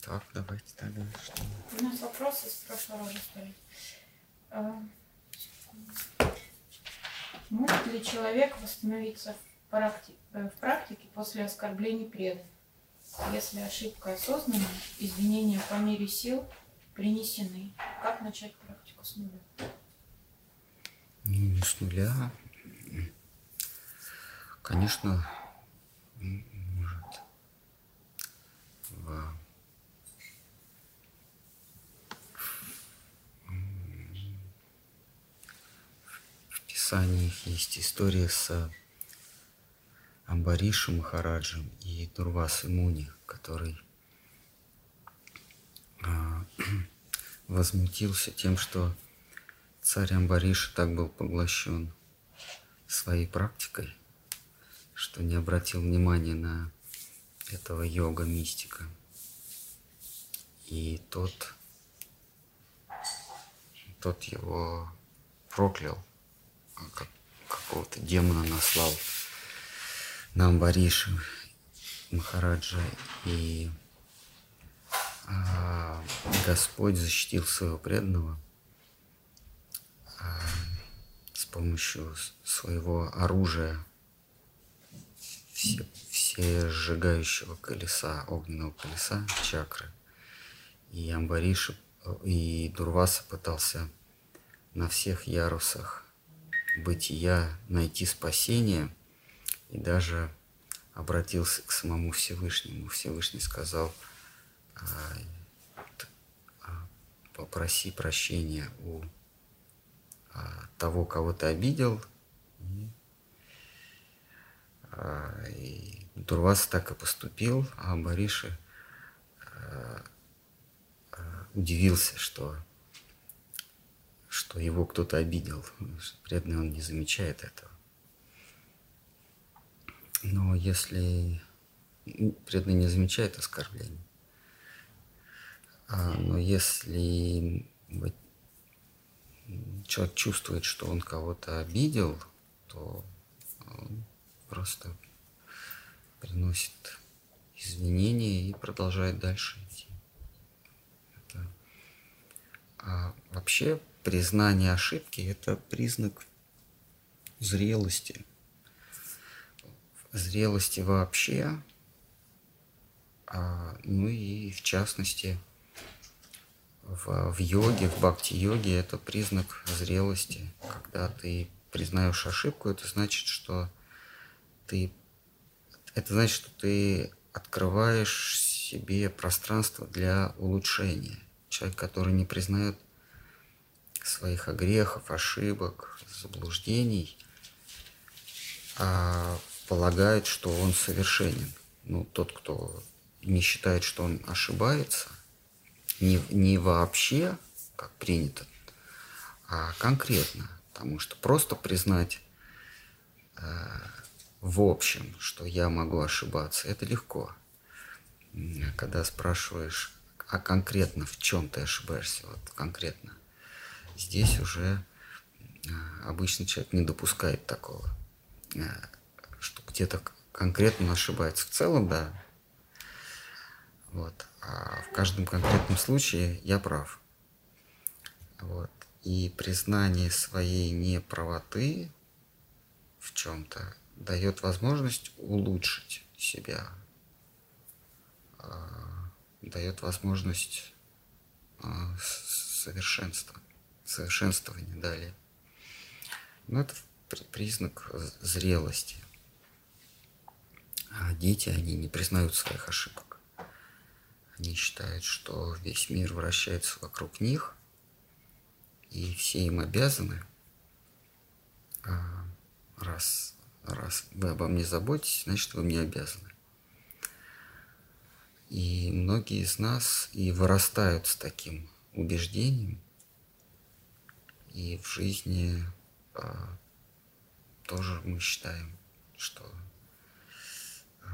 Так, давайте тогда. Что? У нас вопросы с прошлого раза стали. А, Может ли человек восстановиться в, практи- э, в практике после оскорблений преданных? Если ошибка осознанна, извинения по мере сил принесены. Как начать практику с нуля? Ну, не с нуля. Конечно, в, Писаниях есть история с Амбаришем Махараджем и Дурвасой Муни, который а, возмутился тем, что царь Амбариш так был поглощен своей практикой, что не обратил внимания на этого йога-мистика. И тот, тот его проклял, а как, какого-то демона наслал на Амбариша Махараджа. И а, Господь защитил своего преданного а, с помощью своего оружия, все, все сжигающего колеса, огненного колеса, чакры. И Амбариша, э, и Дурваса пытался на всех ярусах бытия найти спасение и даже обратился к самому Всевышнему. Всевышний сказал, а, а, попроси прощения у а, того, кого ты обидел. И, и Дурваса так и поступил, а Бариши удивился, что, что его кто-то обидел. Преданный он не замечает этого. Но если преданный не замечает оскорблений, а, но если человек чувствует, что он кого-то обидел, то он просто приносит извинения и продолжает дальше идти. Это- А вообще признание ошибки – это признак зрелости. Зрелости вообще, а, ну и в частности в, в йоге, в бхакти-йоге это признак зрелости. Когда ты признаешь ошибку, это значит, что ты это значит, что ты открываешь себе пространство для улучшения. Человек, который не признает своих огрехов, ошибок, заблуждений, а полагает, что он совершенен. Ну, тот, кто не считает, что он ошибается, не, не вообще, как принято, а конкретно. Потому что просто признать э, в общем, что я могу ошибаться, это легко. Когда спрашиваешь, а конкретно в чем ты ошибаешься, вот конкретно, здесь уже э, обычный человек не допускает такого, э, что где-то конкретно он ошибается. В целом, да, вот. А в каждом конкретном случае я прав. Вот. И признание своей неправоты в чем-то дает возможность улучшить себя, а, дает возможность а, совершенства, совершенствования далее. Но это при- признак зрелости. А дети, они не признают своих ошибок. Они считают, что весь мир вращается вокруг них, и все им обязаны. А раз, раз вы обо мне заботитесь, значит, вы мне обязаны. И многие из нас и вырастают с таким убеждением, и в жизни а, тоже мы считаем, что а,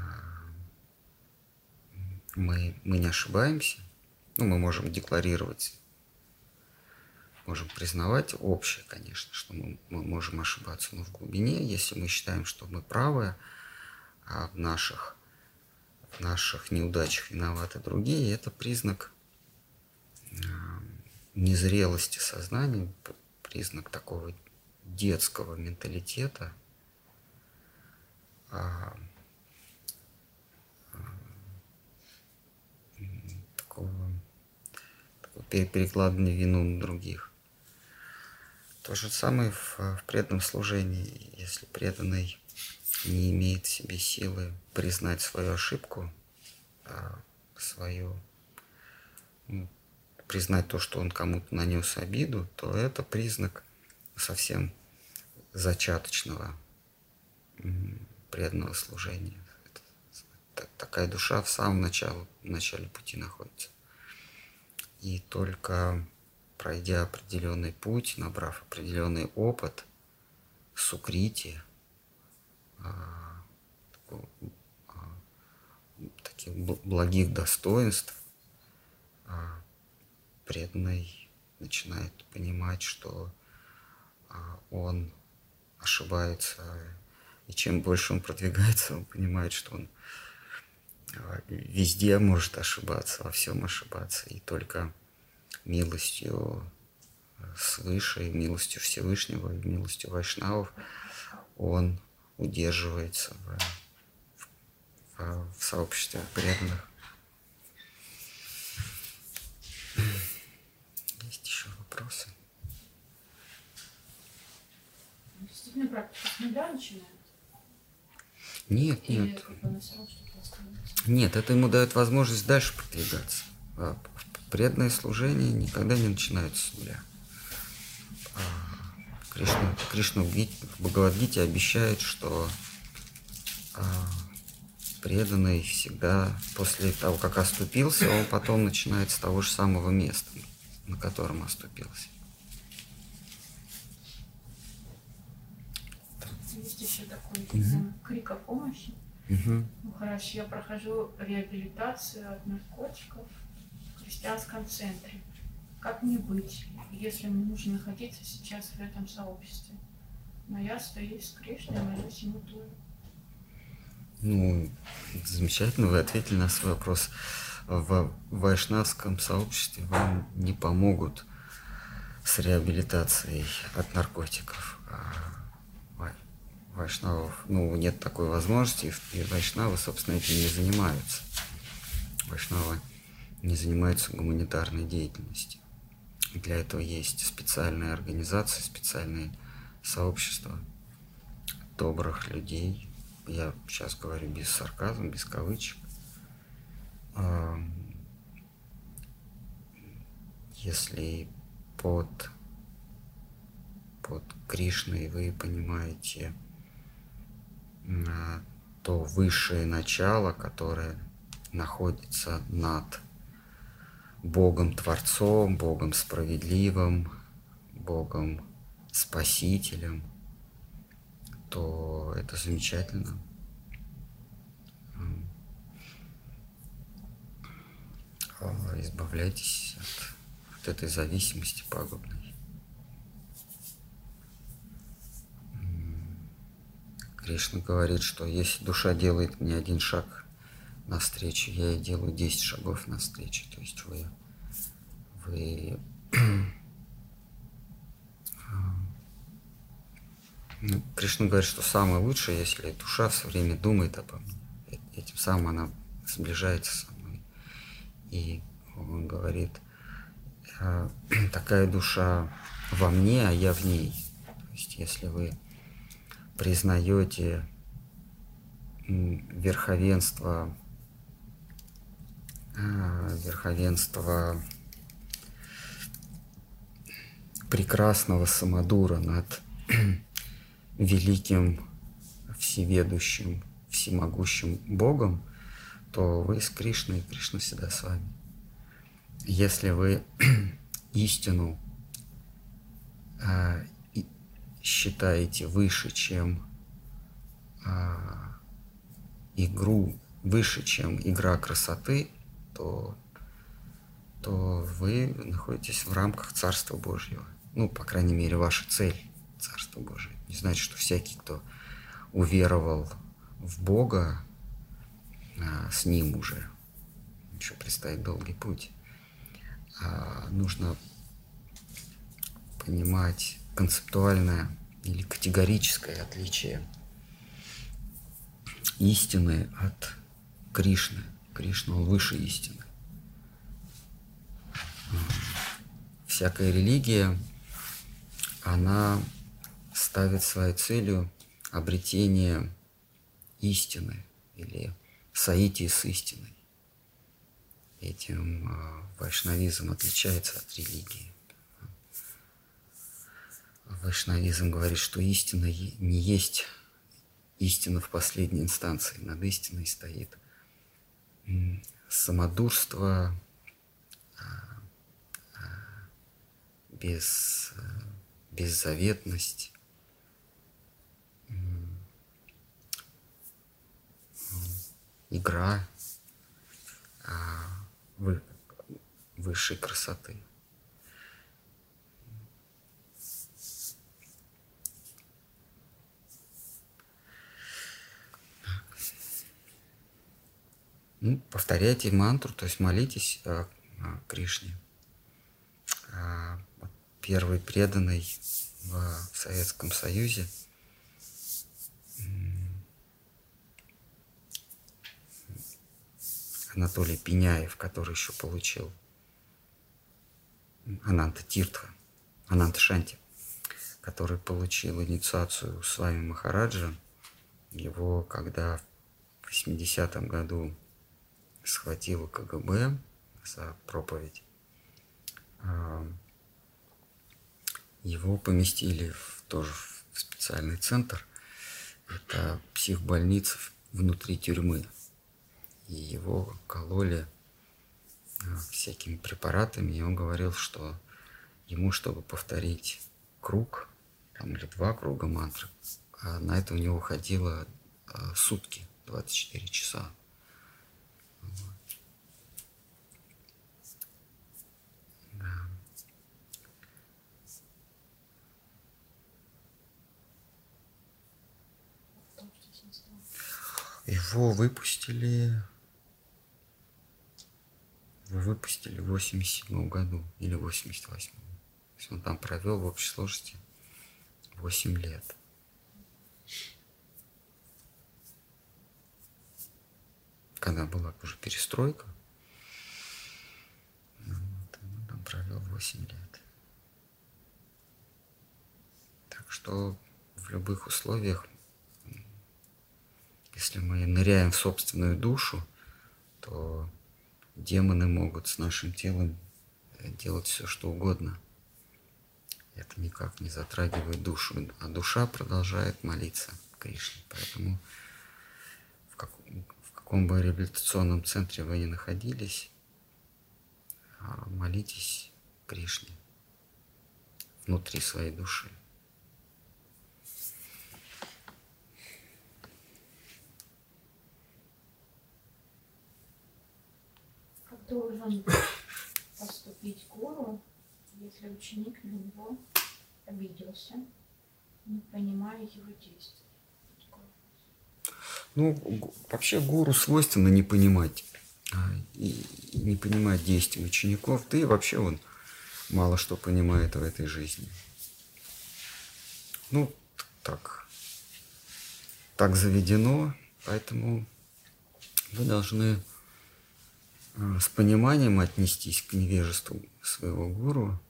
мы, мы не ошибаемся. Ну, мы можем декларировать, можем признавать общее, конечно, что мы, мы можем ошибаться, но в глубине, если мы считаем, что мы правы а в наших, наших неудачах виноваты другие, это признак э, незрелости сознания, признак такого детского менталитета, а, а, такого, такого перекладывания вину на других. То же самое в, в преданном служении. Если преданный не имеет в себе силы признать свою ошибку, а свою, ну, признать то, что он кому-то нанес обиду, то это признак совсем зачаточного преданного служения. Это, такая душа в самом начале, в начале пути находится. И только пройдя определенный путь, набрав определенный опыт, сукрити, таких благих достоинств, а, преданный начинает понимать, что он ошибается, и чем больше он продвигается, он понимает, что он везде может ошибаться, во всем ошибаться, и только милостью свыше, милостью Всевышнего, милостью Вайшнавов он удерживается в, в, в сообществе преданных. Есть еще вопросы? Действительно, практика с нуля начинает? Нет, нет. Нет, это ему дает возможность дальше продвигаться. А преданное служение никогда не начинается с нуля. А Кришна, Кришна в Бхагавадгите обещает, что а, преданный всегда после того, как оступился, он потом начинает с того же самого места, на котором оступился. Есть еще такой угу. крик о помощи. Угу. Ну, хорошо, я прохожу реабилитацию от наркотиков в христианском центре. Как мне быть? если мне нужно находиться сейчас в этом сообществе. Но я стою с Кришной, молюсь ему тоже. Ну, замечательно, вы ответили на свой вопрос. В вайшнавском сообществе вам не помогут с реабилитацией от наркотиков. А вайшнавов, ну, нет такой возможности, и вайшнавы, собственно, этим не занимаются. Вайшнавы не занимаются гуманитарной деятельностью. Для этого есть специальные организации, специальные сообщества добрых людей. Я сейчас говорю без сарказма, без кавычек. Если под, под Кришной вы понимаете а, то высшее начало, которое находится над Богом Творцом, Богом Справедливым, Богом Спасителем, то это замечательно. Избавляйтесь от, от этой зависимости пагубной. Кришна говорит, что если душа делает мне один шаг навстречу, я ей делаю 10 шагов навстречу. То есть вы, вы ну, Кришна говорит, что самое лучшее, если душа все время думает обо мне. Этим самым она сближается со мной. И он говорит, «А, такая душа во мне, а я в ней. То есть если вы признаете верховенство верховенство прекрасного самодура над великим, всеведущим, всемогущим Богом, то вы с Кришной, и Кришна всегда с вами. Если вы истину э, считаете выше, чем э, игру, выше, чем игра красоты, то, то вы находитесь в рамках Царства Божьего. Ну, по крайней мере, ваша цель – Царство Божие. Не значит, что всякий, кто уверовал в Бога, а, с ним уже. Еще предстоит долгий путь. А нужно понимать концептуальное или категорическое отличие истины от Кришны. Кришна, он выше истины. Всякая религия, она ставит своей целью обретение истины или соитие с истиной. Этим э, вайшнавизм отличается от религии. Вайшнавизм говорит, что истина не есть истина в последней инстанции. Над истиной стоит самодурство, а, а, без, беззаветность, игра а, высшей красоты. Ну, повторяйте мантру, то есть молитесь о Кришне. А, первый преданный в Советском Союзе Анатолий Пеняев, который еще получил Ананта Тиртха, Ананта Шанти, который получил инициацию с вами Махараджа. Его, когда в 80-м году схватило КГБ за проповедь. А, его поместили в, тоже в специальный центр. Это психбольница внутри тюрьмы. И его кололи а, всякими препаратами. И он говорил, что ему, чтобы повторить круг, там, или два круга мантры, а на это у него уходило сутки, 24 часа. Его выпустили... Его выпустили в 87 году или 88 То есть он там провел в общей сложности 8 лет. Когда была уже перестройка, вот, он там провел 8 лет. Так что в любых условиях если мы ныряем в собственную душу, то демоны могут с нашим телом э, делать все, что угодно. Это никак не затрагивает душу, а душа продолжает молиться Кришне. Поэтому в, как, в каком бы реабилитационном центре вы ни находились, а, молитесь Кришне внутри своей души. Должен поступить гуру, если ученик на него обиделся, не понимая его действий? Ну, вообще гуру свойственно не понимать, а, и не понимать действий учеников, да и вообще он мало что понимает в этой жизни. Ну, так, так заведено, поэтому вы должны с пониманием отнестись к невежеству своего гуру,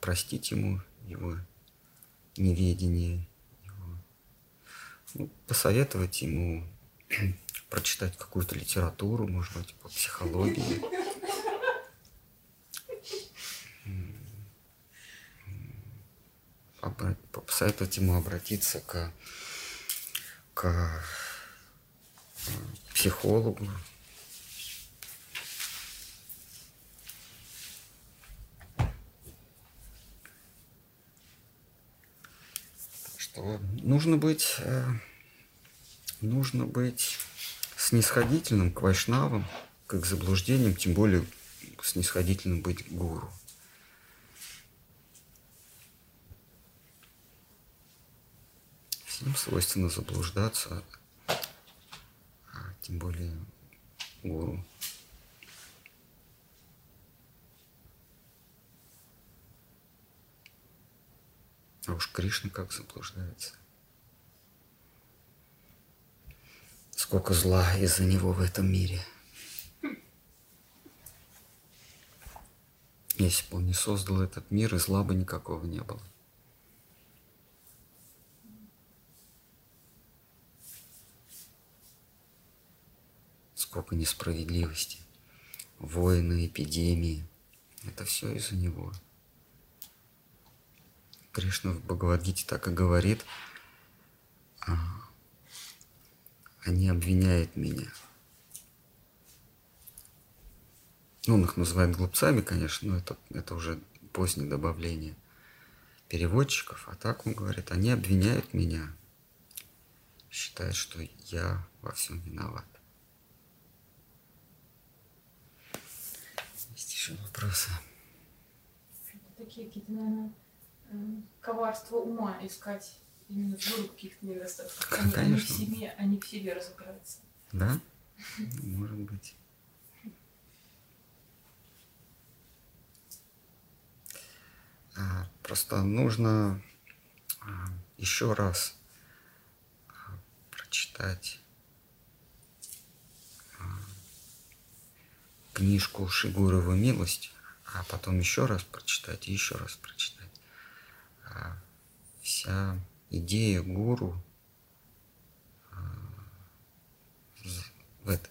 простить ему его неведение, его, ну, посоветовать ему прочитать какую-то литературу, может быть, по психологии. Посоветовать ему обратиться к, к э, психологу, что нужно быть, э, нужно быть снисходительным к вайшнавам, к их заблуждениям, тем более снисходительным быть к гуру. Всем свойственно заблуждаться, а тем более гуру. А уж Кришна как заблуждается. Сколько зла из-за него в этом мире. Если бы он не создал этот мир, и зла бы никакого не было. Сколько несправедливости, войны, эпидемии. Это все из-за него. Кришна в Бхагавадгите так и говорит, а, они обвиняют меня. Ну, он их называет глупцами, конечно, но это, это уже позднее добавление переводчиков. А так он говорит, они обвиняют меня, считают, что я во всем виноват. Есть еще вопросы? Такие какие-то, наверное, коварство ума искать именно в гуру каких-то недостатков. Они, они, в себе, они в себе разбираются. Да? Может быть. А, просто нужно а, еще раз а, прочитать книжку Шигурова «Милость», а потом еще раз прочитать и еще раз прочитать. Вся идея гуру в это,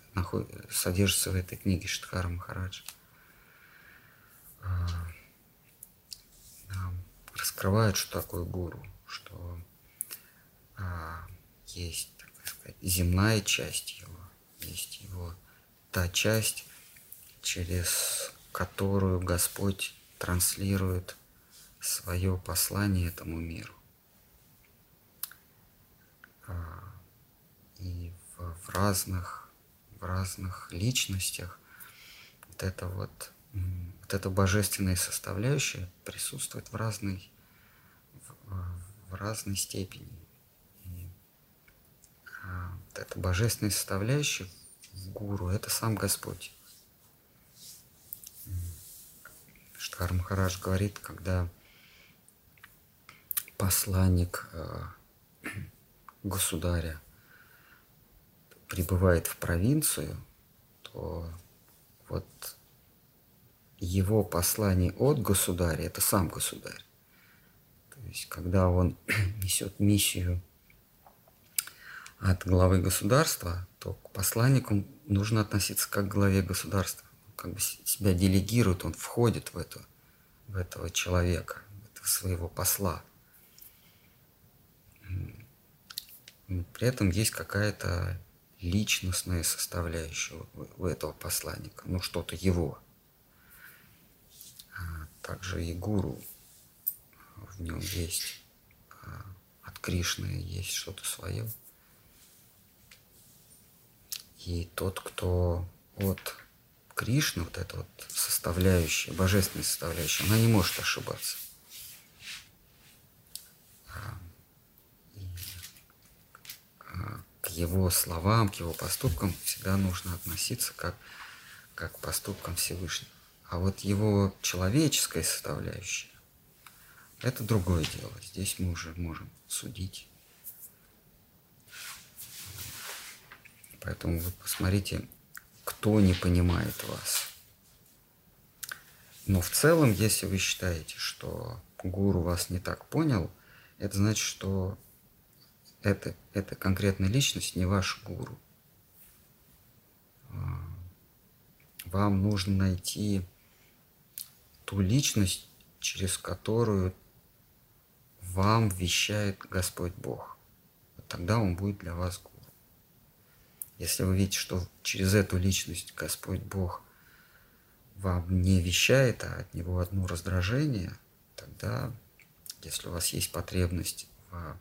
содержится в этой книге Штхара Махараджа. раскрывает, что такое гуру, что а, есть, так сказать, земная часть его, есть его та часть, через которую Господь транслирует свое послание этому миру. А, и в, в разных в разных личностях вот это вот вот эта божественная составляющая присутствует в разной в разной степени. И а, вот эта божественная составляющая в гуру – это сам Господь. Штхар Махарадж говорит, когда посланник э, государя прибывает в провинцию, то вот его послание от государя – это сам государь есть, когда он несет миссию от главы государства, то к посланнику нужно относиться как к главе государства. Как бы себя делегирует, он входит в, эту, в этого человека, в этого своего посла. При этом есть какая-то личностная составляющая у этого посланника, ну что-то его. А также и гуру в нем есть а, от Кришны есть что-то свое. И тот, кто от Кришны, вот эта вот составляющая, божественная составляющая, она не может ошибаться. А, и а, к его словам, к его поступкам всегда нужно относиться как, как к поступкам Всевышнего. А вот его человеческая составляющая, это другое дело. Здесь мы уже можем судить. Поэтому вы посмотрите, кто не понимает вас. Но в целом, если вы считаете, что гуру вас не так понял, это значит, что это, эта конкретная личность не ваш гуру. А, вам нужно найти ту личность, через которую вам вещает Господь Бог. Вот тогда Он будет для вас гуру. Если вы видите, что через эту личность Господь Бог вам не вещает, а от Него одно раздражение, тогда, если у вас есть потребность в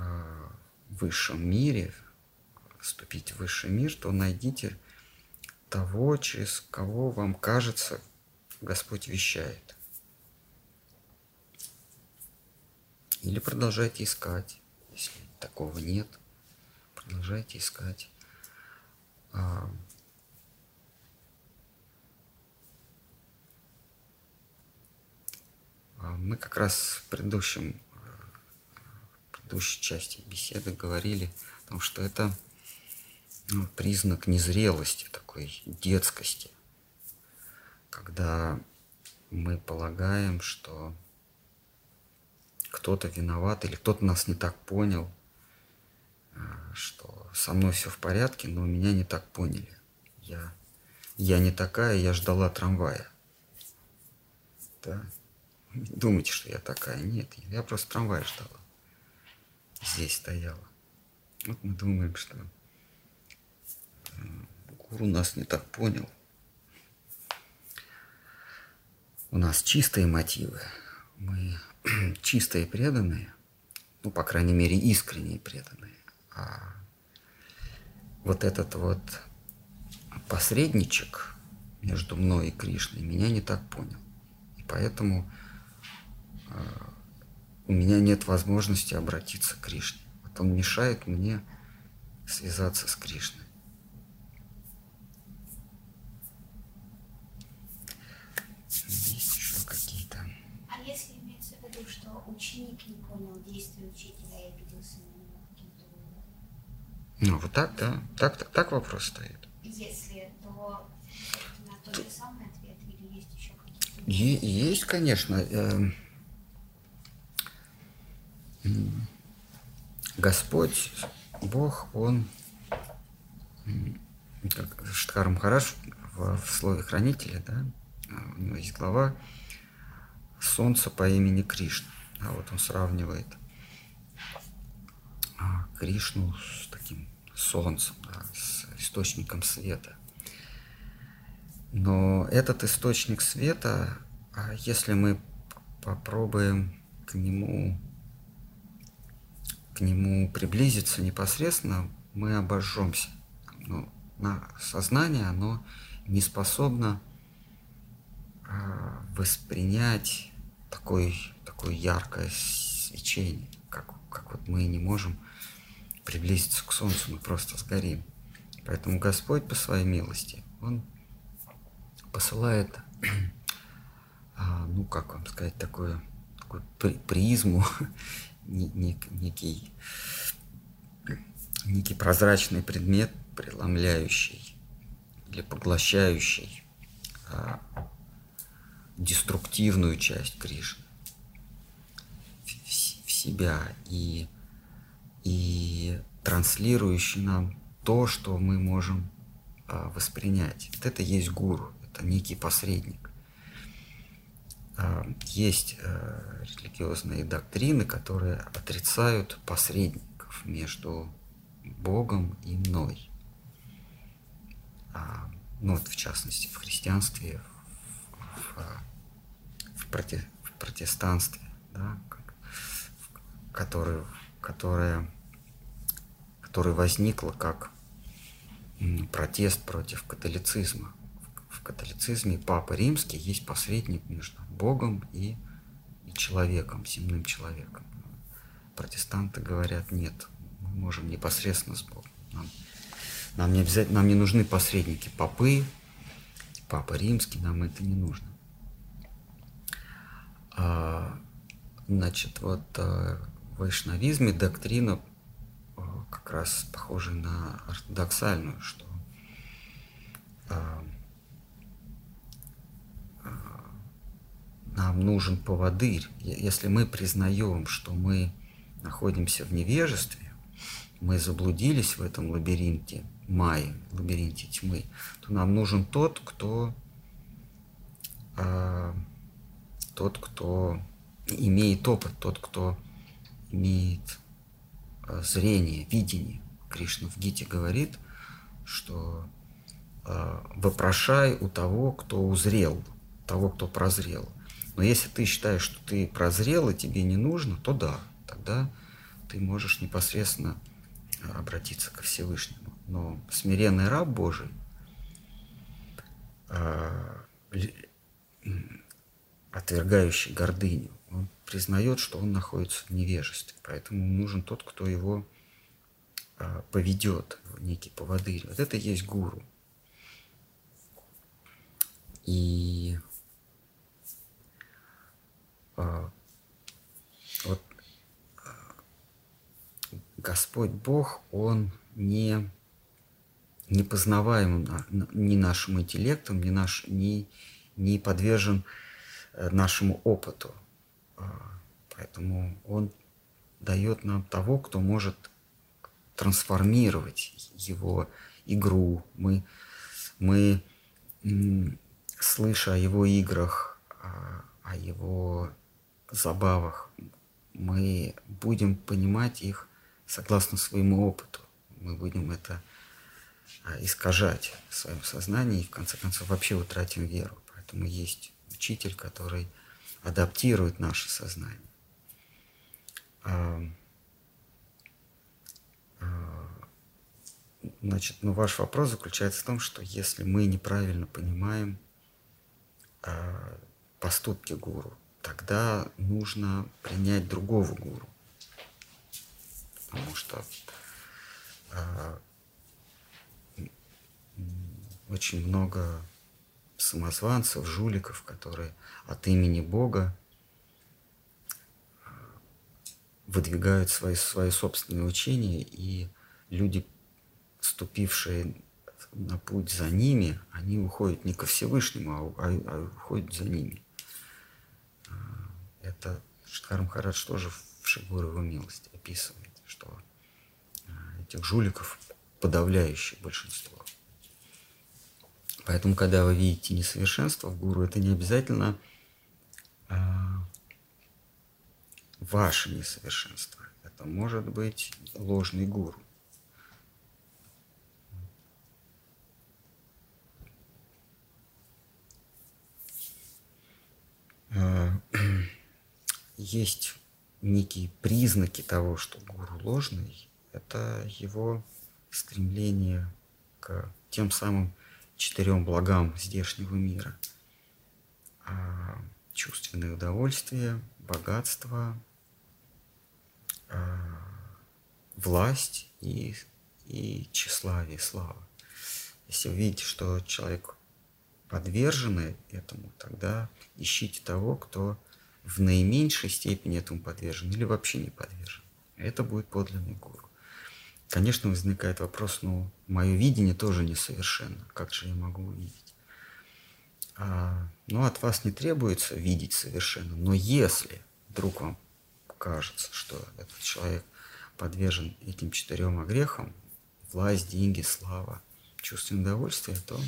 Э, высшем мире, вступить в высший мир, то найдите того, через кого вам кажется, Господь вещает. Или продолжайте искать, если такого нет. Продолжайте искать. А, а мы как раз в предыдущем предыдущей части беседы говорили о том, что это ну, признак незрелости, такой детскости, когда мы полагаем, что кто-то виноват или кто-то нас не так понял, э, что со мной все в порядке, но меня не так поняли. Я, я не такая, я ждала трамвая. Да? Думаете, что я такая? Нет, я просто трамвай ждала. Здесь стояла. Вот мы думаем, что э, гуру нас не так понял. У нас чистые мотивы. Мы чистые преданные, ну, по крайней мере, искренние преданные. А вот этот вот посредничек между мной и Кришной меня не так понял. И поэтому э, у меня нет возможности обратиться к Кришне. Вот он мешает мне связаться с Кришной. Есть еще какие-то. А если имеется в виду, что ученик не понял действия учителя и обиделся на него каким-то? Ну, вот так, да. Так, так, так вопрос стоит. Если, то собственно, тот же самый ответ или есть еще какие-то? Есть, конечно. м, Господь, Бог, Он, как Штхар Махарадж в, в слове хранителя, да, а, у него есть глава Солнце по имени Кришна. Да, вот он сравнивает а, Кришну с таким солнцем, да, с источником света. Но этот источник света, а если мы попробуем к нему, нему приблизиться непосредственно, мы обожжемся. Ну, на сознание оно не способно а, воспринять такой, такое яркое свечение, как, как вот мы не можем приблизиться к Солнцу, мы просто сгорим. Поэтому Господь по своей милости, Он посылает, а, ну как вам сказать, такую, такую при- призму, некий, некий прозрачный предмет, преломляющий или поглощающий а, деструктивную часть Кришны в, в- себя и, и транслирующий нам то, что мы можем а, воспринять. Вот это есть гуру, это некий посредник. А, Есть э, религиозные доктрины, которые отрицают посредников между Богом и мной. А, Ну вот в частности в христианстве, в, в- в проте- протестанстве, да, которое, которое, которое возникло как протест против католицизма. В католицизме Папа Римский есть посредник между Богом и, и человеком, земным человеком. Протестанты говорят, нет, мы можем непосредственно с Богом. Нам, нам не обязательно, нам не нужны посредники, попы, Папа Римский, нам это не нужно. А, значит, вот а, в вайшнавизме доктрина а, как раз похожа на ортодоксальную, что а, нам нужен поводырь. Если мы признаем, что мы находимся в невежестве, мы заблудились в этом лабиринте майи, лабиринте тьмы, то нам нужен тот, кто а, тот, кто имеет опыт, тот, кто имеет а, зрение, видение. Кришна в Гите говорит, что а, вопрошай у того, кто узрел, того, кто прозрел. Но если ты считаешь, что ты прозрел и тебе не нужно, то да, тогда ты можешь непосредственно а, обратиться ко Всевышнему. Но смиренный раб Божий, м, отвергающий гордыню, он признает, что он находится в невежестве. Поэтому нужен тот, кто его а, поведет, некий поводырь. Вот это и есть гуру. И вот Господь Бог, Он не, не познаваем ни нашим интеллектом, ни, наш, ни, не подвержен э, нашему опыту. А, поэтому Он дает нам того, кто может трансформировать его игру. Мы, мы слыша о его играх, о его забавах, мы будем понимать их согласно своему опыту. Мы будем это а, искажать в своем сознании и в конце концов вообще утратим веру. Поэтому есть учитель, который адаптирует наше сознание. А, а, значит, ну ваш вопрос заключается в том, что если мы неправильно понимаем поступки гуру, тогда нужно принять другого гуру потому что э, очень много самозванцев, жуликов, которые от имени Бога а, выдвигают свои, свои собственные учения, и люди, ступившие на путь за ними, они уходят не ко Всевышнему, а, а, а уходят за ними. А, это Шткар Махарадж тоже в Шигурову милость описывает что э, этих жуликов подавляющее большинство. Поэтому, когда вы видите несовершенство в гуру, это не обязательно а, ваше несовершенство. Это может быть ложный гуру. А, есть некие признаки того, что гуру ложный, это его стремление к тем самым четырем благам здешнего мира. А, чувственное удовольствие, богатство, а, власть и, и тщеславие, слава. Если вы видите, что человек подвержен этому, тогда ищите того, кто в наименьшей степени этому подвержен или вообще не подвержен. Это будет подлинный гуру. Конечно, возникает вопрос, ну, мое видение тоже несовершенно. Как же я могу увидеть? А, ну, от вас не требуется видеть совершенно. Но если вдруг вам кажется, что этот человек подвержен этим четырем огрехам, власть, деньги, слава, чувственное удовольствие, то,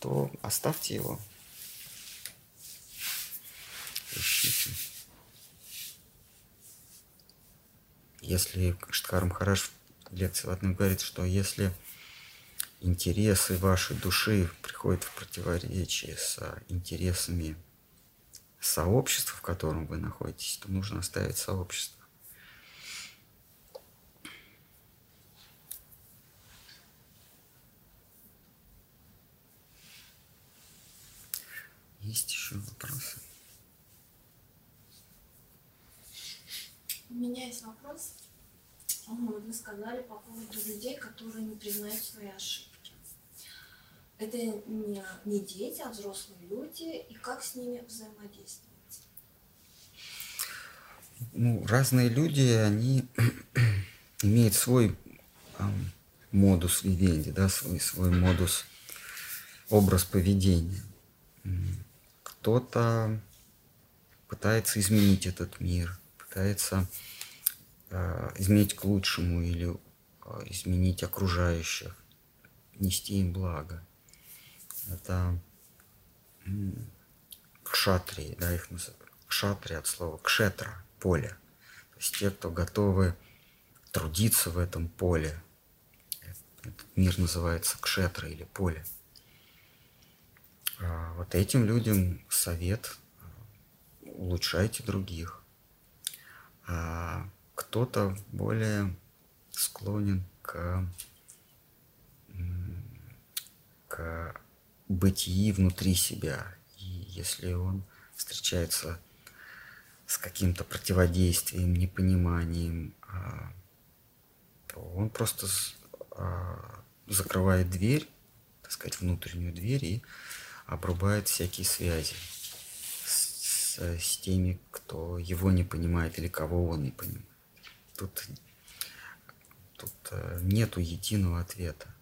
то оставьте его. Если Штхар Махараш в лекции в говорит, что если интересы вашей души приходят в противоречие с интересами сообщества, в котором вы находитесь, то нужно оставить сообщество. Есть еще вопросы? У меня есть вопрос. Вот вы сказали по поводу людей, которые не признают свои ошибки. Это не, не дети, а взрослые люди, и как с ними взаимодействовать? Ну, разные люди, они имеют свой э, модус вивенди, да, свой, свой модус, образ поведения. Кто-то пытается изменить этот мир, пытается э, изменить к лучшему или э, изменить окружающих, нести им благо. Это кшатрии, да, их. Кшатри от слова кшетра, поле. То есть те, кто готовы трудиться в этом поле. Этот мир называется кшетра или поле. А вот этим людям совет улучшайте других а кто-то более склонен к, к бытии внутри себя. И если он встречается с каким-то противодействием, непониманием, а, то он просто а, закрывает дверь, так сказать, внутреннюю дверь и обрубает всякие связи с, с, с теми, кто его не понимает или кого он не понимает. Тут, тут э, нету единого ответа.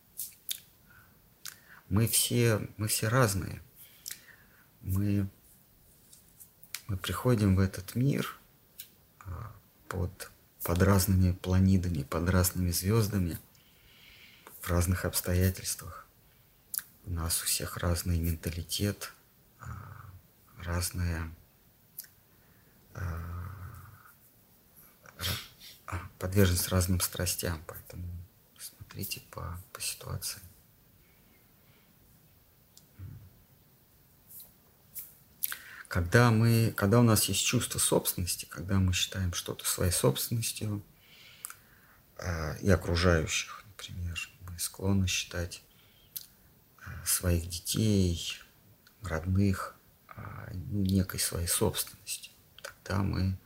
Мы все, мы все разные. Мы, мы приходим в этот мир а, под, под разными планидами, под разными звездами, в разных обстоятельствах. У нас у всех разный менталитет, разная а, подверженность разным страстям, поэтому смотрите по, по ситуации. Когда, мы, когда у нас есть чувство собственности, когда мы считаем что-то своей собственностью э, и окружающих, например, мы склонны считать э, своих детей, родных э, некой своей собственностью, тогда мы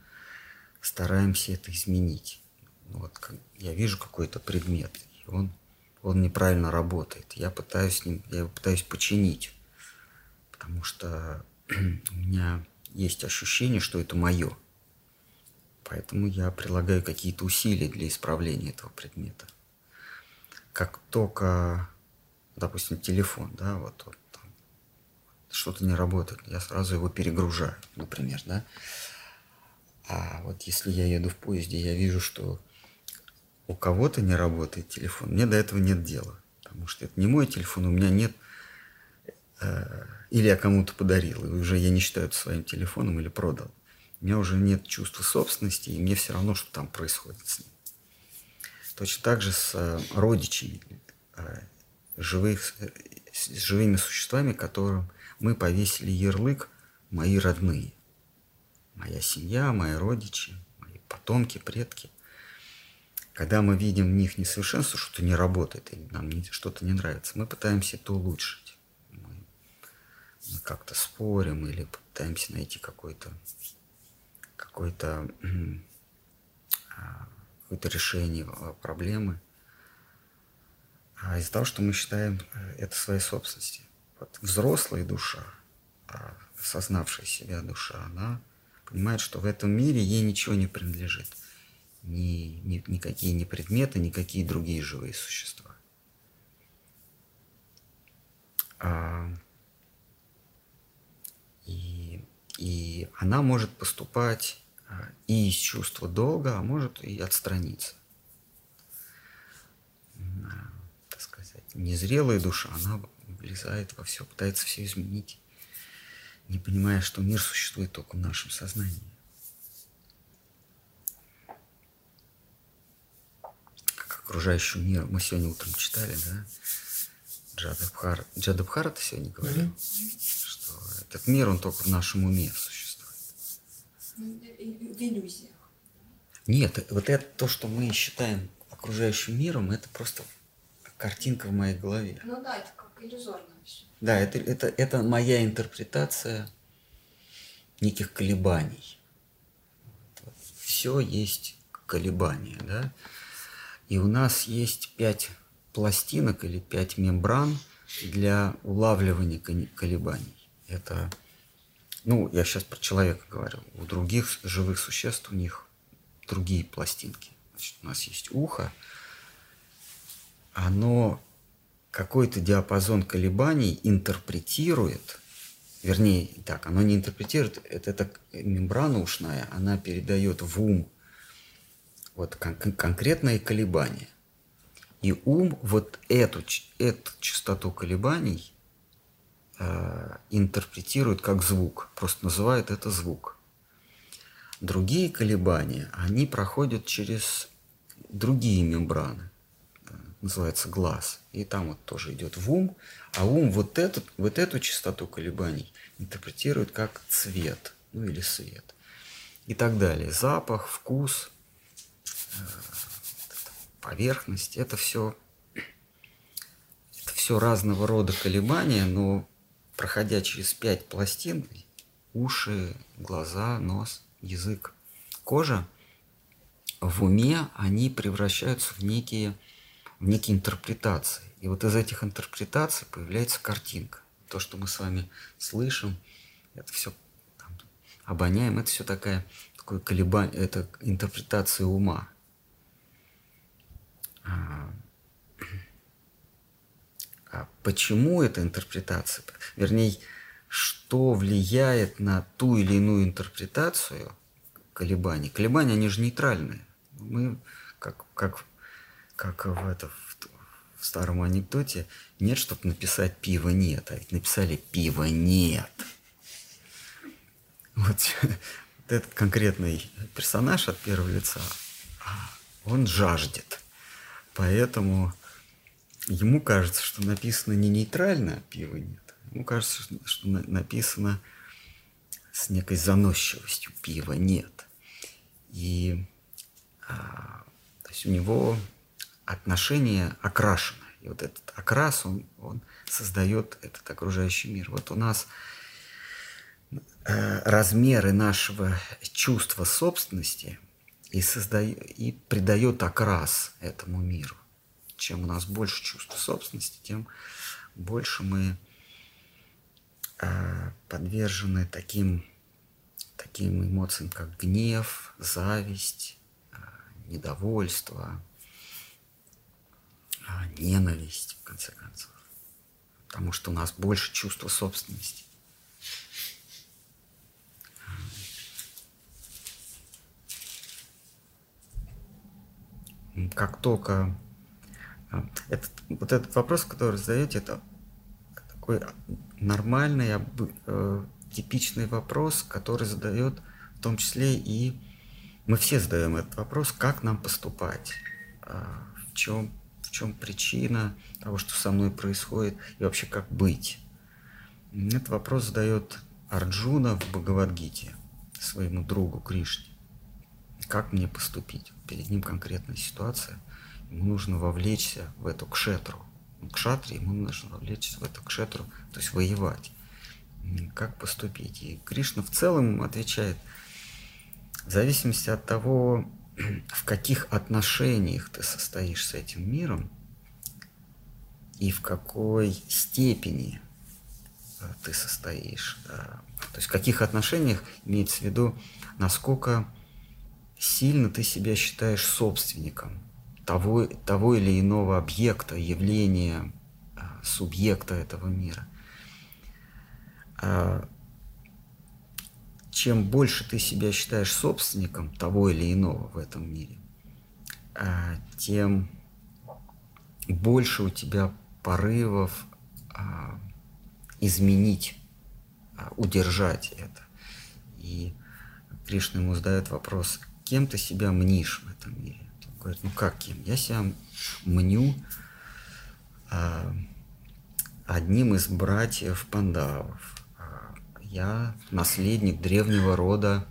стараемся это изменить. Ну вот я вижу какой-то предмет, и он, он неправильно работает. Я пытаюсь с ним, я его пытаюсь починить, потому что у меня есть ощущение, что это мое. Поэтому я прилагаю какие-то усилия для исправления этого предмета. Как только, допустим, телефон, да, вот, вот что-то не работает, я сразу его перегружаю, например, да. А вот если я еду в поезде, я вижу, что у кого-то не работает телефон, мне до этого нет дела, потому что это не мой телефон, у меня нет э, или я кому-то подарил, и уже я не считаю это своим телефоном или продал. У меня уже нет чувства собственности, и мне все равно, что там происходит с ним. Точно так же с э, родичами, э, живых, с живыми существами, которым мы повесили ярлык «мои родные». Моя семья, мои родичи, мои потомки, предки. Когда мы видим в них несовершенство, что-то не работает, или нам что-то не нравится, мы пытаемся это улучшить мы как-то спорим или пытаемся найти какой-то какое-то а, какое-то решение проблемы. А из-за того, что мы считаем э, это своей собственностью. Вот взрослая душа, а, осознавшая себя душа, она понимает, что в этом мире ей ничего не принадлежит. Ни, ни, никакие не предметы, никакие другие живые существа. А, и, и она может поступать а, и из чувства долга, а может и отстраниться. Так сказать, незрелая душа, она влезает во все, пытается все изменить, не понимая, что мир существует только в нашем сознании. Как окружающий мир, мы сегодня утром читали, да, Джадабхар, Джадабхар это сегодня говорил, mm-hmm этот мир, он только в нашем уме существует. В иллюзиях. Нет, вот это то, что мы считаем окружающим миром, это просто картинка в моей голове. Ну да, это как иллюзорно. Да, это, это, это моя интерпретация неких колебаний. Все есть колебания, да. И у нас есть пять пластинок или пять мембран для улавливания колебаний это, ну, я сейчас про человека говорю, у других живых существ у них другие пластинки. Значит, у нас есть ухо, оно какой-то диапазон колебаний интерпретирует, вернее, так, оно не интерпретирует, это, это мембрана ушная, она передает в ум вот кон- конкретные колебания. И ум вот эту, эту частоту колебаний Э, интерпретируют как звук, просто называют это звук. Другие колебания, они проходят через другие мембраны, называется глаз. И там вот тоже идет в ум, а ум вот, этот, вот эту частоту колебаний интерпретирует как цвет, ну или свет. И так далее. Запах, вкус, э, поверхность, это все это все разного рода колебания, но проходя через пять пластин, уши, глаза, нос, язык, кожа, в уме они превращаются в некие, некие интерпретации. И вот из этих интерпретаций появляется картинка. То, что мы с вами слышим, это все там, обоняем, это все такая, такое колебание, это интерпретация ума. А, а почему эта интерпретация? Вернее, что влияет на ту или иную интерпретацию колебаний? Колебания, они же нейтральные. Мы, как, как, как в, это, в, в старом анекдоте, нет, чтобы написать «пива нет», а ведь написали «пива нет». Вот, вот этот конкретный персонаж от первого лица, он жаждет. Поэтому ему кажется, что написано не нейтрально, а пива нет. Ему кажется, что написано с некой заносчивостью пива нет. И а, то есть у него отношение окрашено. И вот этот окрас, он, он создает этот окружающий мир. Вот у нас э, размеры нашего чувства собственности и, создает, и придает окрас этому миру. Чем у нас больше чувства собственности, тем больше мы э, подвержены таким, таким эмоциям, как гнев, зависть, э, недовольство, ненависть, в конце концов. Потому что у нас больше чувства собственности. Как только этот, вот этот вопрос, который задаете, это такой нормальный, э, типичный вопрос, который задает в том числе и мы все задаем этот вопрос, как нам поступать, в чем, в чем причина того, что со мной происходит, и вообще как быть. Этот вопрос задает Арджуна в Бхагавадгите своему другу Кришне. Как мне поступить? Перед ним конкретная ситуация – ему нужно вовлечься в эту кшетру. Кшатре ему нужно вовлечься в эту кшетру, то есть воевать. Как поступить? И Кришна в целом отвечает, в зависимости от того, в каких отношениях ты состоишь с этим миром и в какой степени э, ты состоишь. То есть в каких отношениях имеется в виду, насколько сильно ты себя считаешь собственником – того, того или иного объекта, явления, а, субъекта этого мира. А, чем больше ты себя считаешь собственником того или иного в этом мире, а, тем больше у тебя порывов изменить, удержать это. И Кришна ему задает вопрос, кем ты себя мнишь в этом мире? Говорит, ну как кем? Я себя мню а, одним из братьев Пандавов. Я наследник древнего рода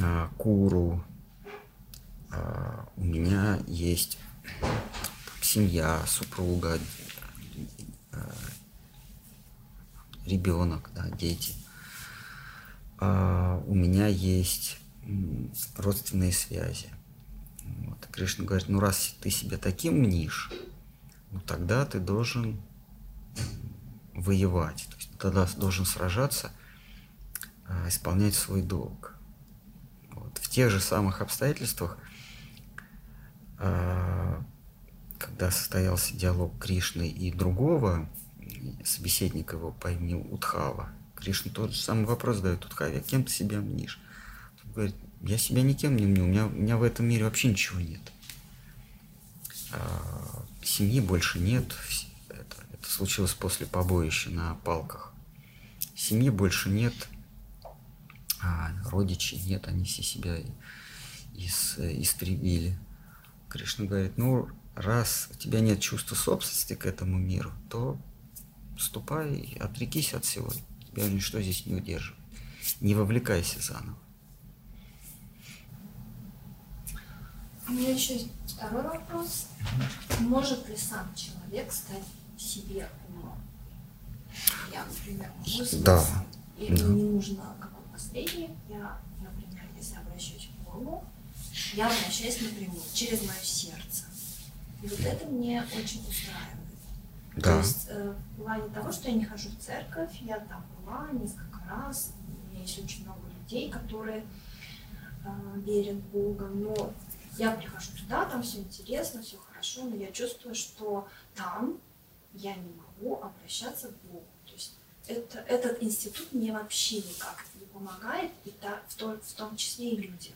а, Куру. А, у меня есть семья, супруга, а, ребенок, да, дети. А, у меня есть родственные связи. Вот. Кришна говорит, ну раз ты себя таким мнишь, ну тогда ты должен воевать, тогда должен сражаться, а, исполнять свой долг. Вот. В тех же самых обстоятельствах, а, когда состоялся диалог Кришны и другого собеседника его по имени Утхава, Кришна тот же самый вопрос задает Утхаве, кем ты себя мнишь? Он говорит, я себя никем не мню, у меня, у меня в этом мире вообще ничего нет. А, семьи больше нет, это, это случилось после побоища на палках. Семьи больше нет, а родичей нет, они все себя ис, истребили. Кришна говорит, ну, раз у тебя нет чувства собственности к этому миру, то ступай, отрекись от всего. Тебя ничто здесь не удерживает. Не вовлекайся заново. У меня еще второй вопрос. Может ли сам человек стать себе? Я, например, могу Да. И да. не нужно какой посредник. Я, например, если обращаюсь к Богу, я обращаюсь напрямую, через мое сердце. И вот это мне очень устраивает. Да. То есть э, в плане того, что я не хожу в церковь, я там была несколько раз, у меня есть очень много людей, которые э, верят в Бога, но я прихожу туда, там все интересно, все хорошо, но я чувствую, что там я не могу обращаться к Богу. То есть это, этот институт мне вообще никак не помогает, и та, в, том, в том числе и людям.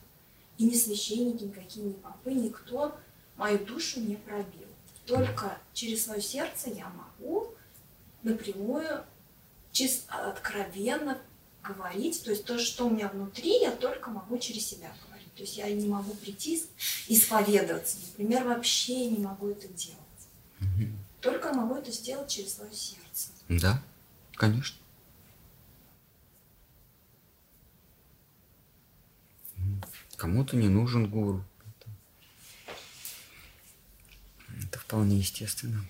И ни священники, никакие, ни попы, никто мою душу не пробил. Только через свое сердце я могу напрямую, чисто, откровенно говорить. То есть то, что у меня внутри, я только могу через себя говорить. То есть я не могу прийти исповедоваться. Например, вообще не могу это делать. Только могу это сделать через свое сердце. Да, конечно. Кому-то не нужен гуру. Это вполне естественно.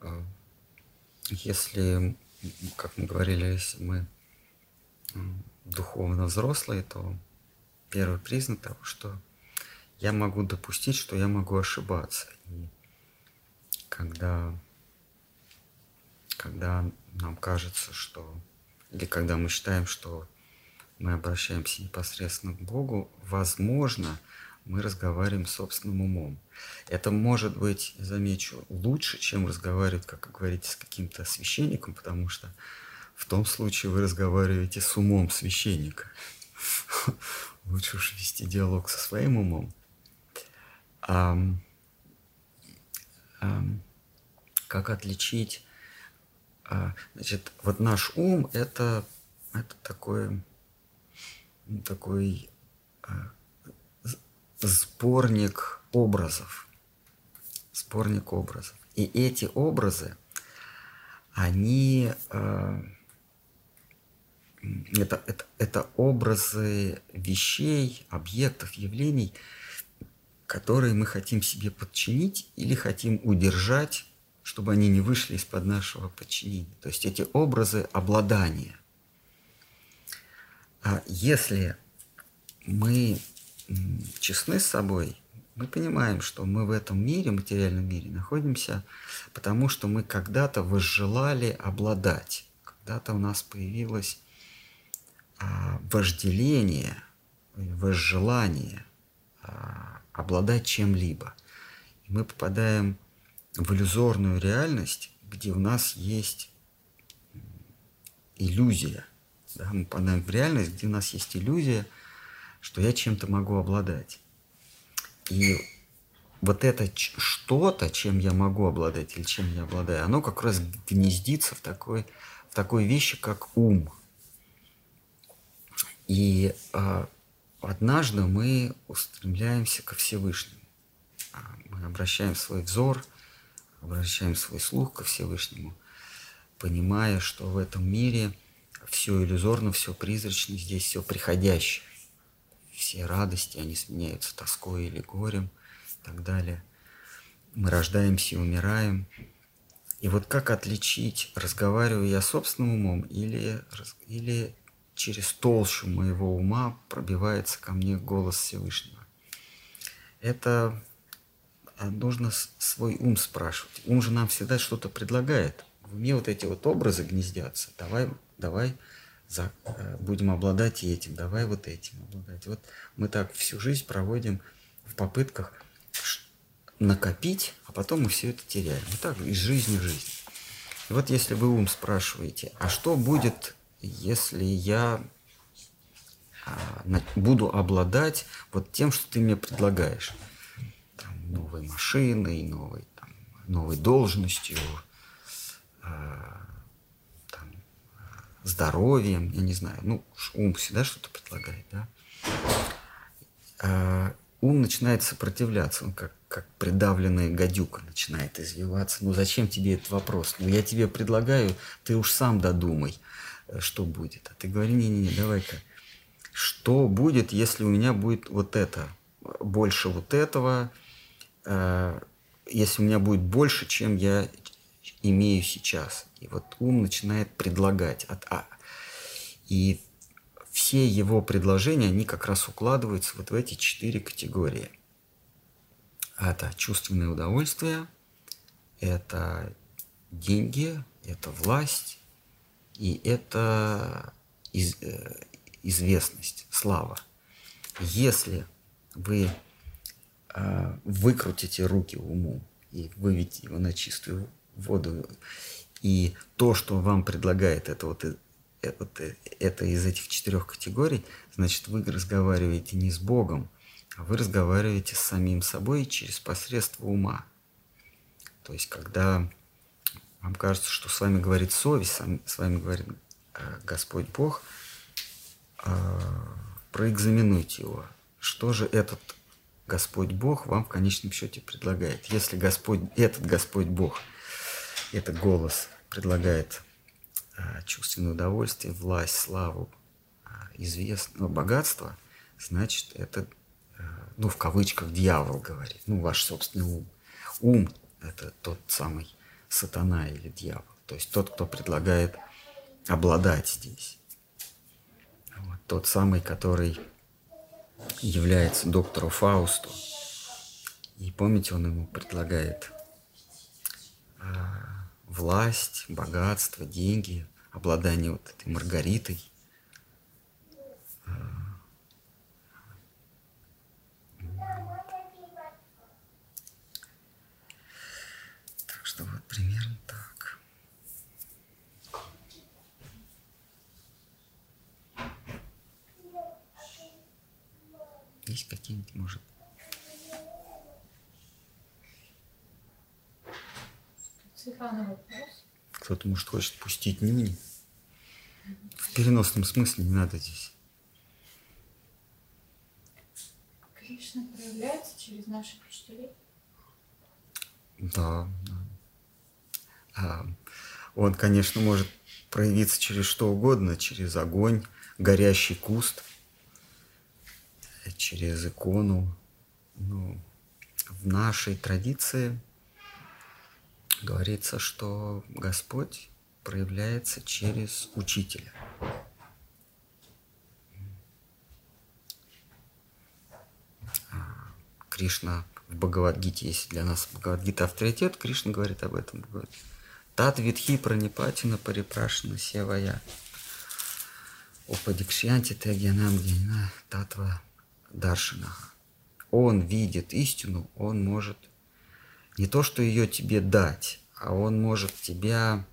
А, если, как мы говорили, если мы духовно взрослые, то первый признак того, что я могу допустить, что я могу ошибаться. И когда, когда нам кажется, что... Или когда мы считаем, что мы обращаемся непосредственно к Богу, возможно, мы разговариваем собственным умом. Это может быть, замечу, лучше, чем разговаривать, как вы говорите, с каким-то священником, потому что в том случае вы разговариваете с умом священника. Лучше уж вести диалог со своим умом. Um, um, как отличить? Uh, значит, вот наш ум это, это такой, такой uh, сборник образов. Сборник образов. И эти образы, они uh, это, это, это образы вещей, объектов, явлений, которые мы хотим себе подчинить или хотим удержать, чтобы они не вышли из-под нашего подчинения. То есть эти образы обладания. А если мы честны с собой, мы понимаем, что мы в этом мире, материальном мире, находимся, потому что мы когда-то возжелали обладать. Когда-то у нас появилось а, вожделение, возжелание а, обладать чем-либо. И мы попадаем в иллюзорную реальность, где у нас есть иллюзия. Да? Мы попадаем в реальность, где у нас есть иллюзия, что я чем-то могу обладать. И вот это что-то, чем я могу обладать или чем я обладаю, оно как раз гнездится в такой, в такой вещи, как ум. И э, однажды мы устремляемся ко Всевышнему. А, мы обращаем свой взор, обращаем свой слух ко Всевышнему, понимая, что в этом мире все иллюзорно, все призрачно, здесь все приходящее. Все радости, они сменяются тоской или горем и так далее. Мы рождаемся и умираем. И вот как отличить, разговариваю я собственным умом или, или через толщу моего ума пробивается ко мне голос Всевышнего. Это а, нужно свой ум спрашивать. Ум же нам всегда что-то предлагает. В уме вот эти вот образы гнездятся. Давай, давай за, э, будем обладать этим, давай вот этим обладать. Вот мы так всю жизнь проводим в попытках накопить, а потом мы все это теряем. Вот так из жизни в жизнь. И вот если вы ум спрашиваете, а что будет если я а, буду обладать вот тем, что ты мне предлагаешь. Там, новой машиной, новой, там, новой должностью, а, здоровьем, я не знаю. Ну, ум всегда что-то предлагает, да? А, ум начинает сопротивляться, он как, как придавленная гадюка начинает извиваться. Ну зачем тебе этот вопрос? Ну я тебе предлагаю, ты уж сам додумай что будет. А ты говори, не-не-не, давай-ка, что будет, если у меня будет вот это, больше вот этого, э, если у меня будет больше, чем я имею сейчас. И вот ум начинает предлагать. От, а, и все его предложения, они как раз укладываются вот в эти четыре категории. Это чувственное удовольствие, это деньги, это власть, и это из, э, известность, слава. Если вы э, выкрутите руки уму и выведете его на чистую воду, и то, что вам предлагает это вот, э, вот это из этих четырех категорий, значит, вы разговариваете не с Богом, а вы разговариваете с самим собой через посредство ума. То есть, когда вам кажется, что с вами говорит совесть, с вами говорит э, Господь Бог, э, проэкзаменуйте его. Что же этот Господь Бог вам в конечном счете предлагает? Если Господь, этот Господь Бог, этот голос предлагает э, чувственное удовольствие, власть, славу, известное богатство, значит, это, ну, в кавычках, дьявол говорит, ну, ваш собственный ум. Ум – это тот самый сатана или дьявол. То есть тот, кто предлагает обладать здесь. Вот, тот самый, который является доктору Фаусту. И помните, он ему предлагает власть, богатство, деньги, обладание вот этой Маргаритой. А, что вот примерно так. Есть какие-нибудь, может, Светлана, вопрос? Кто-то, может, хочет пустить нюни. В переносном смысле не надо здесь. Кришна проявляется через наших учителей? Да, да. А, он, конечно, может проявиться через что угодно, через огонь, горящий куст, через икону. Ну, в нашей традиции говорится, что Господь проявляется через учителя. А, Кришна в Бхагавадгите, если для нас Бхагавадгита авторитет, Кришна говорит об этом. Тат Витхи Пранипатина Парипрашна Севая. Упадикшьянти Тегьянам Генина Татва Даршинаха. Он видит истину, он может не то, что ее тебе дать, а он может тебя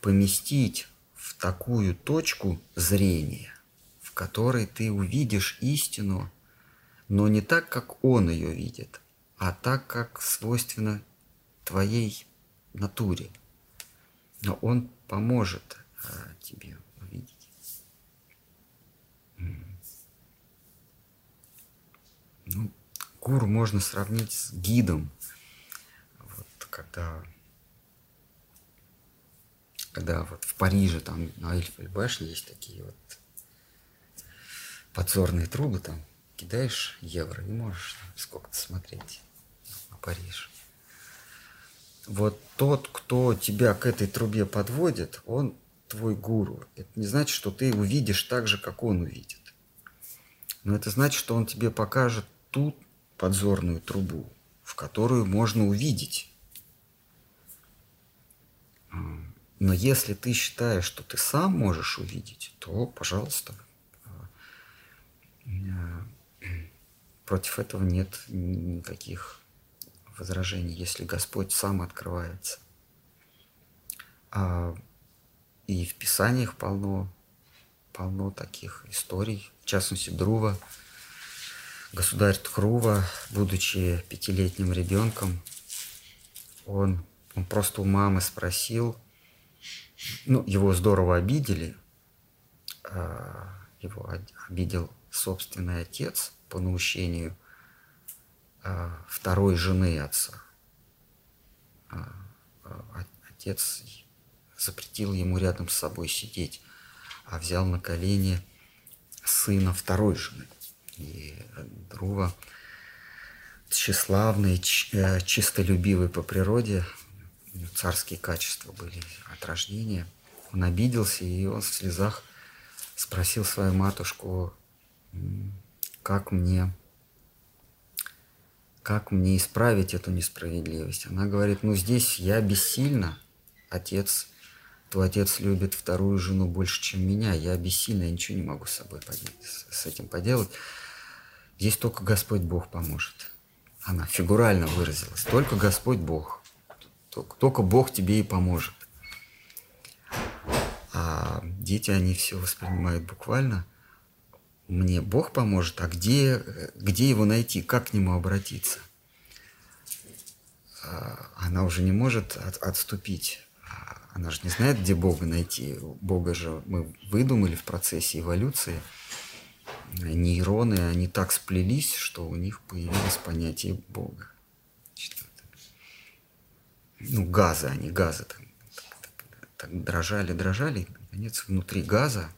поместить в такую точку зрения, в которой ты увидишь истину, но не так, как он ее видит, а так, как свойственно твоей натуре – но он поможет а, тебе увидеть. Ну, гуру можно сравнить с гидом. Когда, когда вот в Париже там на Эльфовой башне есть такие вот подзорные трубы, там кидаешь евро и можешь сколько-то смотреть на Париж вот тот, кто тебя к этой трубе подводит, он твой гуру. Это не значит, что ты увидишь так же, как он увидит. Но это значит, что он тебе покажет ту подзорную трубу, в которую можно увидеть. Но если ты считаешь, что ты сам можешь увидеть, то, пожалуйста, против этого нет никаких возражений, если Господь сам открывается. А, и в Писаниях полно, полно таких историй, в частности, Друва, государь Тхрува, будучи пятилетним ребенком, он, он просто у мамы спросил, ну, его здорово обидели, а, его обидел собственный отец по наущению – а, второй жены отца. А, отец запретил ему рядом с собой сидеть, а взял на колени сына второй жены. И Друва, тщеславный, э, чистолюбивый по природе, царские качества были от рождения, он обиделся, и он в слезах спросил свою матушку, как мне как мне исправить эту несправедливость? Она говорит, ну здесь я бессильна, отец, твой отец любит вторую жену больше, чем меня, я бессильна, я ничего не могу с собой поделать, с этим поделать. Здесь только Господь Бог поможет. Она фигурально выразилась, только Господь Бог, только, только Бог тебе и поможет. А дети, они все воспринимают буквально – мне Бог поможет, а где, где его найти, как к нему обратиться? А, она уже не может от, отступить. А, она же не знает, где Бога найти. Бога же мы выдумали в процессе эволюции. Нейроны, они так сплелись, что у них появилось понятие Бога. Ну, газы, они газы так, так, так, дрожали, дрожали, и, наконец, внутри газа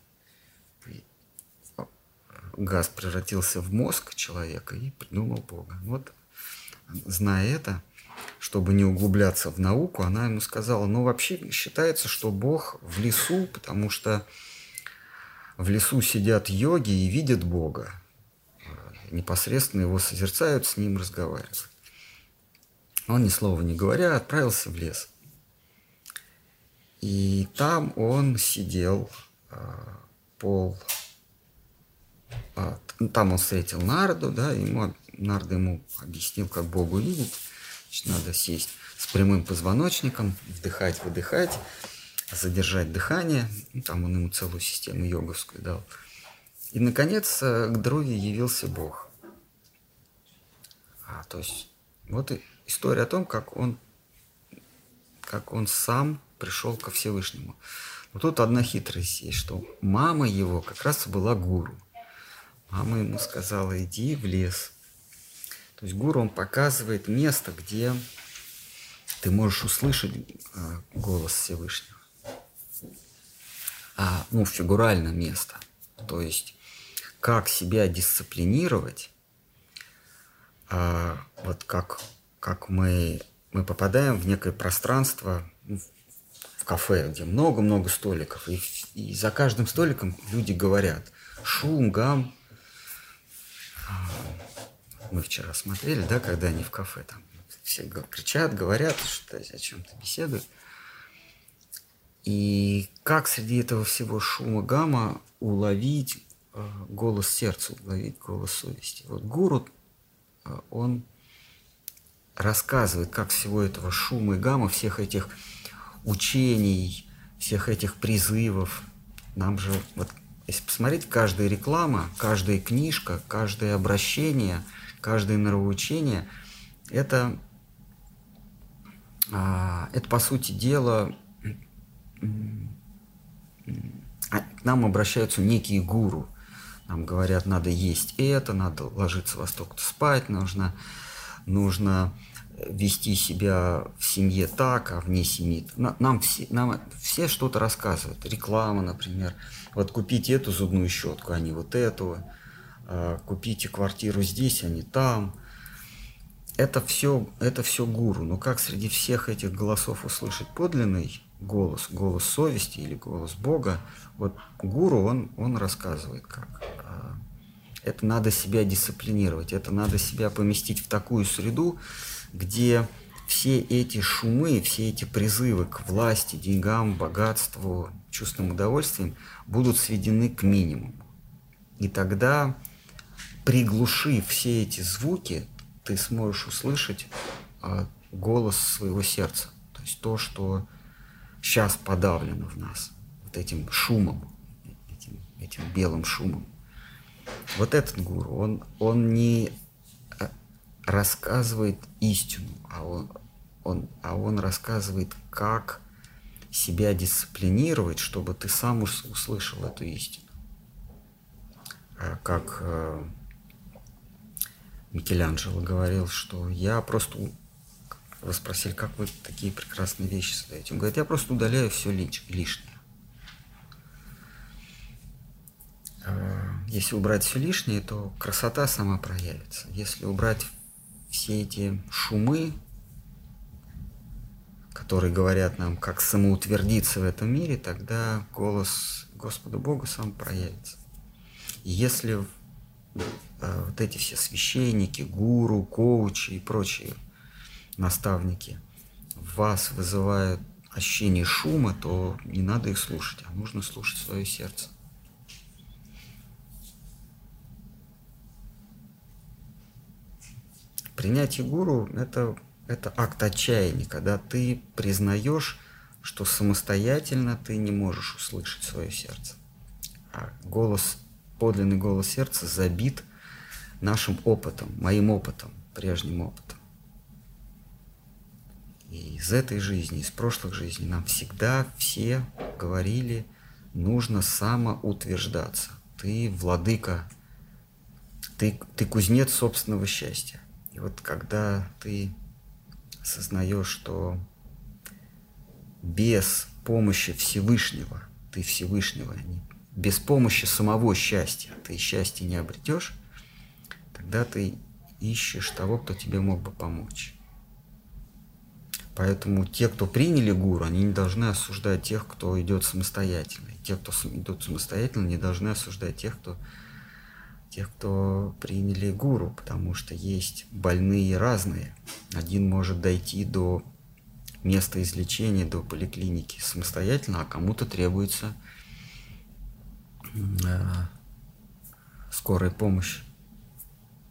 газ превратился в мозг человека и придумал Бога. Вот, зная это, чтобы не углубляться в науку, она ему сказала, ну вообще считается, что Бог в лесу, потому что в лесу сидят йоги и видят Бога. Непосредственно его созерцают, с ним разговаривают. Он ни слова не говоря отправился в лес. И там он сидел а, пол а, там он встретил Нарду, да, ему, Нарда ему объяснил, как Богу видеть. Значит, надо сесть с прямым позвоночником, вдыхать, выдыхать, задержать дыхание. Ну, там он ему целую систему йоговскую дал. И, наконец, э, к Друве явился Бог. А, то есть, вот история о том, как он, как он сам пришел ко Всевышнему. Но тут одна хитрость есть, что мама его как раз была гуру. Мама ему сказала, иди в лес. То есть гуру, он показывает место, где ты можешь услышать э, голос Всевышнего. А, ну, фигурально место. То есть, как себя дисциплинировать, а, вот как, как мы, мы попадаем в некое пространство, ну, в кафе, где много-много столиков, и, и за каждым столиком люди говорят шум, гам, мы вчера смотрели, да, когда они в кафе там все кричат, говорят, что о чем-то беседуют. И как среди этого всего шума гамма уловить э, голос сердца, уловить голос совести. Вот гуру, э, он рассказывает, как всего этого шума и гамма, всех этих учений, всех этих призывов. Нам же вот если посмотреть, каждая реклама, каждая книжка, каждое обращение, каждое нравоучение – это, а, это, по сути дела, а, к нам обращаются некие гуру. Нам говорят, надо есть это, надо ложиться во столько спать, нужно, нужно вести себя в семье так, а вне семьи. Нам все, нам все что-то рассказывают. Реклама, например – вот купите эту зубную щетку, а не вот эту, а, купите квартиру здесь, а не там. Это все, это все гуру. Но как среди всех этих голосов услышать подлинный голос, голос совести или голос Бога? Вот гуру, он, он рассказывает как. А, это надо себя дисциплинировать, это надо себя поместить в такую среду, где все эти шумы, все эти призывы к власти, деньгам, богатству, чувственным удовольствиям будут сведены к минимуму. И тогда, приглушив все эти звуки, ты сможешь услышать а, голос своего сердца. То есть то, что сейчас подавлено в нас, вот этим шумом, этим, этим белым шумом. Вот этот гуру, он, он не рассказывает истину, а он, он, а он рассказывает, как себя дисциплинировать, чтобы ты сам услышал эту истину. А как э, Микеланджело говорил, что я просто... Вы спросили, как вы такие прекрасные вещи создаете? Он говорит, я просто удаляю все лишнее. Э, если убрать все лишнее, то красота сама проявится. Если убрать все эти шумы, которые говорят нам, как самоутвердиться в этом мире, тогда голос Господа Бога сам проявится. И если э, вот эти все священники, гуру, коучи и прочие наставники в вас вызывают ощущение шума, то не надо их слушать, а нужно слушать свое сердце. Принятие гуру – это, это акт отчаяния, когда ты признаешь, что самостоятельно ты не можешь услышать свое сердце. А голос, подлинный голос сердца забит нашим опытом, моим опытом, прежним опытом. И из этой жизни, из прошлых жизней нам всегда все говорили, нужно самоутверждаться. Ты владыка, ты, ты кузнец собственного счастья. И вот когда ты осознаешь, что без помощи Всевышнего, ты Всевышнего, а без помощи самого счастья ты счастье не обретешь, тогда ты ищешь того, кто тебе мог бы помочь. Поэтому те, кто приняли гуру, они не должны осуждать тех, кто идет самостоятельно. Те, кто идут самостоятельно, не должны осуждать тех, кто тех, кто приняли гуру, потому что есть больные разные. Один может дойти до места излечения, до поликлиники самостоятельно, а кому-то требуется э, скорая помощь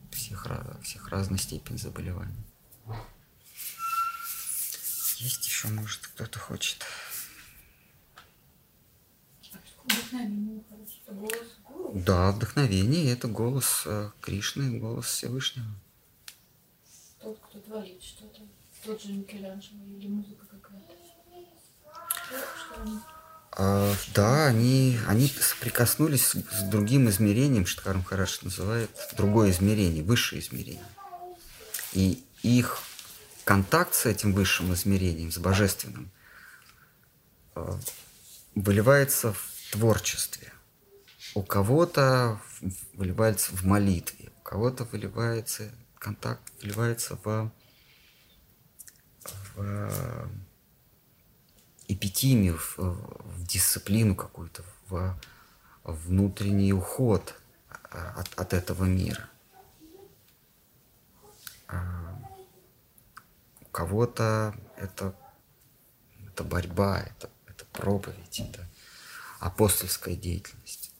всех, всех разной степени заболеваний. Есть еще, может, кто-то хочет. Вдохновение, это голос да, вдохновение – это голос э, Кришны, голос Всевышнего. Тот, кто творит что-то. Тот же Микеланджело или музыка какая-то. Что они... А, да, они, они соприкоснулись с, с другим измерением, Штхар Махараш называет, другое измерение, высшее измерение. И их контакт с этим высшим измерением, с божественным, э, выливается в творчестве у кого-то выливается в молитве, у кого-то выливается контакт, выливается в, в эпитимию, в, в дисциплину какую-то, в внутренний уход от, от этого мира. А у кого-то это, это борьба, это, это проповедь, это апостольская деятельность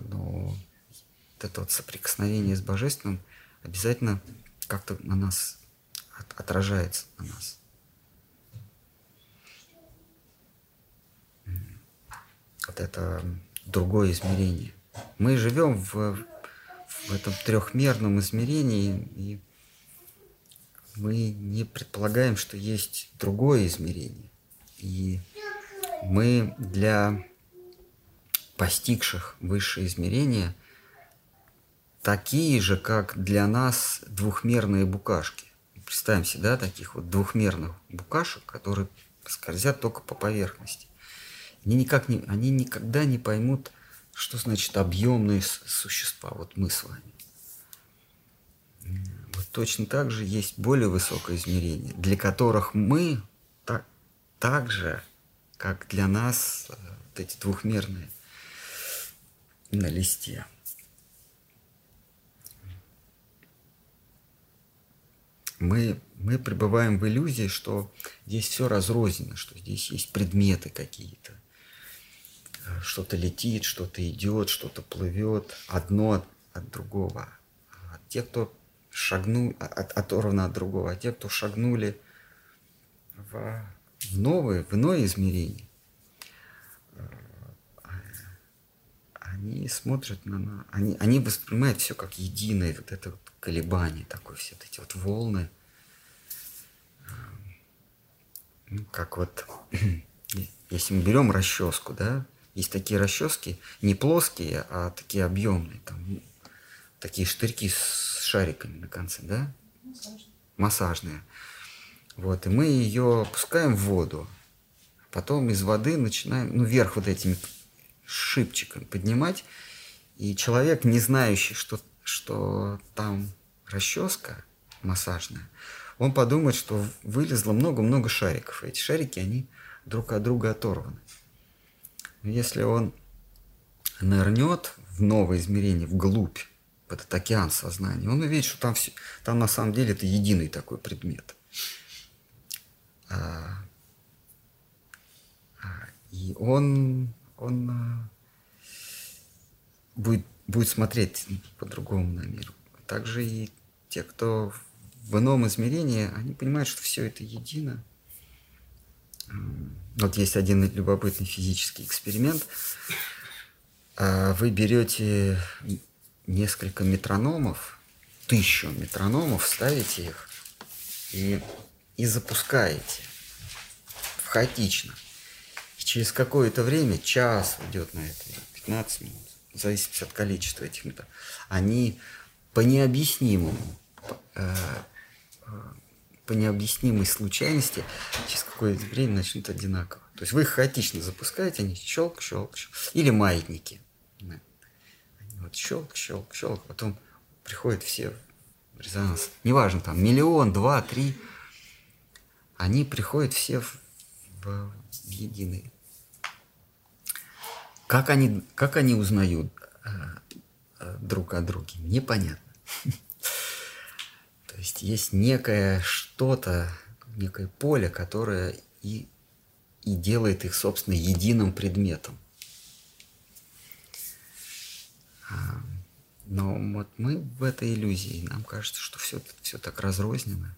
но вот это вот соприкосновение с Божественным обязательно как-то на нас отражается на нас. Вот это другое измерение. Мы живем в, в этом трехмерном измерении, и мы не предполагаем, что есть другое измерение. И мы для постигших высшие измерения, такие же, как для нас двухмерные букашки. Представим себе, да, таких вот двухмерных букашек, которые скользят только по поверхности. Они, никак не, они никогда не поймут, что значит объемные существа, вот мы с вами. Вот точно так же есть более высокое измерение, для которых мы так, так же, как для нас э, вот эти двухмерные на листе. Мы, мы пребываем в иллюзии, что здесь все разрознено, что здесь есть предметы какие-то. Что-то летит, что-то идет, что-то плывет, одно от, от другого. А те, кто шагнул, от, оторвано от другого, а те, кто шагнули в, в новое, в иное измерение, они смотрят на нас, они, они воспринимают все как единое, вот это вот колебание такое, все вот эти вот волны. Ну, как вот, если мы берем расческу, да, есть такие расчески, не плоские, а такие объемные, там, ну, такие штырьки с шариками на конце, да? Массажные. Массажные. Вот, и мы ее опускаем в воду, потом из воды начинаем, ну, вверх вот этими шипчиком поднимать, и человек, не знающий, что, что там расческа массажная, он подумает, что вылезло много-много шариков. Эти шарики, они друг от друга оторваны. Но если он нырнет в новое измерение, вглубь в этот океан сознания, он увидит, что там, все, там на самом деле это единый такой предмет. А, а, и он, он а, будет, будет смотреть по-другому на мир. Также и те, кто в ином измерении, они понимают, что все это едино. Вот есть один любопытный физический эксперимент. Вы берете несколько метрономов, тысячу метрономов, ставите их и, и запускаете хаотично. Через какое-то время, час идет на это, 15 минут, в зависимости от количества этих метрономов, они по необъяснимому, э, э, по необъяснимой случайности через какое-то время начнут одинаково. То есть вы их хаотично запускаете, они щелк, щелк, щелк. Или маятники. Вот щелк, щелк, щелк, потом приходят все в резонанс. Неважно, там миллион, два, три. Они приходят все в, в единый. Как они, как они узнают э, э, друг о друге, непонятно. То есть есть некое что-то, некое поле, которое и, и делает их, собственно, единым предметом. А, но вот мы в этой иллюзии, нам кажется, что все, все так разрознено.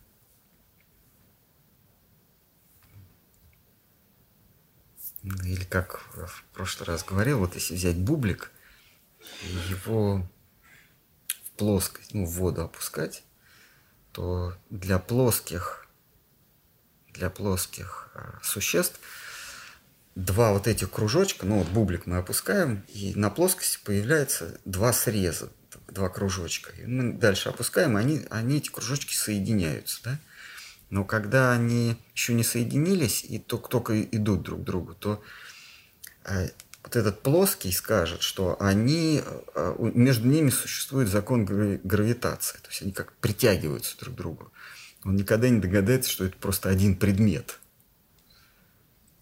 Или как в прошлый раз говорил, вот если взять бублик, его в плоскость, ну, в воду опускать, то для плоских, для плоских а, существ – два вот этих кружочка, ну вот бублик мы опускаем, и на плоскости появляется два среза, два кружочка. И мы дальше опускаем, они, они эти кружочки соединяются, да? Но когда они еще не соединились и только, идут друг к другу, то э, вот этот плоский скажет, что они, э, между ними существует закон гравитации, то есть они как притягиваются друг к другу. Он никогда не догадается, что это просто один предмет –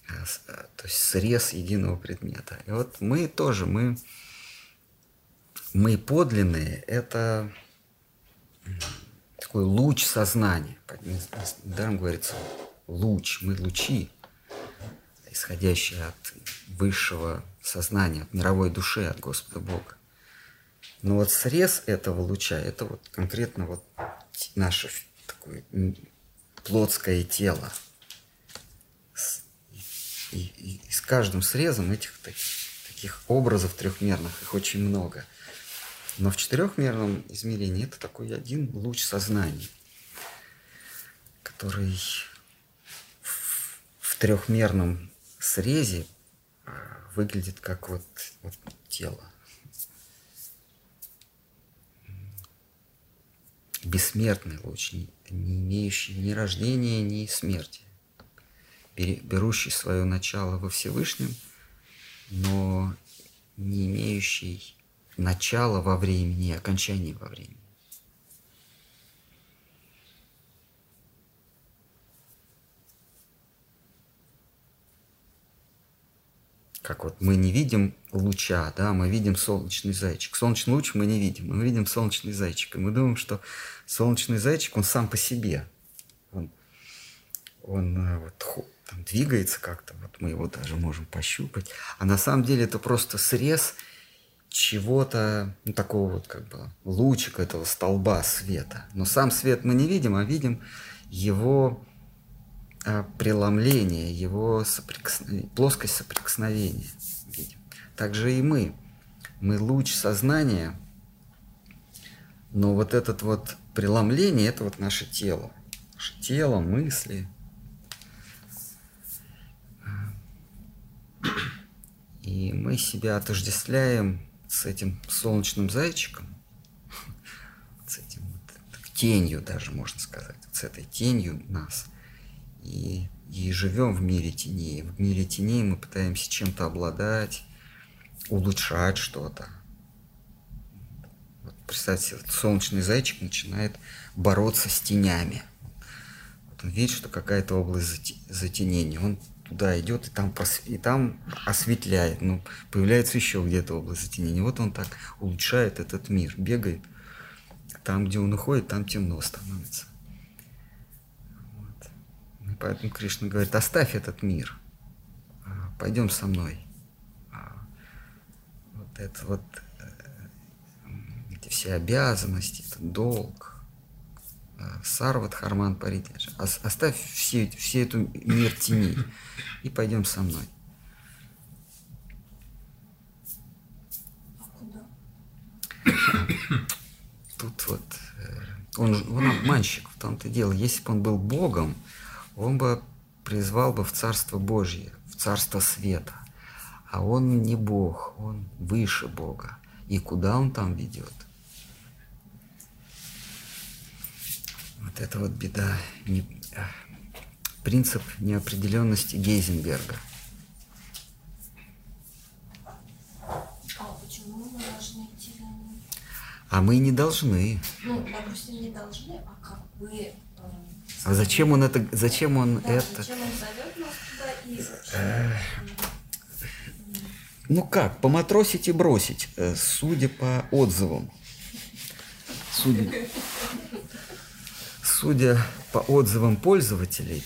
Э, то есть срез единого предмета. И вот мы тоже, мы, мы подлинные, это такой луч сознания. Недаром говорится луч, мы лучи, исходящие от высшего сознания, от мировой души, от Господа Бога. Но вот срез этого луча, это вот конкретно вот наше такое плотское тело – и, и, и с каждым срезом этих таких, таких образов трехмерных, их очень много. Но в четырехмерном измерении это такой один луч сознания, который в, трехмерном срезе а, выглядит как вот, вот тело. Бессмертный луч, не, не имеющий ни рождения, ни смерти берущий свое начало во Всевышнем, но не имеющий начала во времени и окончания во времени. Как вот мы не видим луча, да, мы видим солнечный зайчик. Солнечный луч мы не видим, мы видим солнечный зайчик. И мы думаем, что солнечный зайчик, он сам по себе. Он, он э, вот, там двигается как-то, вот мы его даже можем пощупать. А на самом деле это просто срез чего-то, ну, такого вот как бы лучика этого столба света. Но сам свет мы не видим, а видим его а, преломление, его соприкосновение, плоскость соприкосновения видим. Также и мы. Мы луч сознания, но вот этот вот преломление – это вот наше тело. Наше тело, мысли – И мы себя отождествляем с этим солнечным зайчиком, с этим вот, тенью даже, можно сказать, с этой тенью нас. И, и живем в мире теней. В мире теней мы пытаемся чем-то обладать, улучшать что-то. Вот представьте, вот солнечный зайчик начинает бороться с тенями. Вот он видит, что какая-то область затенения. Он туда идет и там, и там осветляет. Ну, появляется еще где-то область затенения. Вот он так улучшает этот мир, бегает там, где он уходит, там темно становится. Вот. И поэтому Кришна говорит, оставь этот мир, а, пойдем со мной. А, вот это вот, э, эти все обязанности, этот долг, Сарват Харман Паритяджа. Оставь все, все эту мир теней и пойдем со мной. Тут вот э, он, он обманщик в том-то дело. Если бы он был Богом, он бы призвал бы в Царство Божье, в Царство Света. А он не Бог, он выше Бога. И куда он там ведет? Вот это вот беда. Не, э, принцип неопределенности Гейзенберга – А мы не должны. Ну, допустим, не должны, а как бы... Э, а зачем он это, зачем он да, это? Зачем он зовет нас туда и Ну как, поматросить и бросить, э, судя по отзывам. Судя, судя по отзывам пользователей,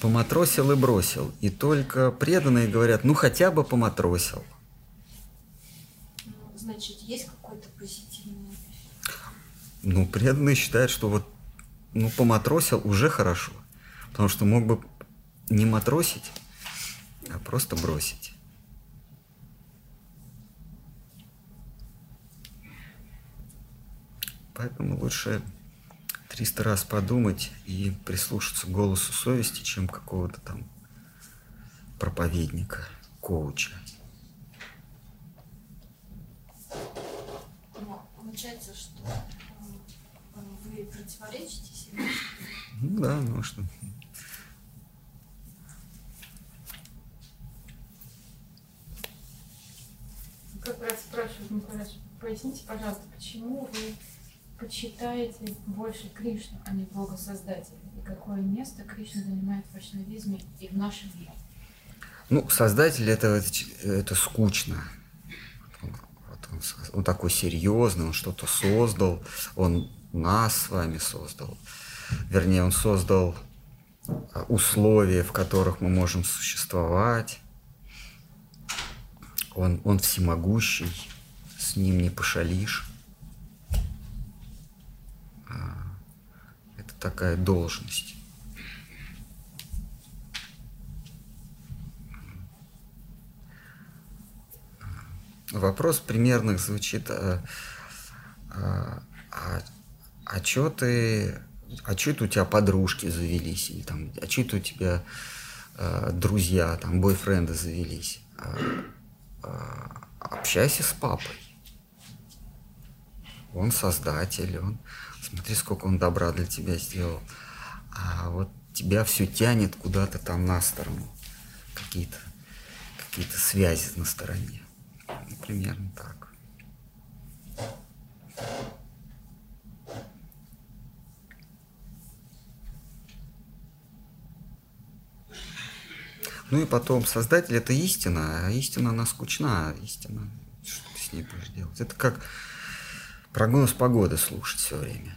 поматросил и бросил. И только преданные говорят, ну хотя бы поматросил. Значит, есть какой-то позитивный Ну, преданные считают, что вот ну, поматросил уже хорошо. Потому что мог бы не матросить, а просто бросить. Поэтому лучше 300 раз подумать и прислушаться к голосу совести, чем какого-то там проповедника, коуча. получается, что э, вы противоречите себе? Ну да, ну что. Как раз спрашивают, Николай, поясните, пожалуйста, почему вы почитаете больше Кришну, а не Бога Создателя? И какое место Кришна занимает в вайшнавизме и в нашем мире? Ну, Создатель это, это скучно он такой серьезный, он что-то создал, он нас с вами создал. Вернее, он создал а, условия, в которых мы можем существовать. Он, он всемогущий, с ним не пошалишь. А, это такая должность. Вопрос примерных звучит, а, а, а, а ты, а что это у тебя подружки завелись, или там, а что это у тебя а, друзья, там, бойфренды завелись? А, а, общайся с папой. Он создатель, он, смотри, сколько он добра для тебя сделал. А вот тебя все тянет куда-то там на сторону, какие-то какие-то связи на стороне. Примерно так. Ну и потом, создатель это истина, а истина она скучна, истина, что ты с ней будешь делать? Это как прогноз погоды слушать все время.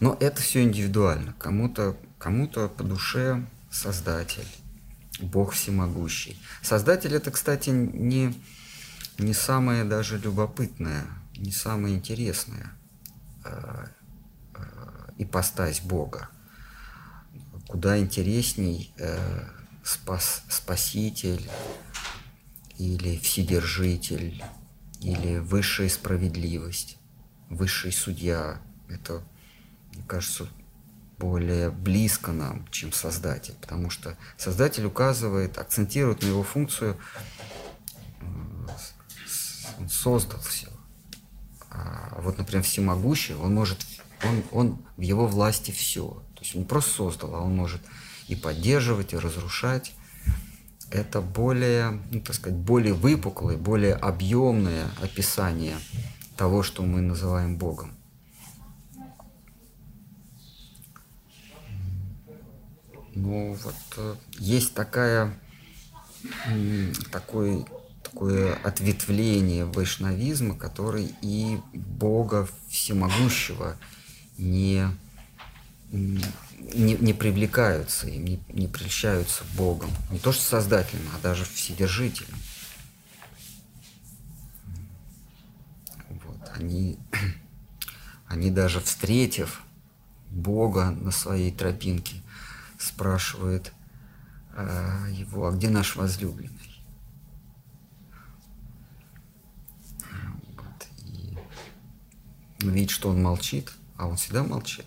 Но это все индивидуально. Кому-то кому по душе создатель, Бог всемогущий. Создатель это, кстати, не, не самое даже любопытное, не самое интересное э, э, ипостась Бога. Куда интересней э, спас, Спаситель или Вседержитель или Высшая справедливость, Высший судья. Это, мне кажется, более близко нам, чем Создатель, потому что Создатель указывает, акцентирует на его функцию, он создал все. А вот, например, всемогущий, он может, он, он в его власти все. То есть он не просто создал, а он может и поддерживать, и разрушать. Это более, ну, так сказать, более выпуклое, более объемное описание того, что мы называем Богом. Ну вот э, есть такая, такой, такое ответвление вайшнавизма, который и Бога всемогущего не, не, не привлекаются, им не, не прельщаются Богом. Не то что Создателем, а даже Вседержителем. Вот, они, они даже встретив Бога на своей тропинке, спрашивают э, его, а где наш возлюбленный? Вот, видит, что он молчит, а он всегда молчит.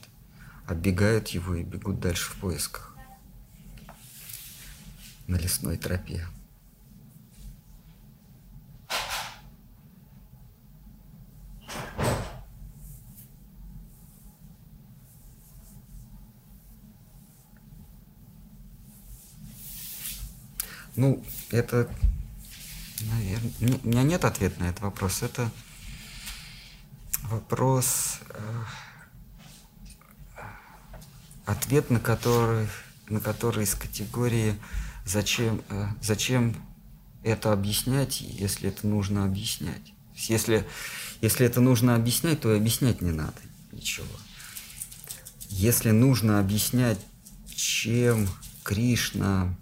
Оббегают его и бегут дальше в поисках на лесной тропе. Ну, это, наверное, у меня нет ответа на этот вопрос. Это вопрос, э, ответ на который, на который из категории зачем, э, зачем это объяснять, если это нужно объяснять. Если, если это нужно объяснять, то и объяснять не надо ничего. Если нужно объяснять, чем Кришна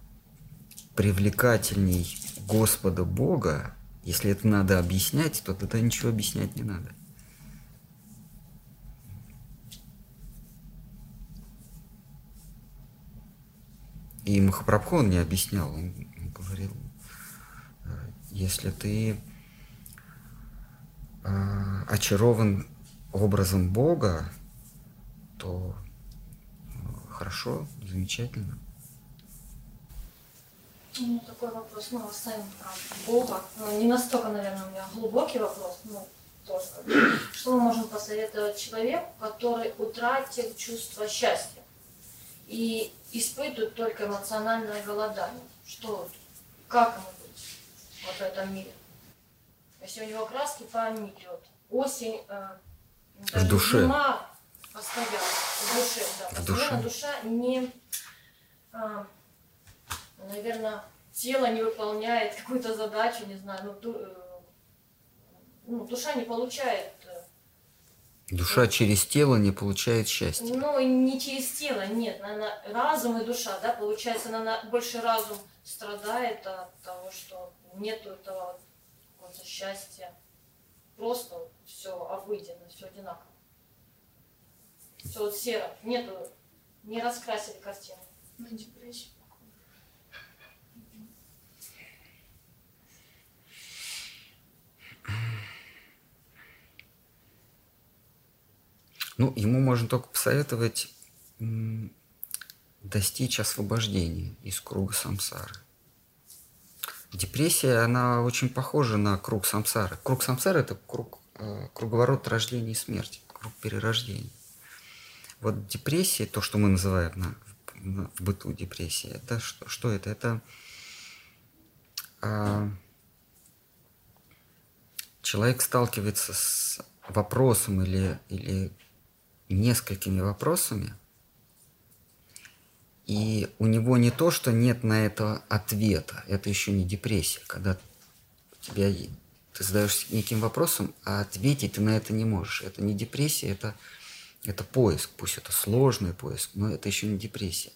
привлекательней Господа Бога, если это надо объяснять, то тогда ничего объяснять не надо. И Махапрабху он не объяснял, он говорил, «Э, если ты э, очарован образом Бога, то э, хорошо, замечательно. Ну, такой вопрос, ну, оставим про Бога. Ну, не настолько, наверное, у меня глубокий вопрос, ну, тоже. Что мы можем посоветовать человеку, который утратил чувство счастья и испытывает только эмоциональное голодание? Что, как ему быть вот в этом мире? Если у него краски по идет, осень, э, в душе. зима постоянно, в душе, да. В душе. душа не... Э, наверное, тело не выполняет какую-то задачу, не знаю, ну, ду, э, ну душа не получает. Душа через тело не получает счастья. Ну, не через тело, нет, наверное, разум и душа, да, получается, наверное, больше разум страдает от того, что нету этого какого-то счастья. Просто все обыденно, все одинаково. Все вот серо, нету, не раскрасили картину. Ну, депрессия. Ну, ему можно только посоветовать достичь освобождения из круга самсары. Депрессия, она очень похожа на круг самсары. Круг самсары – это круг, э, круговорот рождения и смерти, круг перерождения. Вот депрессия, то, что мы называем на, на, в быту депрессия, это что, что это? Это а, человек сталкивается с вопросом или, или несколькими вопросами, и у него не то, что нет на это ответа, это еще не депрессия, когда тебя ты задаешься неким вопросом, а ответить ты на это не можешь. Это не депрессия, это, это поиск, пусть это сложный поиск, но это еще не депрессия.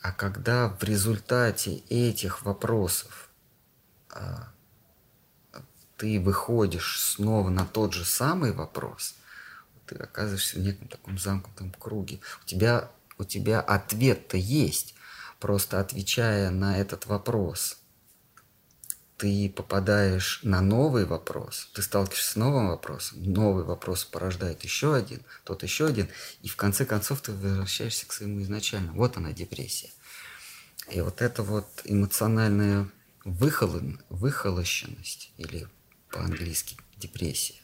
А когда в результате этих вопросов а, ты выходишь снова на тот же самый вопрос, ты оказываешься в неком таком замкнутом круге. У тебя, у тебя ответ-то есть, просто отвечая на этот вопрос, ты попадаешь на новый вопрос, ты сталкиваешься с новым вопросом, новый вопрос порождает еще один, тот еще один, и в конце концов ты возвращаешься к своему изначальному. Вот она депрессия. И вот эта вот эмоциональная выхолон, выхолощенность или по-английски депрессия.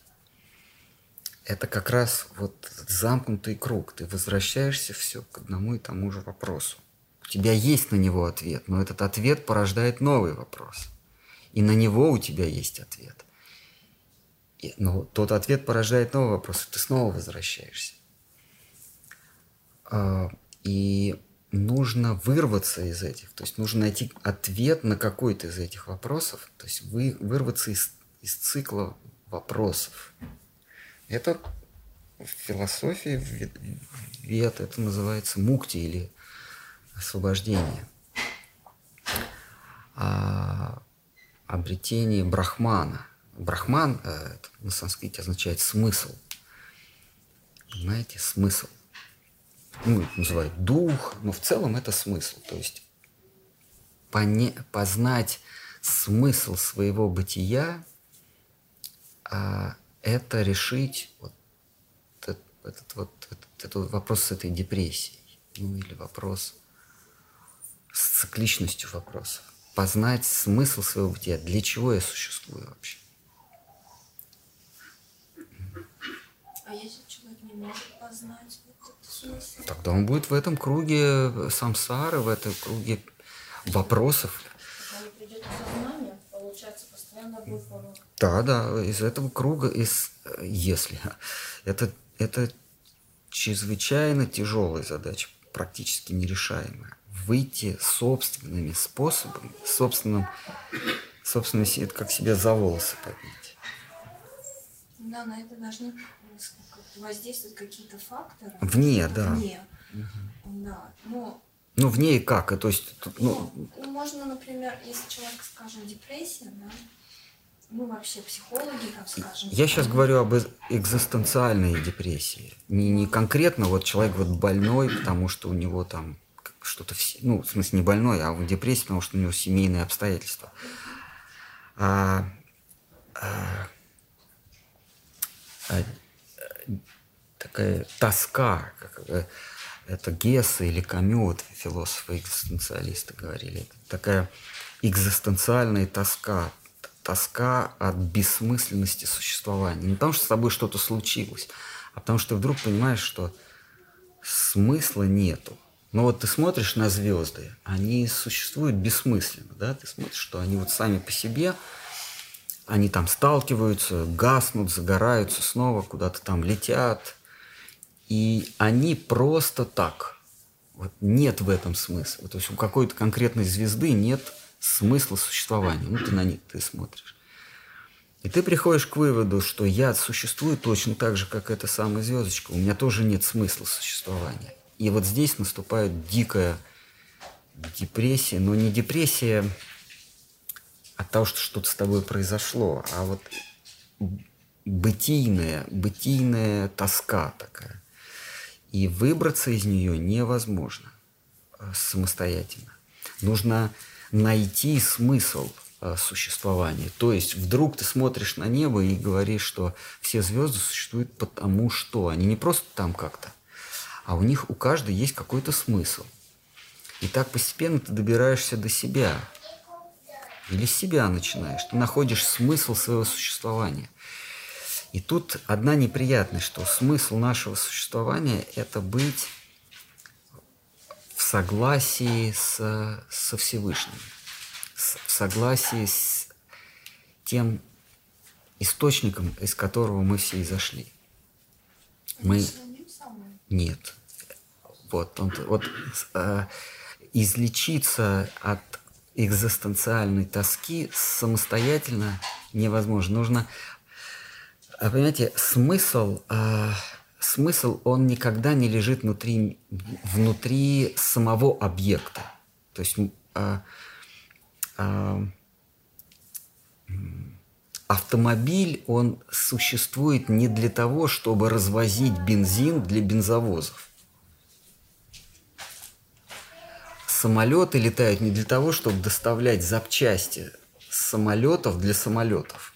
Это как раз вот замкнутый круг. Ты возвращаешься все к одному и тому же вопросу. У тебя есть на него ответ, но этот ответ порождает новый вопрос. И на него у тебя есть ответ. И, но тот ответ порождает новый вопрос, и ты снова возвращаешься. А, и нужно вырваться из этих, то есть нужно найти ответ на какой-то из этих вопросов, то есть вы, вырваться из, из цикла вопросов. Это в философии вет, это называется мукти или освобождение. А, обретение брахмана. Брахман э, это на санскрите означает смысл. Понимаете, смысл. Ну, называют дух, но в целом это смысл. То есть поне, познать смысл своего бытия а, это решить вот этот, этот, вот, этот, этот вопрос с этой депрессией. Ну или вопрос с цикличностью вопросов. Познать смысл своего бытия. Для чего я существую вообще? А если человек не может познать этот смысл? Тогда он будет в этом круге самсары, в этом круге вопросов. Когда придет сознание, получается, постоянно будет. Да, да, из этого круга, из, если, это, это чрезвычайно тяжелая задача, практически нерешаемая. Выйти собственными способами, собственным, собственно, это как себя за волосы поднять. Да, на это должны воздействовать какие-то факторы. Вне, да. Вне. Да. Но Ну, в ней как? То есть, ну, Ну, можно, например, если человек, скажем, депрессия, да, ну, вообще психологи, как скажем. я сейчас говорю об экзистенциальной депрессии. Не, не конкретно вот человек вот больной, потому что у него там что-то, ну, в смысле не больной, а в депрессии, потому что у него семейные обстоятельства. А, а, а, такая тоска, как, э, это Гесса или Камю, философы-экзистенциалисты говорили, такая экзистенциальная тоска, тоска от бессмысленности существования. Не потому, что с тобой что-то случилось, а потому что вдруг понимаешь, что смысла нету. Но вот ты смотришь на звезды, они существуют бессмысленно, да? Ты смотришь, что они вот сами по себе, они там сталкиваются, гаснут, загораются снова, куда-то там летят. И они просто так. Вот нет в этом смысла. То есть у какой-то конкретной звезды нет смысла существования. Ну, ты на них ты смотришь. И ты приходишь к выводу, что я существую точно так же, как эта самая звездочка. У меня тоже нет смысла существования. И вот здесь наступает дикая депрессия, но не депрессия от того, что что-то с тобой произошло, а вот бытийная, бытийная тоска такая. И выбраться из нее невозможно э, самостоятельно. Нужно найти смысл э, существования. То есть вдруг ты смотришь на небо и говоришь, что все звезды существуют потому что. Они не просто там как-то, а у них у каждой есть какой-то смысл. И так постепенно ты добираешься до себя. Или себя начинаешь. Ты находишь смысл своего существования. И тут одна неприятность, что смысл нашего существования – это быть в согласии с, со Всевышним, с- в согласии с тем источником, из которого мы все изошли. Мы... Нет. Вот, он, вот э, излечиться от экзистенциальной тоски самостоятельно невозможно. Нужно, а, понимаете, смысл, э, смысл, он никогда не лежит внутри, внутри самого объекта. То есть э, м, автомобиль, он существует не для того, чтобы развозить бензин для бензовозов. Самолеты летают не для того, чтобы доставлять запчасти самолетов для самолетов.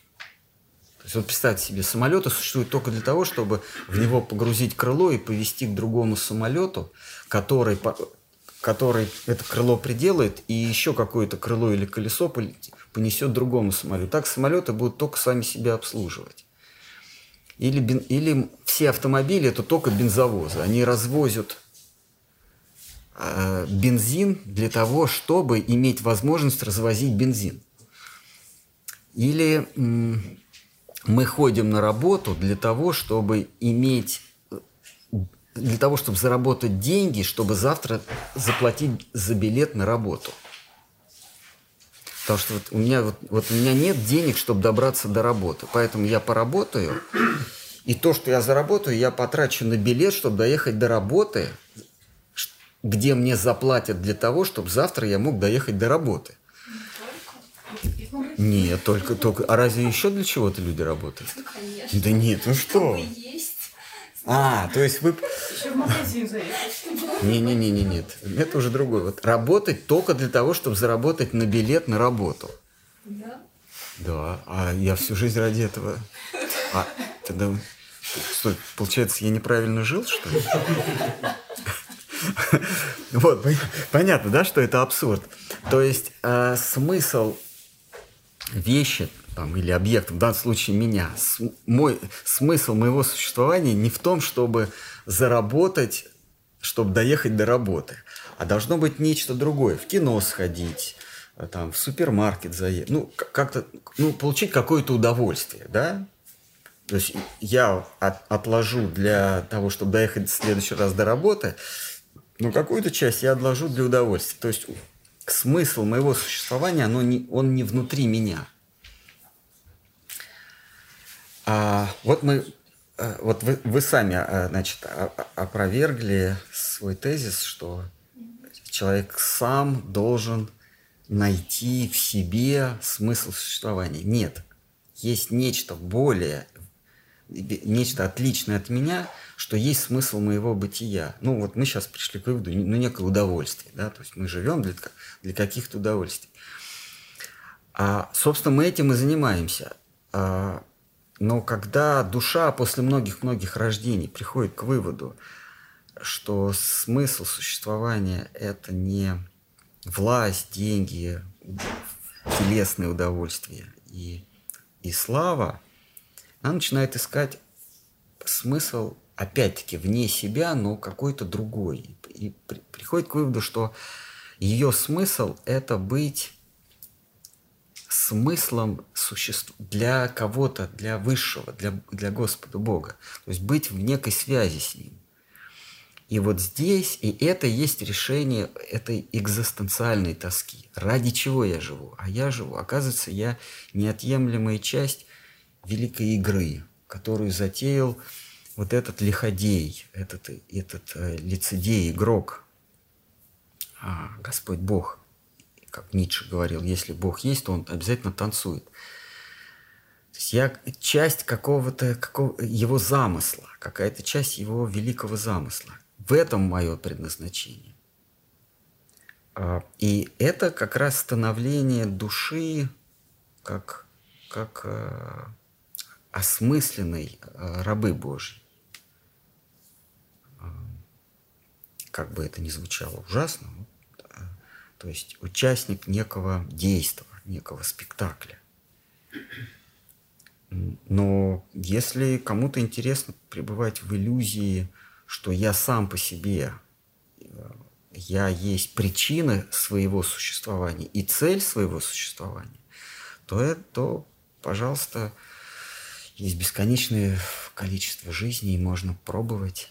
То есть вот представьте себе, самолеты существуют только для того, чтобы в него погрузить крыло и повезти к другому самолету, который, который это крыло приделает, и еще какое-то крыло или колесо понесет другому самолету. Так самолеты будут только сами себя обслуживать. Или, бен- или все автомобили это только бензовозы. Они развозят э, бензин для того, чтобы иметь возможность развозить бензин. Или мы ходим на работу для того, чтобы иметь э, для того, чтобы заработать деньги, чтобы завтра заплатить за билет на работу. Потому что вот у меня, вот, вот у меня нет денег, чтобы добраться до работы. Поэтому я поработаю, и то, что я заработаю, я потрачу на билет, чтобы доехать до работы, где мне заплатят для того, чтобы завтра я мог доехать до работы. Нет, только, только. А разве еще для чего-то люди работают? Ну, конечно. Да нет, ну что? А, то есть вы... Еще в магазин заехать. Не-не-не, не, нет. Это уже другое. Вот работать только для того, чтобы заработать на билет на работу. Да. Да, а я всю жизнь ради этого. А, тогда... Что, получается, я неправильно жил, что ли? Вот, пон- понятно, да, что это абсурд. То есть э, смысл вещи там, или объекта, в данном случае меня, с- мой, смысл моего существования не в том, чтобы заработать, чтобы доехать до работы, а должно быть нечто другое. В кино сходить, э, там, в супермаркет заехать, ну, как-то, ну, получить какое-то удовольствие, да? То есть я от- отложу для того, чтобы доехать в следующий раз до работы, но какую-то часть я отложу для удовольствия. То есть смысл моего существования, оно не, он не внутри меня. А, вот мы, э, вот вы, вы сами, э, значит, о- опровергли свой тезис, что человек сам должен найти в себе смысл существования. Нет, есть нечто более, нечто отличное от меня, что есть смысл моего бытия. Ну вот мы сейчас пришли к выводу, ну некое удовольствие, да, то есть мы живем для, для каких-то удовольствий. А, собственно, мы этим и занимаемся. А, но когда душа после многих-многих рождений приходит к выводу, что смысл существования – это не власть, деньги, телесные удовольствия и, и слава, она начинает искать смысл, опять-таки, вне себя, но какой-то другой. И при- приходит к выводу, что ее смысл – это быть смыслом существ для кого-то, для высшего, для, для Господа Бога. То есть быть в некой связи с Ним. И вот здесь, и это есть решение этой экзистенциальной тоски. Ради чего я живу? А я живу. Оказывается, я неотъемлемая часть великой игры, которую затеял вот этот лиходей, этот, этот э, лицедей, игрок, а, Господь Бог. Как Ницше говорил, если Бог есть, то Он обязательно танцует. То есть я часть какого-то какого, его замысла, какая-то часть его великого замысла. В этом мое предназначение. А, И это как раз становление души как, как э, осмысленной э, рабы Божьей. А, Как бы это ни звучало ужасно, ну, э, то есть участник некого действия, некого спектакля. Но если кому-то интересно пребывать в иллюзии, что я сам по себе, э, я есть причина своего существования и цель своего существования, то, это, то пожалуйста, есть бесконечное количество жизней, можно пробовать,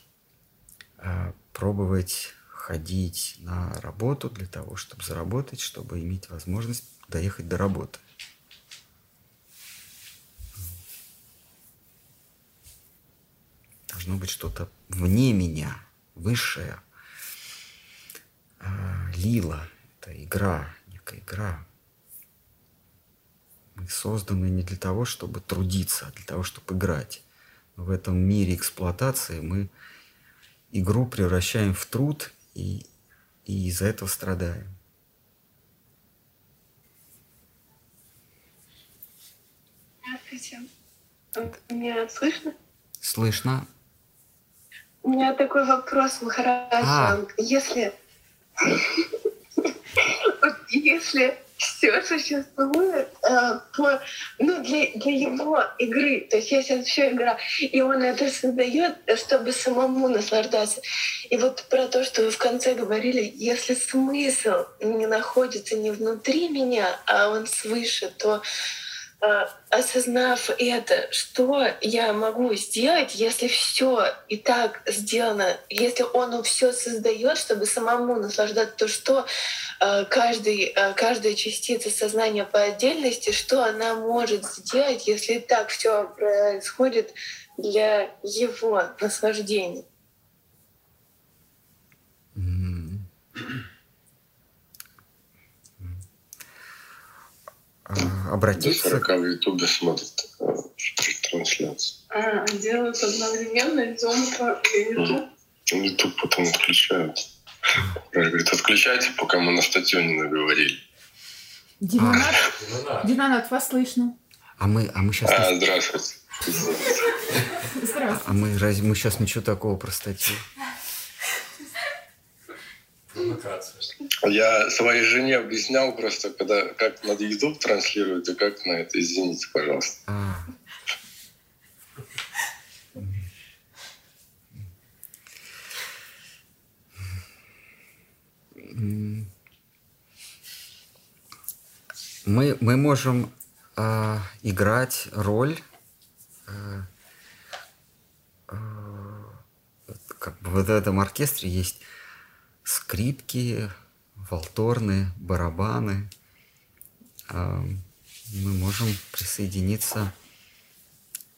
э, пробовать ходить на работу для того, чтобы заработать, чтобы иметь возможность доехать до работы. Должно быть что-то вне меня, высшее. А, Лила – это игра, некая игра. Мы созданы не для того, чтобы трудиться, а для того, чтобы играть. В этом мире эксплуатации мы игру превращаем в труд и, и из-за этого страдаем. Здравствуйте. Меня слышно? Слышно? У меня такой вопрос, Махарадж. А. Если... Если все существует э, по, ну, для, для его игры, то есть если это все игра, и он это создает, чтобы самому наслаждаться. И вот про то, что вы в конце говорили, если смысл не находится не внутри меня, а он свыше, то осознав это, что я могу сделать, если все и так сделано, если он все создает, чтобы самому наслаждаться, то что э, каждый, э, каждая частица сознания по отдельности, что она может сделать, если так все происходит для его наслаждения. Обратиться... До 40 в Ютубе смотрят э, трансляцию. А, делают одновременно Зомка и Ютуб? Ютуб потом отключают. Говорит, отключайте, пока мы на статью не наговорили. Динанат, а. Динанат, вас слышно. А мы, а мы сейчас... А, здравствуйте. Здравствуйте. А мы разве мы сейчас ничего такого про статью? Я своей жене объяснял просто, когда как надо YouTube транслировать и как на это. Извините, пожалуйста. А. Мы, мы можем э, играть роль э, э, как бы в этом оркестре есть скрипки, волторны, барабаны. А, мы можем присоединиться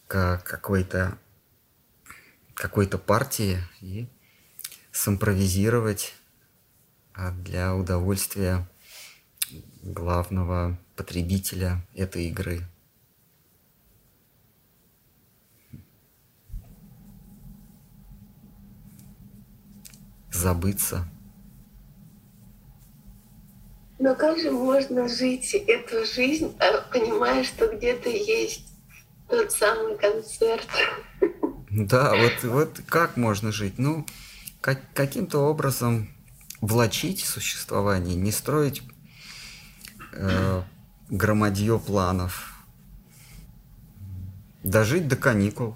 к какой-то какой-то партии и симпровизировать а, для удовольствия главного потребителя этой игры. Забыться – но как же можно жить эту жизнь, а понимая, что где-то есть тот самый концерт? Да, вот, вот как можно жить? Ну, как, каким-то образом влачить существование, не строить э, громадье планов, дожить до каникул.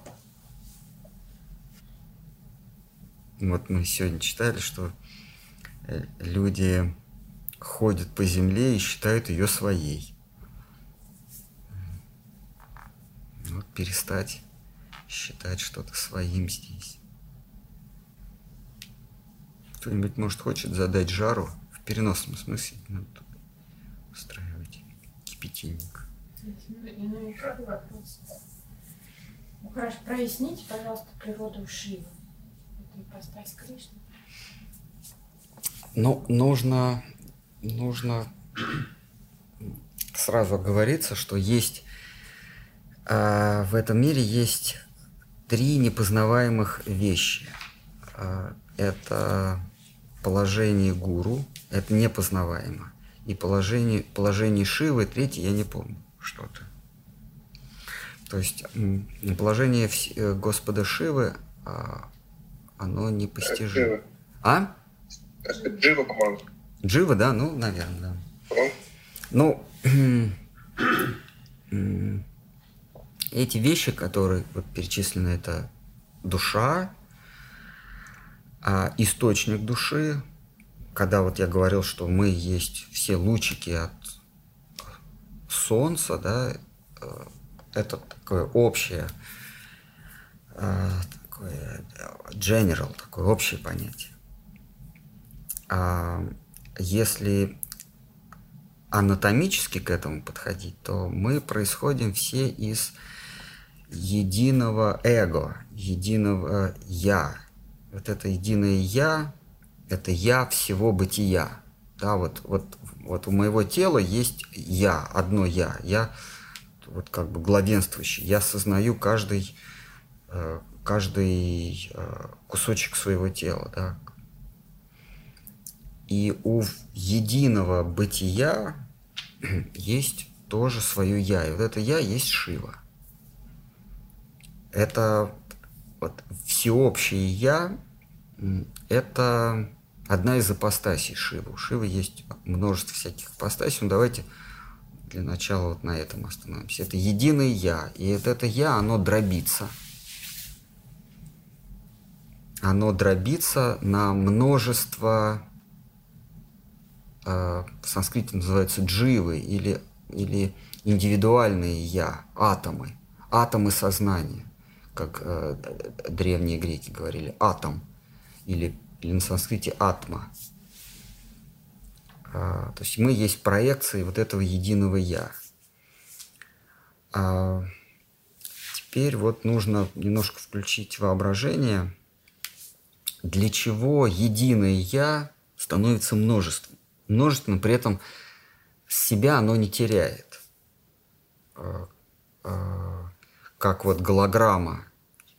Вот мы сегодня читали, что э, люди ходят по земле и считают ее своей. Вот перестать считать что-то своим здесь. Кто-нибудь, может, хочет задать жару в переносном смысле? Надо тут устраивать кипятильник. Ну, хорошо, проясните, пожалуйста, природу Шивы. Это ипостась Кришны. Ну, нужно нужно сразу оговориться, что есть э, в этом мире есть три непознаваемых вещи. Э, это положение гуру, это непознаваемо. И положение, положение Шивы, третье, я не помню, что-то. То есть положение э, Господа Шивы, а, оно непостижимо. А? Джива, по-моему. Джива, да? Ну, наверное, да. Ну, эти вещи, которые вот перечислены, это душа, а источник души, когда вот я говорил, что мы есть все лучики от солнца, да, э, это такое общее, э, такое general, такое общее понятие. Если анатомически к этому подходить, то мы происходим все из единого эго, единого я. Вот это единое я, это я всего бытия. Да, вот, вот, вот у моего тела есть я, одно я. Я вот как бы главенствующий. Я сознаю каждый, э, каждый э, кусочек своего тела, да, и у единого бытия есть тоже свое я. И вот это я есть Шива. Это вот всеобщее я, это одна из апостасий Шивы. У Шивы есть множество всяких апостасий. Ну, давайте для начала вот на этом остановимся. Это единое я. И вот это я, оно дробится. Оно дробится на множество в санскрите называются дживы или или индивидуальные я, атомы, атомы сознания, как э, древние греки говорили, атом, или, или на санскрите атма. А, то есть мы есть проекции вот этого единого я. А теперь вот нужно немножко включить воображение, для чего единое я становится множеством. Множественным при этом себя оно не теряет. А, а, как вот голограмма.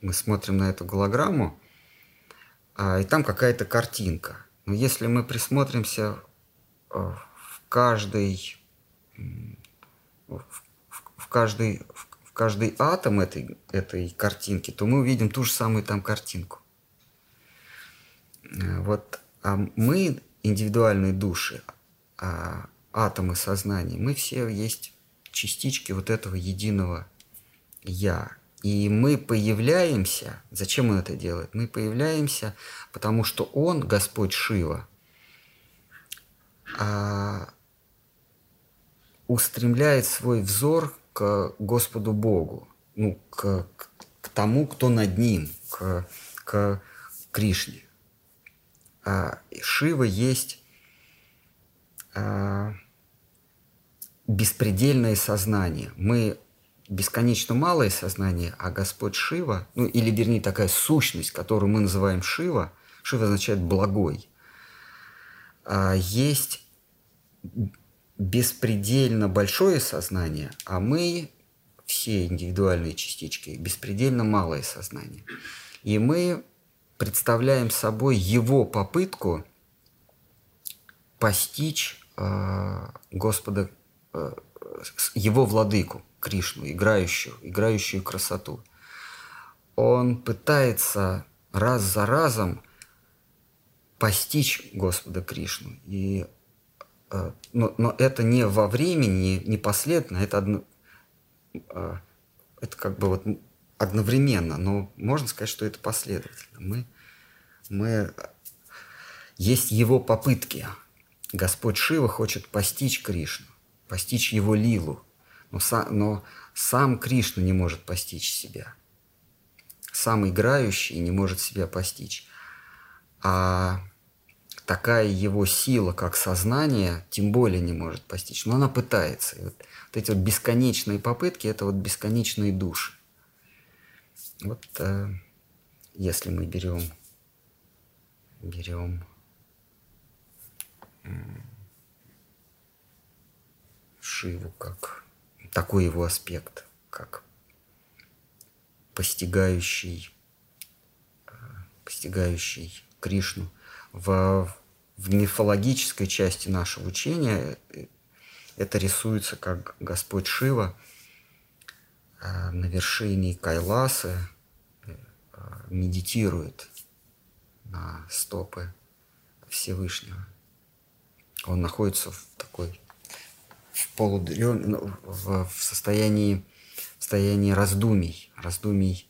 Мы смотрим на эту голограмму, а, и там какая-то картинка. Но если мы присмотримся в каждый, в каждый, в каждый атом этой, этой картинки, то мы увидим ту же самую там картинку. Вот а мы, индивидуальные души, а атомы сознания, мы все есть частички вот этого единого «я». И мы появляемся, зачем он это делает? Мы появляемся, потому что он, Господь Шива, а, устремляет свой взор к Господу Богу, ну, к, к тому, кто над ним, к, к Кришне. А Шива есть а, беспредельное сознание. Мы бесконечно малое сознание, а Господь Шива, ну или вернее такая сущность, которую мы называем Шива, Шива означает благой, а есть беспредельно большое сознание, а мы все индивидуальные частички, беспредельно малое сознание. И мы представляем собой его попытку постичь э, Господа, э, его владыку, Кришну, играющую, играющую красоту. Он пытается раз за разом постичь Господа Кришну. И, э, но, но это не во времени, не последовательно, это, одно, э, это как бы вот одновременно, но можно сказать, что это последовательно. Мы, мы есть его попытки. Господь Шива хочет постичь Кришну, постичь его лилу, но, сам, но сам Кришна не может постичь себя. Сам играющий не может себя постичь. А такая его сила, как сознание, тем более не может постичь. Но она пытается. И вот, вот эти вот бесконечные попытки – это вот бесконечные души. Вот э, если мы берем, берем Шиву как такой его аспект, как постигающий, э, постигающий Кришну. В, в мифологической части нашего учения э, это рисуется как Господь Шива на вершине Кайласы медитирует на стопы Всевышнего. Он находится в такой в полудрем, ну, в, в состоянии, в состоянии раздумий, раздумий.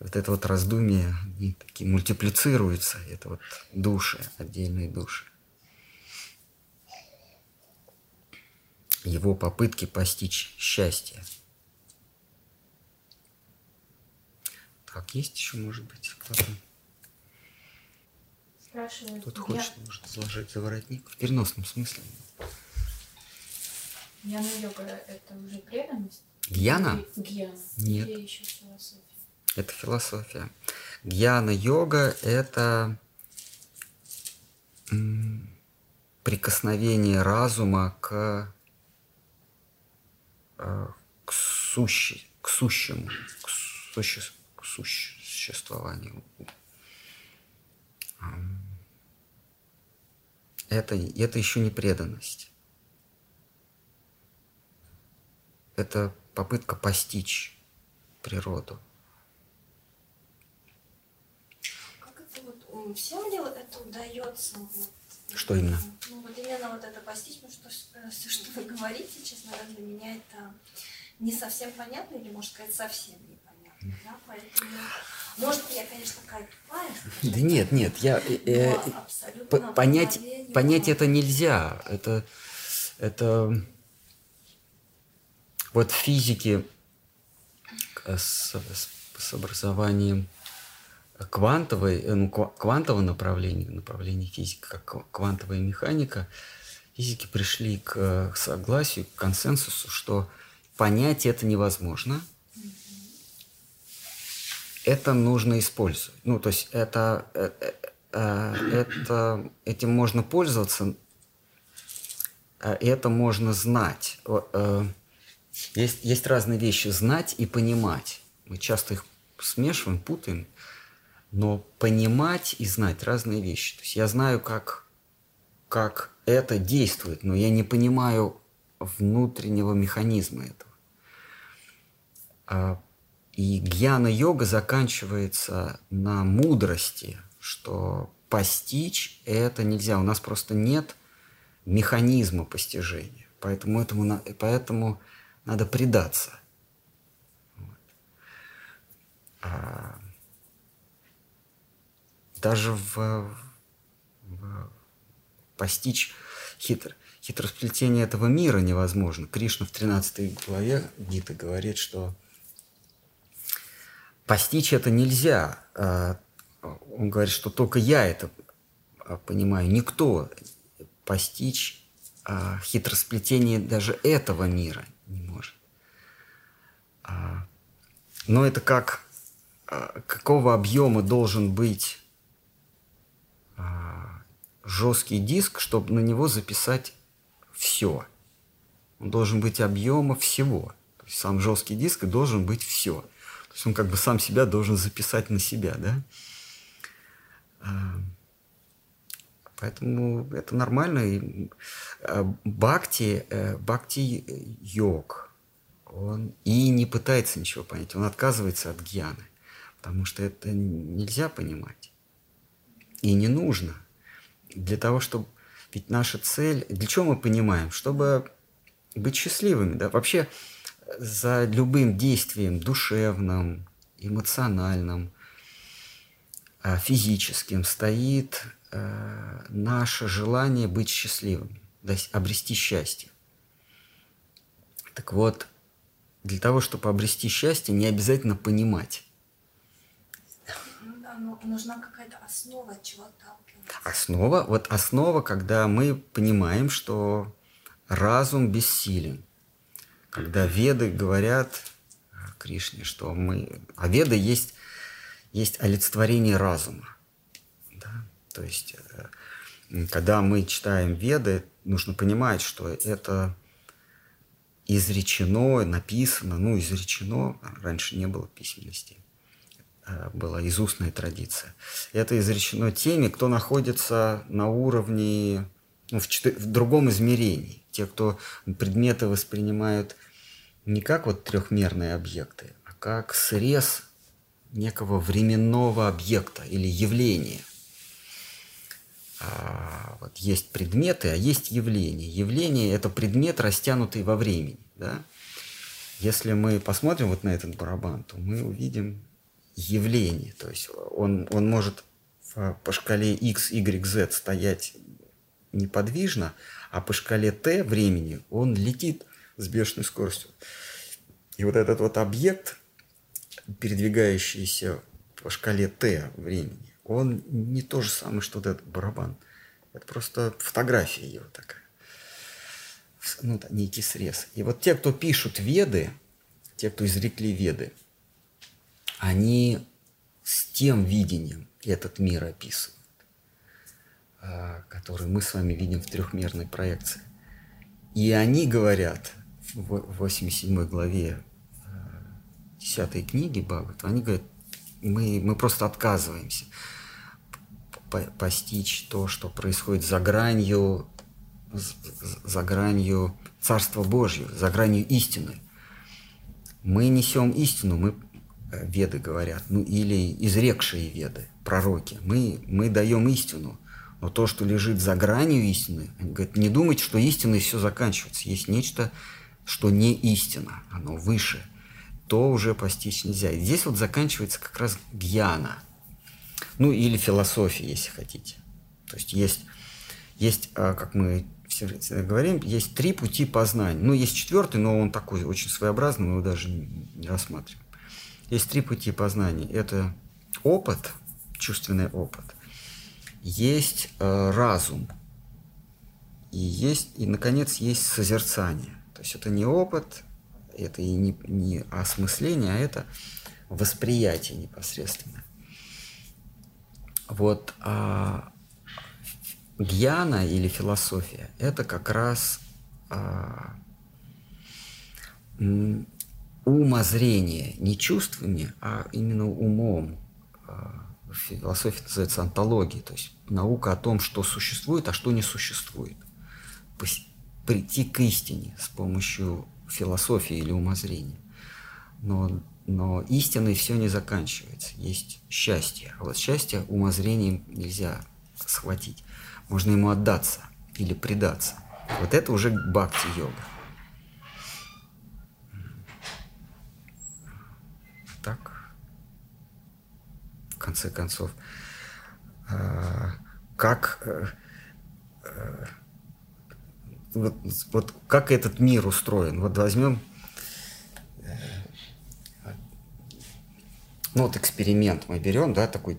Вот это вот раздумие, они такие мультиплицируются, это вот души, отдельные души. Его попытки постичь счастье. Так, есть еще, может быть, кто-то? Спрашивают. Кто-то хочет, может, заложить за воротник в переносном смысле. Гьяна йога это уже преданность? Гьяна? Гьяна. Нет. Или еще философия? Это философия. Гьяна йога это прикосновение разума к, э, к, сущи, к сущему, к, суще, к существованию. Это, это еще не преданность. это попытка постичь природу. Как это вот, всем ли это удается? Что именно? Ну, вот именно вот это постичь, потому что все, что вы говорите, честно говоря, для меня это не совсем понятно, или, можно сказать, совсем может, я, конечно, такая тупая. Да нет, нет, я... Э, э, понять, понять это нельзя. Это... это Вот в физике с, с, с образованием квантовой, э, ну, квантового направления, направления физики, как квантовая механика, физики пришли к согласию, к консенсусу, что понять это невозможно. Это нужно использовать. Ну, то есть это, это, э, это этим можно пользоваться, это можно знать. Есть, есть разные вещи знать и понимать. Мы часто их смешиваем, путаем. Но понимать и знать разные вещи. То есть я знаю, как, как это действует, но я не понимаю внутреннего механизма этого. И гьяна-йога заканчивается на мудрости, что постичь это нельзя. У нас просто нет механизма постижения. Поэтому, этому, поэтому надо предаться. А, даже в, в постичь хитр, хитросплетение этого мира невозможно. Кришна в 13 главе Гиты говорит, что постичь это нельзя. А, он говорит, что только я это а, понимаю. Никто постичь хитросплетение даже этого мира не может. Но это как какого объема должен быть жесткий диск, чтобы на него записать все. Он должен быть объема всего. То есть сам жесткий диск должен быть все. То есть он как бы сам себя должен записать на себя, да? А, поэтому это нормально. И а, бхакти, э, бхакти йог, он и не пытается ничего понять, он отказывается от гьяны, потому что это нельзя понимать. И не нужно для того, чтобы... Ведь наша цель... Для чего мы понимаем? Чтобы быть счастливыми, да? Вообще за любым действием душевным, эмоциональным, а, физическим стоит э, наше желание быть счастливым, обрести счастье. Так вот, для того, чтобы обрести счастье, не обязательно понимать. Ну нужна какая-то основа чего-то Основа, вот основа, когда мы понимаем, что разум бессилен. Когда веды говорят Кришне, что мы... А веды есть, есть олицетворение разума. Да? То есть, э, когда мы читаем веды, нужно понимать, что это изречено, написано, ну, изречено, раньше не было письменности, Э, была из устная традиция. Это изречено теми, кто находится на уровне, ну, в, четыр... в другом измерении. Те, кто предметы воспринимают не как вот трехмерные объекты, а как срез некого временного объекта или явления. А, вот есть предметы, а есть явления. Явление – это предмет, растянутый во времени. Да? Если мы посмотрим вот на этот барабан, то мы увидим явление. То есть он, он может по шкале x, y, z стоять неподвижно, а по шкале t времени он летит с бешеной скоростью. И вот этот вот объект, передвигающийся по шкале t времени, он не то же самое, что вот этот барабан. Это просто фотография его такая. Ну, да, некий срез. И вот те, кто пишут веды, те, кто изрекли веды, они с тем видением этот мир описывают, а, который мы с вами видим в трехмерной проекции. И они говорят в 87 главе 10 а, книги Бхагават, они говорят, мы, мы просто отказываемся постичь то, что происходит за гранью, за гранью Царства Божьего, за гранью истины. Мы несем истину, мы Э, веды говорят, ну или изрекшие веды, пророки. Мы, мы даем истину, но то, что лежит за гранью истины, они говорят, не думайте, что истиной все заканчивается. Есть нечто, что не истина, оно выше. То уже постичь нельзя. И здесь вот заканчивается как раз гьяна. Ну или философия, если хотите. То есть есть, есть а, как мы всегда говорим, есть три пути познания. Ну, есть четвертый, но он такой очень своеобразный, мы его даже не рассматриваем. Есть три пути познания. Это опыт, чувственный опыт. Есть э, разум. И есть, и, наконец, есть созерцание. То есть это не опыт, это и не, не осмысление, а это восприятие непосредственно. Вот а, гьяна или философия – это как раз а, умозрение, не чувствами, а именно умом. Философия называется антологией, то есть наука о том, что существует, а что не существует. Прийти к истине с помощью философии или умозрения. Но, но истиной все не заканчивается. Есть счастье. А вот счастье умозрением нельзя схватить. Можно ему отдаться или предаться. Вот это уже бхакти-йога. Так, в конце концов, а, как э, э, вот, вот как этот мир устроен. Вот возьмем э, ну вот эксперимент мы берем, да, такой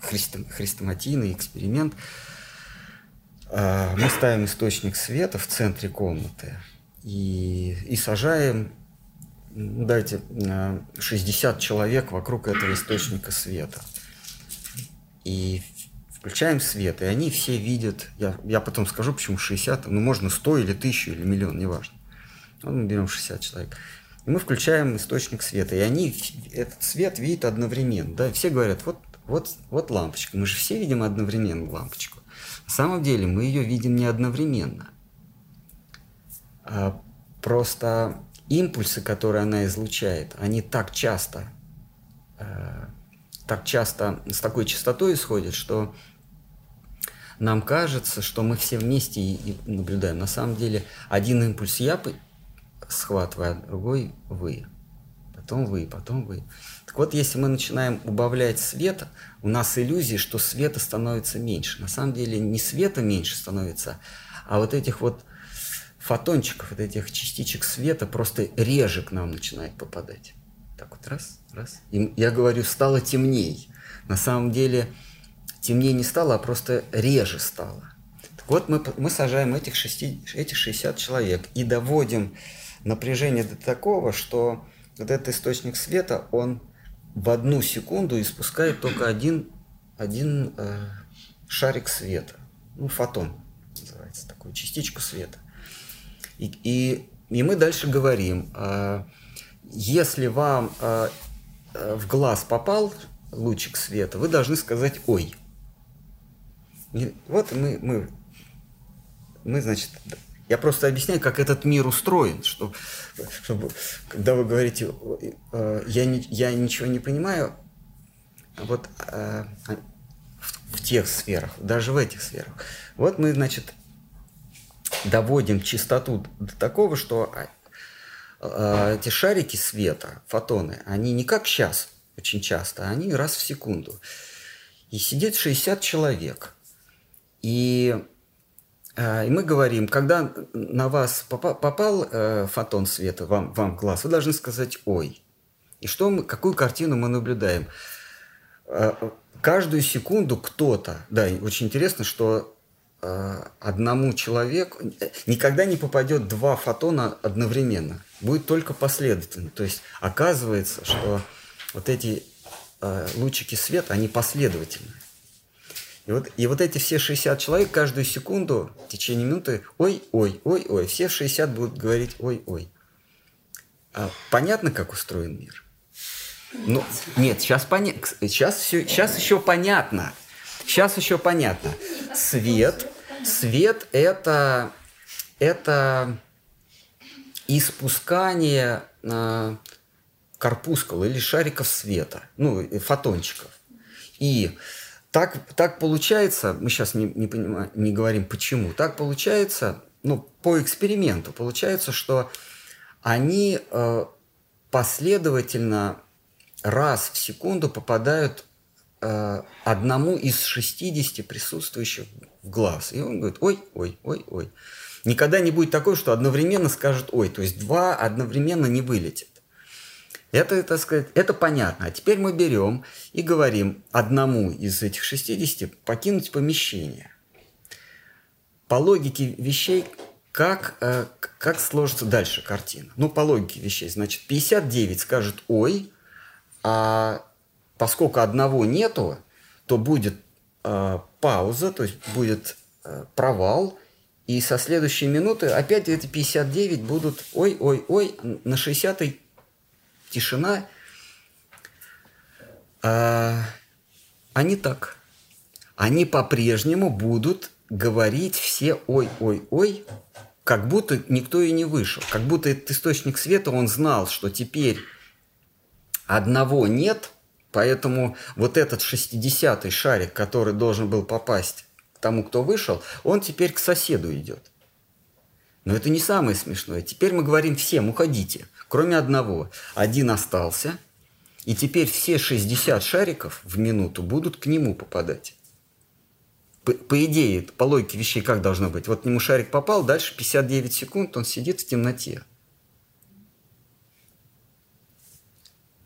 христом, хрестоматийный эксперимент. А, мы ставим источник света в центре комнаты и, и сажаем, дайте, 60 человек вокруг этого источника света. И включаем свет, и они все видят, я, я потом скажу, почему 60, ну можно 100 или 1000 или миллион, неважно. Вот мы берем 60 человек. И мы включаем источник света, и они этот свет видят одновременно. Да? все говорят, вот, вот, вот лампочка, мы же все видим одновременно лампочку. На самом деле мы ее видим не одновременно. А просто импульсы, которые она излучает, они так часто, э, так часто с такой частотой исходят, что нам кажется, что мы все вместе и наблюдаем. На самом деле один импульс я схватываю, а другой вы. Потом вы, потом вы. Так вот, если мы начинаем убавлять света, у нас иллюзия, что света становится меньше. На самом деле не света меньше становится, а вот этих вот фотончиков, вот этих частичек света просто реже к нам начинает попадать. Так вот, раз, раз. И я говорю, стало темней. На самом деле темнее не стало, а просто реже стало. Так вот, мы, мы сажаем этих, 6, этих 60 человек и доводим напряжение до такого, что вот этот источник света, он в одну секунду испускает только один, один э, шарик света, ну, фотон называется, такую частичку света. И, и, и мы дальше говорим, э, если вам э, э в глаз попал лучик света, вы должны сказать «Ой». И вот мы, мы, мы, значит, я просто объясняю, как этот мир устроен, что, чтобы, когда вы говорите, э, я, не, я ничего не понимаю, вот э, в, в тех сферах, даже в этих сферах, вот мы, значит, доводим чистоту до такого, что э, эти шарики света, фотоны, они не как сейчас, очень часто, они раз в секунду. И сидит 60 человек – и, э, и мы говорим, когда на вас попал, э, фотон света вам, вам глаз, вы должны сказать «Ой». И что мы, какую картину мы наблюдаем? Э, каждую секунду кто-то, да, очень интересно, что одному человеку никогда не попадет два фотона одновременно. Будет только последовательно. То есть оказывается, что вот эти лучики света, они последовательны. И вот, и вот эти все 60 человек каждую секунду в течение минуты ой, ой, ой, ой, все 60 будут говорить ой, ой. А понятно, как устроен мир? Ну, нет, сейчас, поня... сейчас, все... сейчас еще понятно. Сейчас еще понятно. Свет, свет это, это испускание э, корпускул или шариков света, ну, фотончиков. И так, так получается, мы сейчас не, не, понимаем, не говорим почему, так получается, ну, по эксперименту, получается, что они э, последовательно раз в секунду попадают э, одному из 60 присутствующих в глаз. И он говорит, ой, ой, ой, ой. Никогда не будет такого, что одновременно скажет ой, то есть два одновременно не вылетит. Это, так сказать, это понятно. А теперь мы берем и говорим одному из этих 60 покинуть помещение. По логике вещей, как, э, как сложится дальше картина? Ну, по логике вещей, значит, 59 скажет «ой», а поскольку одного нету, то будет э, пауза, то есть будет э, провал, и со следующей минуты опять эти 59 будут ой-ой-ой, на 60-й тишина. А, они так. Они по-прежнему будут говорить все ой-ой-ой, как будто никто и не вышел. Как будто этот источник света, он знал, что теперь одного нет, поэтому вот этот 60-й шарик, который должен был попасть тому, кто вышел, он теперь к соседу идет. Но это не самое смешное. Теперь мы говорим всем, уходите, кроме одного. Один остался, и теперь все 60 шариков в минуту будут к нему попадать. По, по идее, по логике вещей как должно быть? Вот к нему шарик попал, дальше 59 секунд он сидит в темноте.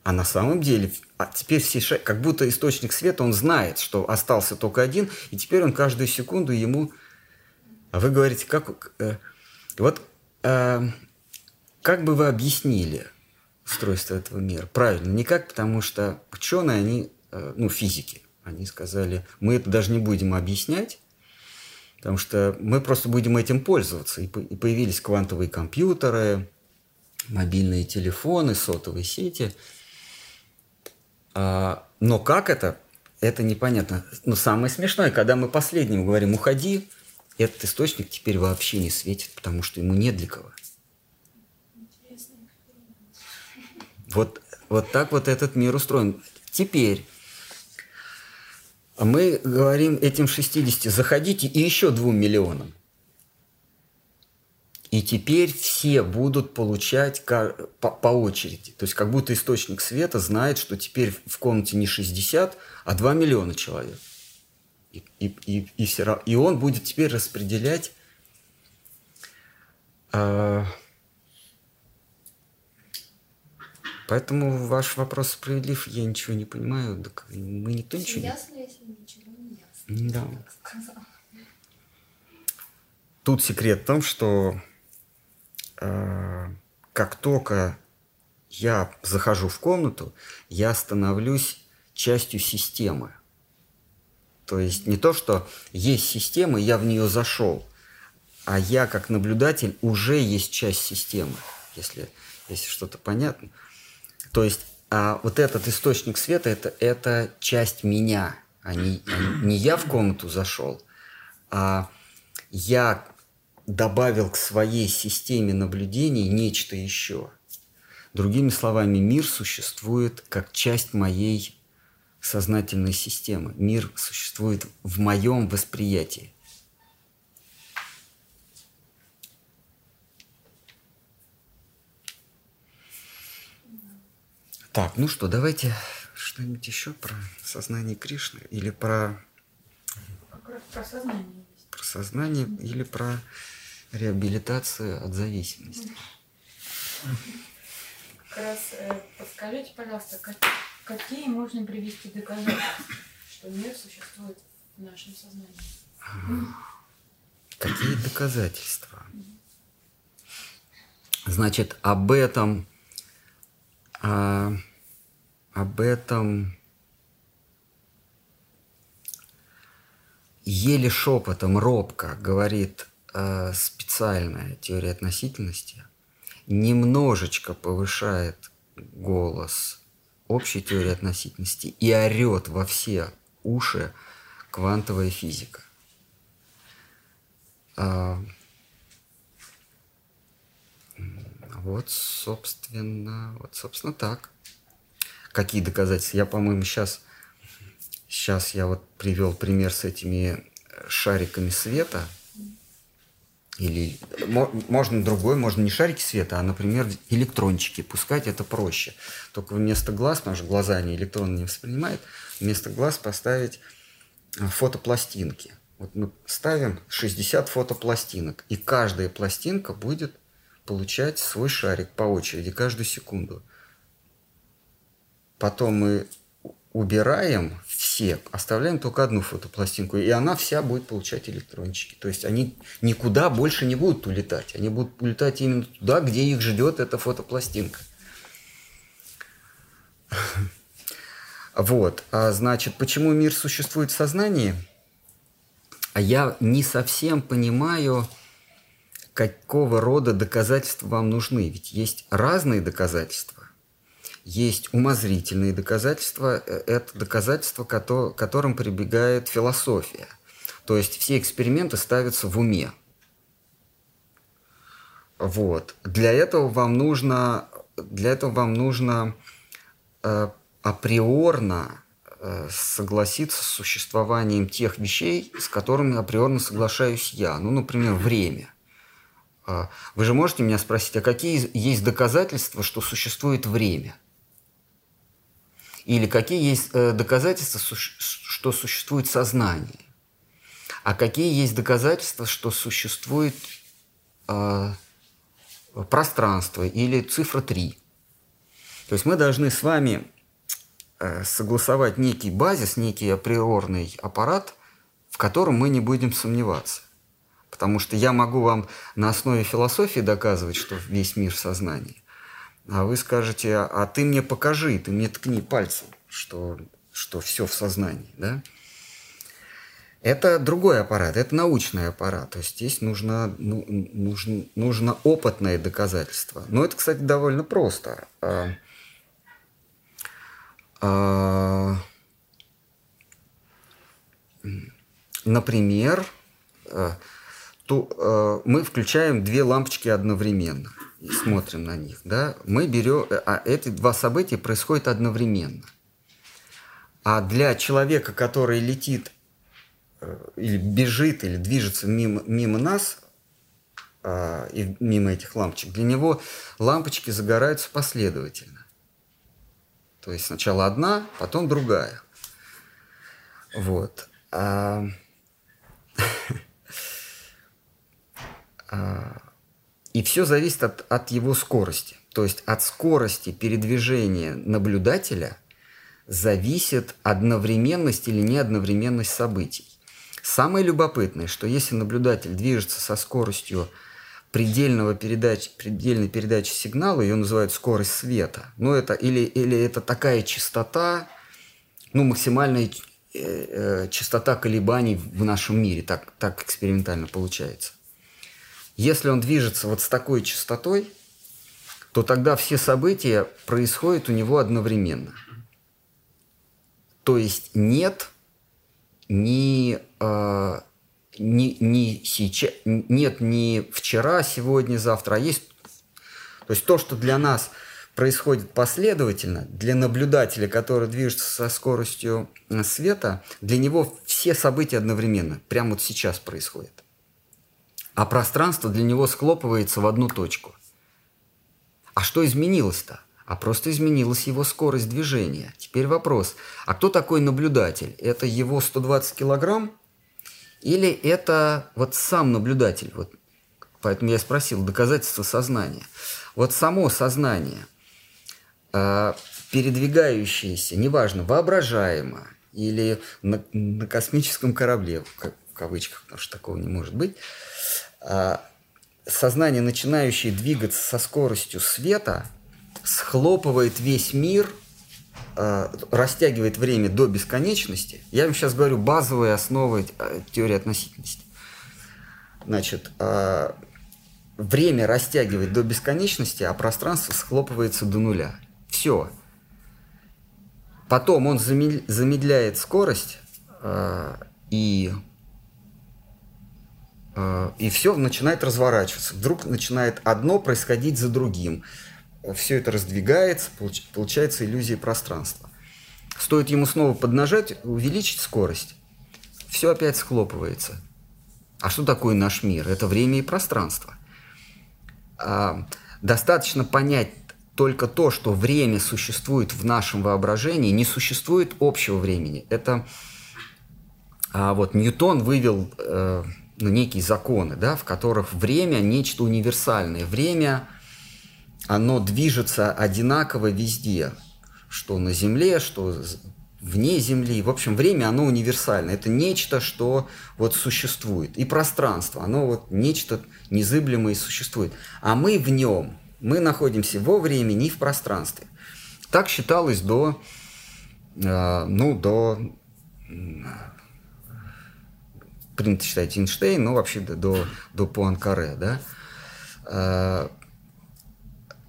А на самом деле, а теперь все шаг, как будто источник света, он знает, что остался только один, и теперь он каждую секунду ему... А вы говорите, как... Э, вот э, как бы вы объяснили устройство этого мира? Правильно, никак, потому что ученые, они, э, ну, физики, они сказали, мы это даже не будем объяснять, потому что мы просто будем этим пользоваться. И, и появились квантовые компьютеры, мобильные телефоны, сотовые сети – но как это, это непонятно. Но самое смешное, когда мы последним говорим «уходи», этот источник теперь вообще не светит, потому что ему нет для кого. Вот, вот так вот этот мир устроен. Теперь мы говорим этим 60, заходите и еще двум миллионам. И теперь все будут получать по, по очереди. То есть как будто источник света знает, что теперь в комнате не 60, а 2 миллиона человек. И, и, и, и, все, и он будет теперь распределять э, Поэтому ваш вопрос справедлив, я ничего не понимаю. Так мы никто ничего не... Ясно, если ничего не ясно. Да. Тут секрет в том, что как только я захожу в комнату, я становлюсь частью системы. То есть не то, что есть система, я в нее зашел, а я как наблюдатель уже есть часть системы, если, если что-то понятно. То есть а вот этот источник света это, это часть меня, а не, не я в комнату зашел, а я добавил к своей системе наблюдений нечто еще. Другими словами, мир существует как часть моей сознательной системы. Мир существует в моем восприятии. Так, ну что, давайте что-нибудь еще про сознание Кришны или про... Про сознание. Про сознание или про реабилитация от зависимости. Как раз э, подскажите, пожалуйста, как, какие можно привести доказательства, что мир существует в нашем сознании? Какие доказательства? Значит, об этом, а, об этом еле шепотом, робко говорит Э, специальная теория относительности немножечко повышает голос общей теории относительности и орет во все уши квантовая физика. А, вот, собственно, вот, собственно, так. Какие доказательства? Я, по-моему, сейчас, сейчас я вот привел пример с этими шариками света – или можно другой, можно не шарики света, а, например, электрончики пускать, это проще. Только вместо глаз, потому что глаза они электроны не воспринимают, вместо глаз поставить э, фотопластинки. Вот мы ставим 60 фотопластинок, и каждая пластинка будет получать свой шарик по очереди каждую секунду. Потом мы убираем все, оставляем только одну фотопластинку, и она вся будет получать электрончики. То есть они никуда больше не будут улетать. Они будут улетать именно туда, где их ждет эта фотопластинка. Вот, а значит, почему мир существует в сознании? А я не совсем понимаю, какого рода доказательства вам нужны. Ведь есть разные доказательства. Есть умозрительные доказательства. Э, это доказательства, к которым прибегает философия. То есть все эксперименты ставятся в уме. Вот. Для этого вам нужно, для этого вам нужно э, априорно э, согласиться с существованием тех вещей, с которыми априорно соглашаюсь я. Ну, например, время. Э, вы же можете меня спросить, а какие есть доказательства, что существует время? Или какие есть э, доказательства, что существует сознание? А какие есть доказательства, что существует э, пространство или цифра 3? То есть мы должны с вами Э, согласовать некий базис, некий априорный аппарат, в котором мы не будем сомневаться. Потому что я могу вам на основе философии доказывать, что весь мир в сознании. А вы скажете, а ты мне покажи, ты мне ткни пальцем, что, что все в сознании. Да? Это другой аппарат, это научный аппарат. То есть здесь нужно, ну, нужно, нужно опытное доказательство. Но это, кстати, довольно просто. А, а, например, э, то, э, мы включаем две лампочки одновременно смотрим на них. Да? Мы берем, а эти два события происходят одновременно. А для человека, который летит э, или бежит, или движется мимо, мимо нас, и мимо этих лампочек, для него лампочки загораются последовательно. То есть сначала одна, потом другая. Вот. А... а и все зависит от, от его скорости. То есть от скорости передвижения наблюдателя зависит одновременность или неодновременность событий. Самое любопытное, что если наблюдатель движется со скоростью предельного передач, предельной передачи сигнала, ее называют скорость света. Ну, это или, или это такая частота, ну, максимальная э, э, частота колебаний в нашем мире, так, так экспериментально получается. Если он движется вот с такой частотой, то тогда все события происходят у него одновременно. То есть нет ни э, не, не сейчас, нет не вчера, сегодня, завтра, а есть... То есть то, что для нас происходит последовательно, для наблюдателя, который движется со скоростью э, света, для него все события одновременно, прямо вот сейчас происходят. А пространство для него схлопывается в одну точку. А что изменилось-то? А просто изменилась его скорость движения. Теперь вопрос, а кто такой наблюдатель? Это его 120 килограмм или это вот сам наблюдатель, вот, поэтому я спросил, доказательство сознания. Вот само сознание, э, передвигающееся, неважно, воображаемо или на, на космическом корабле, в кавычках, потому что такого не может быть, сознание, начинающее двигаться со скоростью света, схлопывает весь мир – э, растягивает время до бесконечности, я вам сейчас говорю базовые основы э, теории относительности. Значит, время растягивает до бесконечности, а пространство схлопывается до нуля. Все. Потом он замедляет скорость, и, и все начинает разворачиваться. Вдруг начинает одно происходить за другим все это раздвигается, получается иллюзия пространства. Стоит ему снова поднажать, увеличить скорость, все опять схлопывается. А что такое наш мир? Это время и пространство. А, достаточно понять только то, что время существует в нашем воображении, не существует общего времени. Это А вот Ньютон вывел э, ну, некие законы, да, в которых время нечто универсальное. Время, оно движется одинаково везде, что на Земле, что вне Земли. В общем, время, оно универсально. Это нечто, что вот существует. И пространство, оно вот нечто незыблемое существует. А мы в нем, мы находимся во времени и в пространстве. Так считалось до, э, ну, до принято считать Эйнштейн, но вообще до, до, до Пуанкаре, да, э,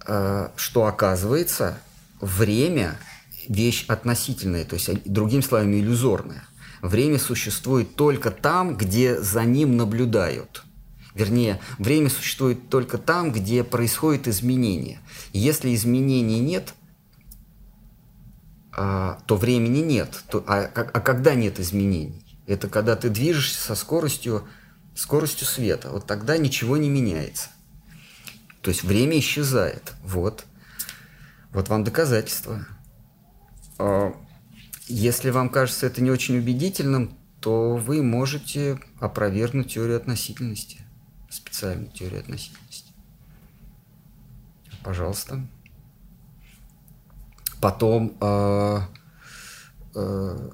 э, что оказывается время вещь относительная, то есть, другими словами, иллюзорная. Время существует только там, где за ним наблюдают. Вернее, время существует только там, где происходит изменение. Если изменений нет, а, то времени нет. А, а когда нет изменений? Это когда ты движешься со скоростью, скоростью света. Вот тогда ничего не меняется. То есть время исчезает. Вот. Вот вам доказательство. А, если вам кажется это не очень убедительным, то вы можете опровергнуть теорию относительности, специальную теорию относительности. Пожалуйста. Потом э, э,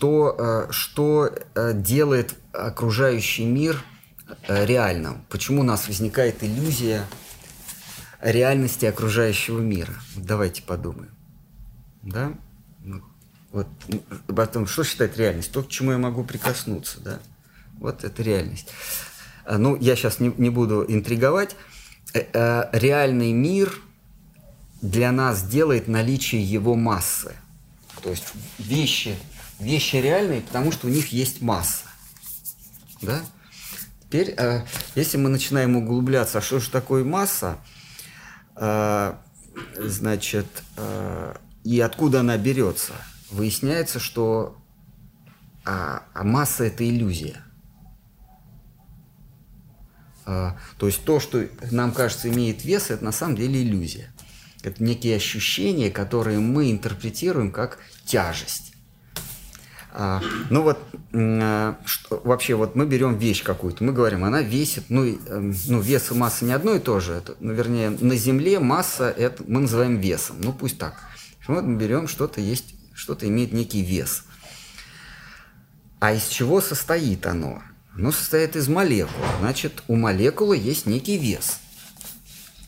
что, э, что э, делает окружающий мир э, реальным? Почему у нас возникает иллюзия реальности окружающего мира. Давайте подумаем. Да? Ну, вот потом, что считать реальность? То, к чему я могу прикоснуться, да? Вот это реальность. Ну, я сейчас не, не буду интриговать. Реальный мир для нас делает наличие его массы. То есть вещи, вещи реальные, потому что у них есть масса. Да? Теперь, э, если мы начинаем углубляться, а что же такое масса, а, значит, а, и откуда она берется? Выясняется, что а, а масса – это иллюзия. А, то есть то, что нам кажется имеет вес, это на самом деле иллюзия. Это некие ощущения, которые мы интерпретируем как тяжесть. А, ну вот, а, что, вообще, вот мы берем вещь какую-то, мы говорим, она весит, ну, э, ну вес и масса не одно и то же. Это, ну, вернее, на Земле масса это мы называем весом. Ну пусть так. Вот мы берем что-то есть, что-то имеет некий вес. А из чего состоит оно? Оно состоит из молекул. Значит, у молекулы есть некий вес.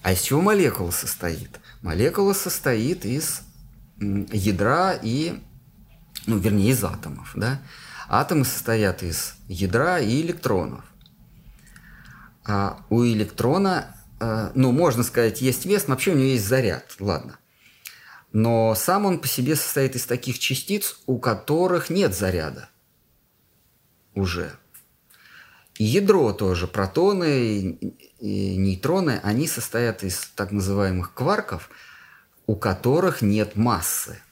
А из чего молекула состоит? Молекула состоит из ядра и ну, вернее, из атомов, да. Атомы состоят из ядра и электронов. А у электрона, э, ну, можно сказать, есть вес, но вообще у него есть заряд, ладно. Но сам он по себе состоит из таких частиц, у которых нет заряда уже. И ядро тоже, протоны и нейтроны, они состоят из так называемых кварков, у которых нет массы –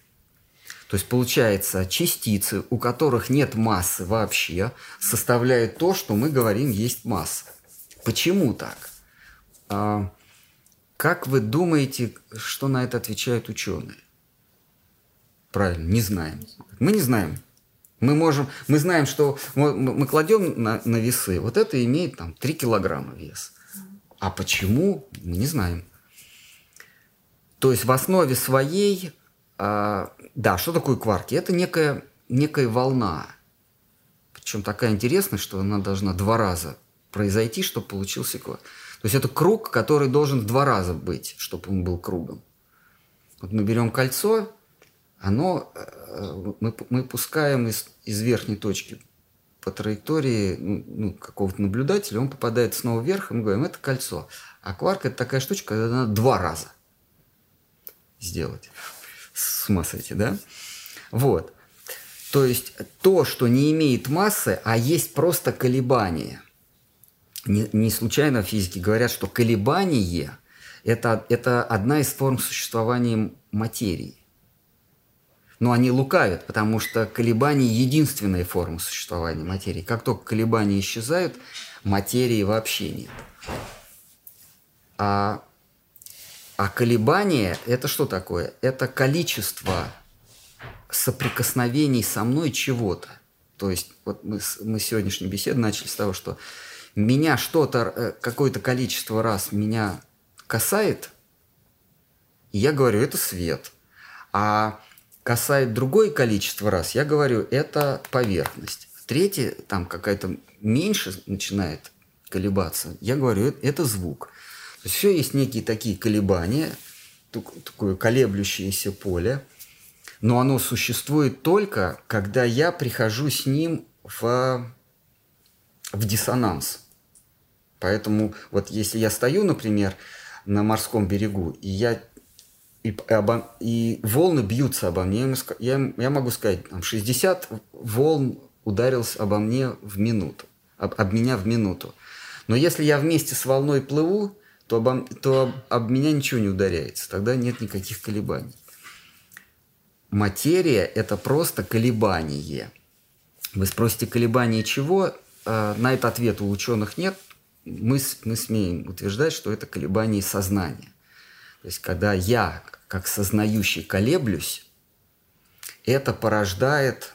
то есть получается, частицы, у которых нет массы вообще, составляют то, что мы говорим есть масса. Почему так? А, как вы думаете, что на это отвечают ученые? Правильно, не знаем. Мы не знаем. Мы можем, мы знаем, что мы, мы кладем на, на весы, вот это имеет там 3 килограмма вес. А почему, мы не знаем. То есть в основе своей а, да, что такое кварки? Это некая, некая волна. Причем такая интересная, что она должна два раза произойти, чтобы получился кварк. То есть это круг, который должен два раза быть, чтобы он был кругом. Вот мы берем кольцо, оно, э, мы, мы пускаем из, из верхней точки по траектории ну, ну, какого-то наблюдателя, он попадает снова вверх, и мы говорим, это кольцо. А кварк – это такая штучка, когда надо два раза сделать с ума сойти, да? Вот. То есть то, что не имеет массы, а есть просто колебания. Не, не случайно в физике говорят, что колебание это, – это одна из форм существования материи. Но они лукавят, потому что колебания – единственная форма существования материи. Как только колебания исчезают, материи вообще нет. А а колебание – это что такое? Это количество соприкосновений со мной чего-то. То есть вот мы, мы сегодняшнюю беседу начали с того, что меня что-то, э, какое-то количество раз меня касает, и я говорю, это свет. А касает другое количество раз, я говорю, это поверхность. Третье, там какая-то меньше начинает колебаться, я говорю, это звук. То есть все есть некие такие колебания, такое колеблющееся поле, но оно существует только, когда я прихожу с ним в, в диссонанс. Поэтому вот если я стою, например, на морском берегу, и я и, обо, и волны бьются обо мне, я, я могу сказать, там, 60 волн ударился обо мне в минуту, об, об меня в минуту. Но если я вместе с волной плыву, то, обо, то об, об меня ничего не ударяется, тогда нет никаких колебаний. Материя – это просто колебание. Вы спросите, колебание чего? А, на этот ответ у ученых нет. Мы, мы смеем утверждать, что это колебание сознания. То есть, когда я, как сознающий, колеблюсь, это порождает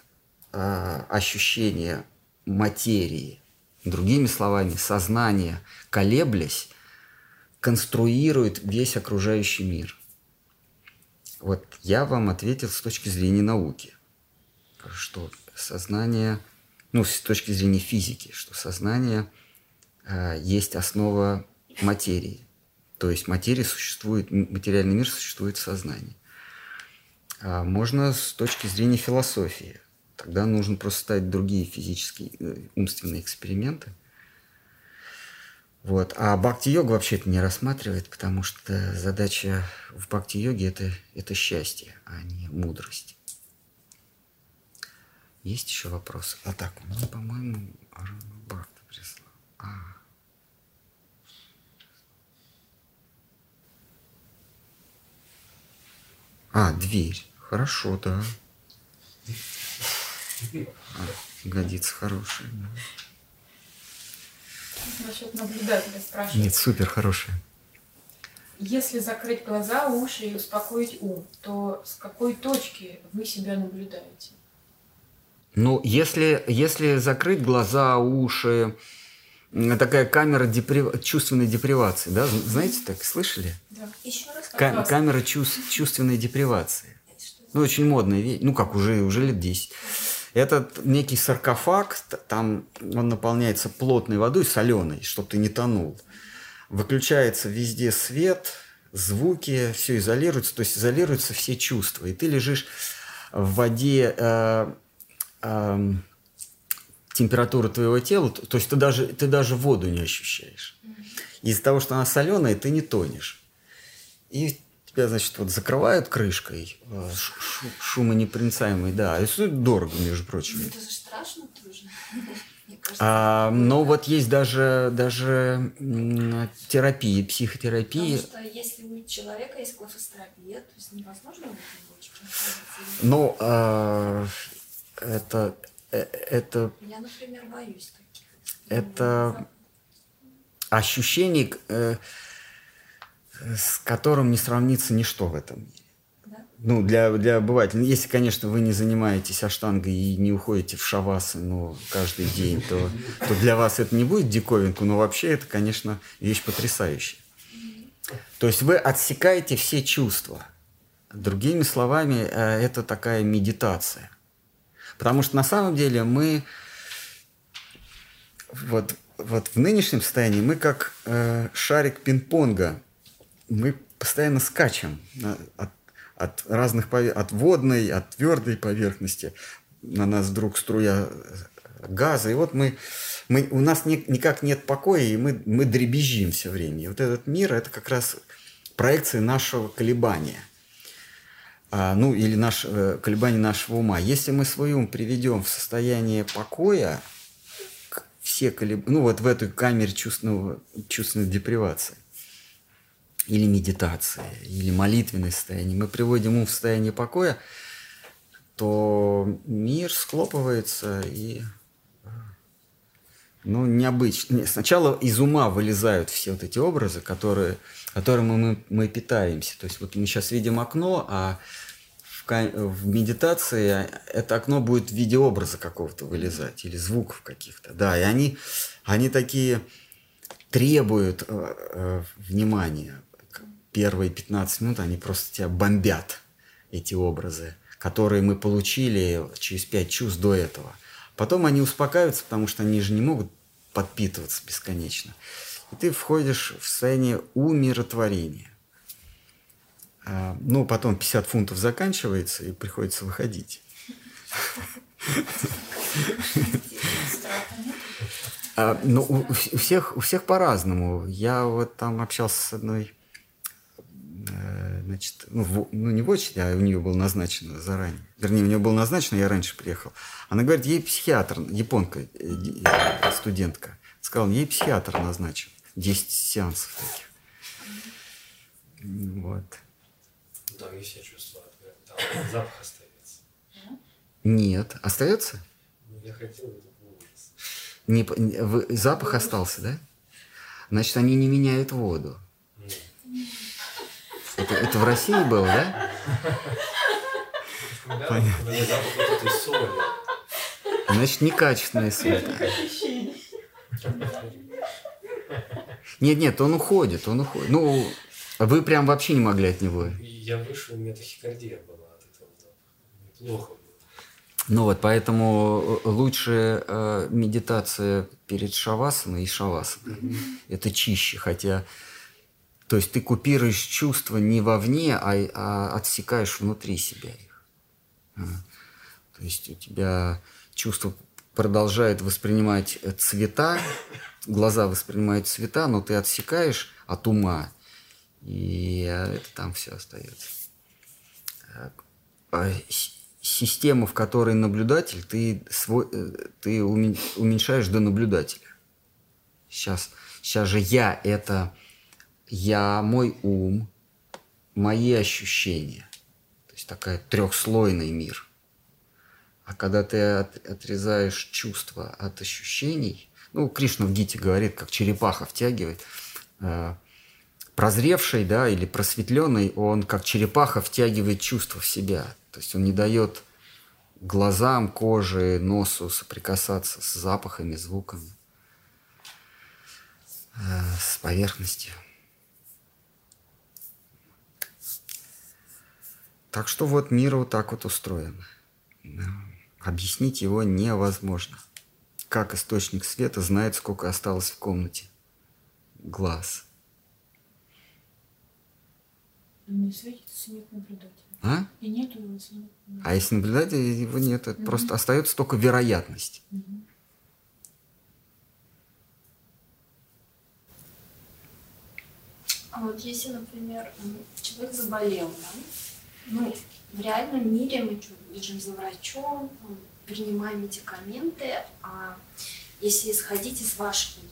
э, ощущение материи. Другими словами, сознание, колеблясь, конструирует весь окружающий мир. Вот я вам ответил с точки зрения науки, что сознание, ну, с точки зрения физики, что сознание э, есть основа материи. То есть материя существует, материальный мир существует в сознании. А можно с точки зрения философии. Тогда нужно просто ставить другие физические, э, умственные эксперименты. Вот. А бхакти-йога вообще это не рассматривает, потому что задача в бхакти-йоге это, это счастье, а не мудрость. Есть еще вопросы? А так, ну, по-моему, Бхакти прислал. А. А, дверь. Хорошо, да. А, годится хорошая. Да. Насчет наблюдателя спрашивают. Нет, супер хорошая. Если закрыть глаза, уши и успокоить ум, то с какой точки вы себя наблюдаете? Ну, если, если закрыть глаза, уши, такая камера деприв... чувственной депривации, да? Знаете, так слышали? Да. Еще раз. Ка- камера чувств... чувственной депривации. Ну, очень модная вещь. Ну, как уже, уже лет 10. Этот некий саркофаг, там он наполняется плотной водой, соленой, чтобы ты не тонул. Выключается везде свет, звуки, все изолируется, то есть изолируются все чувства. И ты лежишь в воде, э, э, температура твоего тела, то есть ты даже, ты даже воду не ощущаешь. Из-за того, что она соленая, ты не тонешь. И тебя, значит, вот закрывают крышкой, э, шумонепроницаемый, да, и стоит дорого, между прочим. Ну, это же страшно тоже. А, но вот есть даже, даже терапии, психотерапии. Потому что если у человека есть клаустрофобия, то есть невозможно Ну, а, это, э, это... Я, например, боюсь таких. Это ощущение, э, с которым не сравнится ничто в этом мире. Ну, для, для обывателя. Если, конечно, вы не занимаетесь аштангой и не уходите в шавасы ну, каждый день, то, то для вас это не будет диковинку, но вообще это, конечно, вещь потрясающая. То есть вы отсекаете все чувства. Другими словами, э, это такая медитация. Потому что на самом деле мы вот, вот в нынешнем состоянии мы как э, шарик пинг-понга мы постоянно скачем от, от разных от водной, от твердой поверхности. На нас вдруг струя газа. И вот мы, мы у нас ни, никак нет покоя, и мы, мы дребезжим все время. И вот этот мир – это как раз проекция нашего колебания. А, ну, или наш, э, колебания нашего ума. Если мы свой ум приведем в состояние покоя, все колеб... ну, вот в эту камере чувственного, чувственной депривации, или медитация, или молитвенное состояние, мы приводим ум в состояние покоя, то мир схлопывается и ну, необычно. Сначала из ума вылезают все вот эти образы, которые, которыми мы, мы питаемся. То есть вот мы сейчас видим окно, а в медитации это окно будет в виде образа какого-то вылезать или звуков каких-то. Да, и они, они такие требуют э, э, внимания. Первые 15 минут они просто тебя бомбят, эти образы, которые мы получили через пять чувств до этого. Потом они успокаиваются, потому что они же не могут подпитываться бесконечно. И ты входишь в состояние умиротворения. А, ну, потом 50 фунтов заканчивается, и приходится выходить. А, ну, у, всех, у всех по-разному. Я вот там общался с одной, значит, ну, в, ну не в очереди, а у нее было назначено заранее. Вернее, у нее было назначено, я раньше приехал. Она говорит, ей психиатр, японка, э, э, студентка, сказал, ей психиатр назначен. 10 сеансов таких. Вот. Там и все чувства, там запах остается. Нет. Остается? Ну, я хотел. Не, вы, запах остался, да? Значит, они не меняют воду. Это, это в России было, да? Понятно. Значит, некачественная соль. Нет, нет, он уходит, он уходит. Ну, вы прям вообще не могли от него. Я вышел, у меня тахикардия была от этого было. Ну вот, поэтому э, лучше э, медитация перед шавасаной и шавасаной. Mm-hmm. Это чище, хотя... То есть ты купируешь чувства не вовне, а, а отсекаешь внутри себя их. То есть у тебя чувство продолжает воспринимать цвета, глаза воспринимают цвета, но ты отсекаешь от ума, и это там все остается. А систему, в которой наблюдатель, ты, свой, э, ты уменьшаешь до наблюдателя. Сейчас, сейчас же я – это я, мой ум, мои ощущения. То есть такая трехслойный мир. А когда ты от, отрезаешь чувства от ощущений, ну, Кришна в Гите говорит, как черепаха втягивает, э, прозревший, да, или просветленный, он как черепаха втягивает чувства в себя. То есть он не дает глазам, коже, носу соприкасаться с запахами, звуками, э, с поверхностью. Так что вот мир вот так вот устроен. Объяснить его невозможно. Как источник света знает, сколько осталось в комнате глаз. Не светится, нет наблюдателя. А? И нету его, если нет А если наблюдателя, его нет. Угу. просто остается только вероятность. Угу. А вот если, например, человек заболел, да, ну, в реальном мире мы бежим за врачом, принимаем медикаменты, а если исходить из вашего,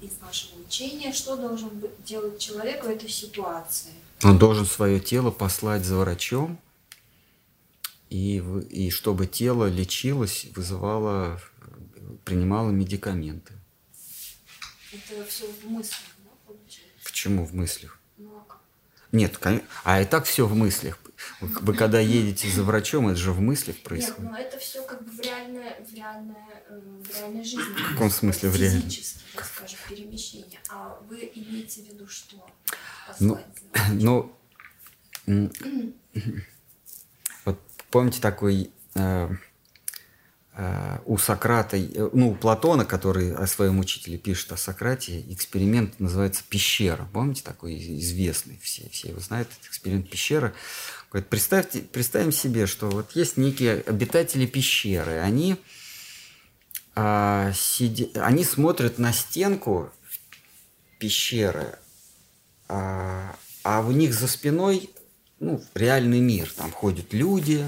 из вашего учения, что должен делать человек в этой ситуации? Он должен свое тело послать за врачом, и, и чтобы тело лечилось, вызывало, принимало медикаменты. Это все в мыслях, да, получается? Почему в мыслях? Ну, а как? Нет, а и так все в мыслях. Вы когда едете за врачом, это же в мыслях происходит. Нет, но это все как бы в реальной, в реальной, э, в реальной жизни. В каком смысле в реальной? Скажем, перемещение. А вы имеете в виду что? Ну, ну, вот помните такой э, э, у Сократа, э, ну, у Платона, который о своем учителе пишет о Сократе, эксперимент называется «Пещера». Помните такой известный, все, все его знают, эксперимент «Пещера». Говорит, представьте, представим себе, что вот есть некие обитатели пещеры, они, а, сиди, они смотрят на стенку пещеры, а, а у них за спиной ну, реальный мир. Там ходят люди,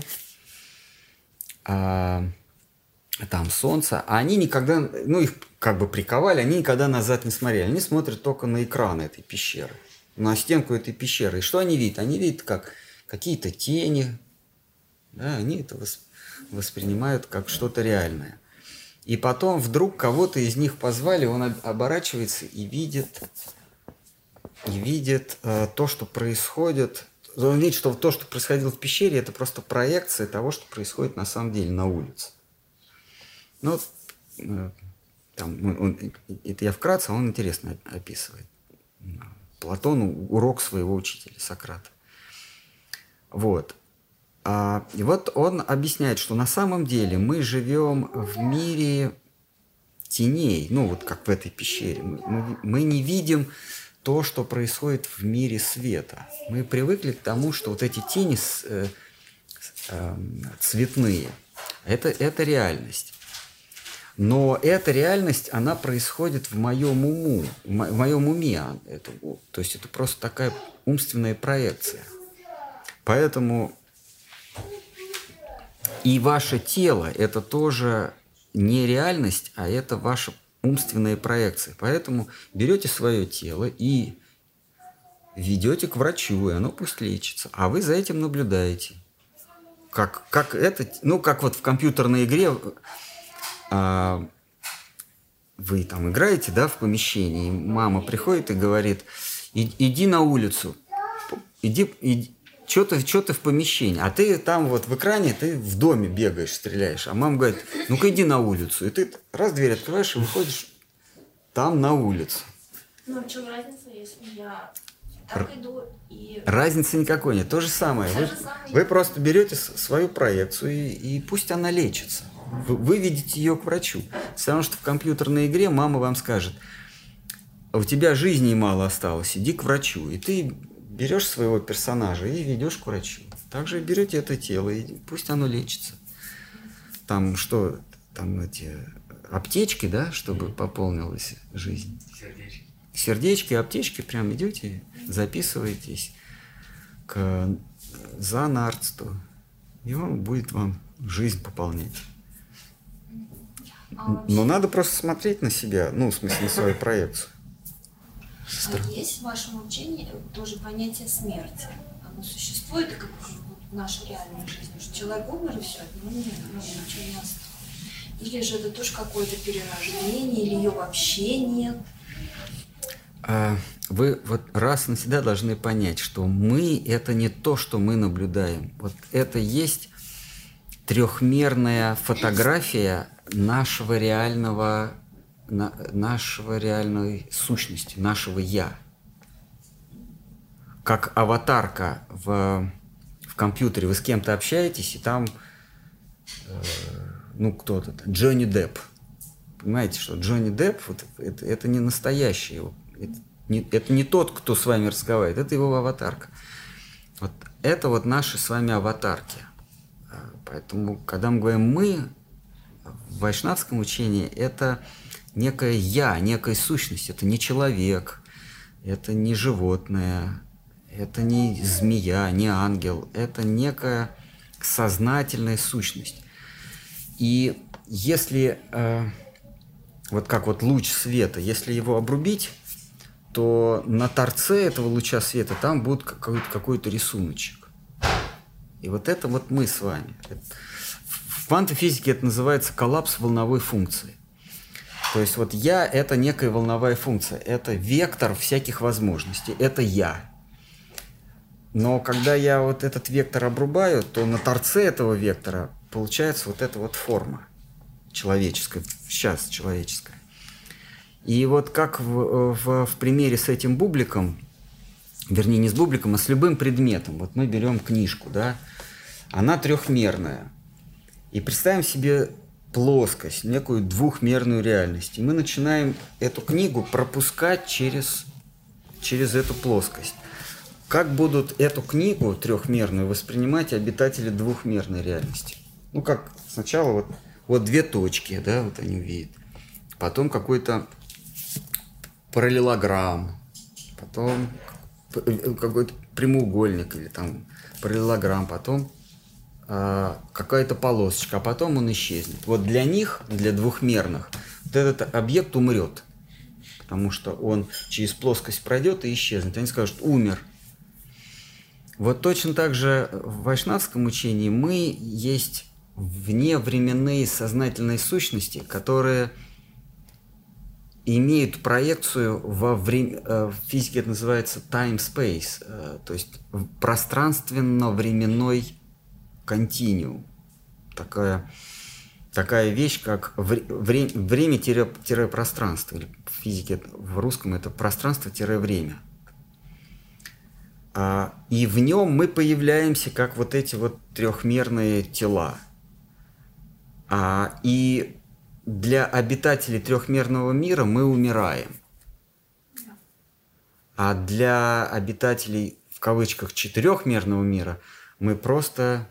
а, там солнце, а они никогда, ну, их как бы приковали, они никогда назад не смотрели. Они смотрят только на экран этой пещеры, на стенку этой пещеры. И что они видят? Они видят, как какие-то тени, да, они это воспринимают как что-то реальное. И потом вдруг кого-то из них позвали, он оборачивается и видит, и видит э, то, что происходит, он видит, что то, что происходило в пещере, это просто проекция того, что происходит на самом деле на улице. Ну, э, там, он, это я вкратце, он интересно описывает. Платон урок своего учителя Сократа. Вот. А, и вот он объясняет, что на самом деле мы живем в мире теней, ну вот как в этой пещере. Мы, мы, мы не видим то, что происходит в мире света. Мы привыкли к тому, что вот эти тени э, э, цветные, это, это реальность. Но эта реальность, она происходит в моем уму, в моем уме. Это, то есть это просто такая умственная проекция. Поэтому и ваше тело – это тоже не реальность, а это ваша умственная проекция. Поэтому берете свое тело и ведете к врачу, и оно пусть лечится. А вы за этим наблюдаете. Как, как это, ну, как вот в компьютерной игре а, вы там играете, да, в помещении, мама приходит и говорит, иди на улицу, иди, иди что ты, что ты в помещении, а ты там вот в экране, ты в доме бегаешь, стреляешь. А мама говорит, ну-ка иди на улицу. И ты раз дверь открываешь и выходишь там на улицу. Ну, в чем разница, если я так иду и... Разницы никакой нет. То же самое. Вы, вы просто берете свою проекцию и, и пусть она лечится. Вы, вы видите ее к врачу. Потому что в компьютерной игре мама вам скажет, у тебя жизни мало осталось, иди к врачу. И ты берешь своего персонажа и ведешь к врачу. Также берете это тело, и пусть оно лечится. Там что, там эти аптечки, да, чтобы пополнилась жизнь. Сердечки. Сердечки, аптечки, прям идете, записываетесь к зоонарцту, и он будет вам жизнь пополнять. А Но надо просто смотреть на себя, ну, в смысле, на свою проекцию. А есть в вашем учении тоже понятие смерти? Оно существует, как в нашей реальной жизни, что человек умер и все, от него нет, ну, ничего не осталось. Или же это тоже какое-то перерождение, или ее вообще нет? А, вы вот раз навсегда должны понять, что мы – это не то, что мы наблюдаем. Вот это есть трехмерная фотография нашего реального на, нашего реальной сущности, нашего «я». Как аватарка в, в компьютере, вы с кем-то общаетесь, и там, э, ну, кто-то, Джонни Депп. Понимаете, что Джонни Депп, вот, это, это не настоящий, это не, это не тот, кто с вами разговаривает, это его аватарка. Вот это вот наши с вами аватарки. Поэтому, когда мы говорим «мы», в вайшнавском учении это некое я, некая сущность. Это не человек, это не животное, это не змея, не ангел. Это некая сознательная сущность. И если, э, вот как вот луч света, если его обрубить, то на торце этого луча света там будет какой-то какой рисуночек. И вот это вот мы с вами. В квантовой физике это называется коллапс волновой функции. То есть вот я – это некая волновая функция, это вектор всяких возможностей, это я. Но когда я вот этот вектор обрубаю, то на торце этого вектора получается вот эта вот форма человеческая, сейчас человеческая. И вот как в, в, в примере с этим бубликом, вернее не с бубликом, а с любым предметом. Вот мы берем книжку, да, она трехмерная. И представим себе плоскость, некую двухмерную реальность. И мы начинаем эту книгу пропускать через, через эту плоскость. Как будут эту книгу трехмерную воспринимать обитатели двухмерной реальности? Ну, как сначала вот, вот две точки, да, вот они видят. Потом какой-то параллелограмм, потом какой-то прямоугольник или там параллелограмм, потом какая-то полосочка, а потом он исчезнет. Вот для них, для двухмерных, вот этот объект умрет, потому что он через плоскость пройдет и исчезнет. Они скажут «умер». Вот точно так же в вайшнавском учении мы есть вневременные сознательные сущности, которые имеют проекцию во время... э, В физике это называется time-space, э, то есть пространственно-временной континуум. Такая, такая вещь, как вре- вре- время-пространство. Или в физике в русском это пространство-время. А, И в нем мы появляемся как вот эти вот трехмерные тела. А, И для обитателей трехмерного мира мы умираем. А для обитателей, в кавычках, четырехмерного мира мы просто,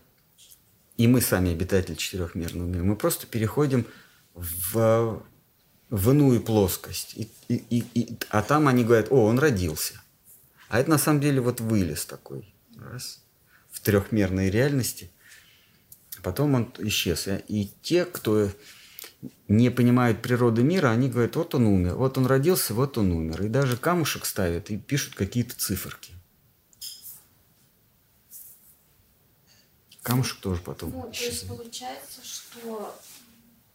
и мы сами обитатели четырехмерного мира, мы просто переходим в, в иную плоскость. И, и- и- и- а там они говорят, о, он родился. А это на самом деле вот вылез такой, раз, в трехмерной реальности. Потом он исчез. И те, кто не понимают природы мира, они говорят, вот он умер, вот он родился, вот он умер. И даже камушек ставят и пишут какие-то циферки. Камушек тоже потом Вот, то есть получается, что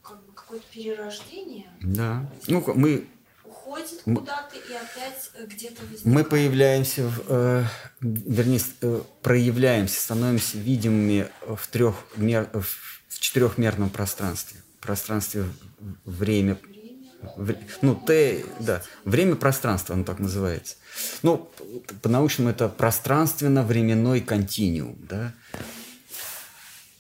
как бы какое-то перерождение Да. Ну, мы, уходит куда-то и опять э, где-то возникает. мы появляемся, в, э, вернее, э, проявляемся, становимся видимыми в, трехмер, в четырехмерном пространстве. Пространстве в- время, Вре- ну, Т, да, время-пространство, оно так называется. Ну, по-научному это пространственно-временной континуум, да.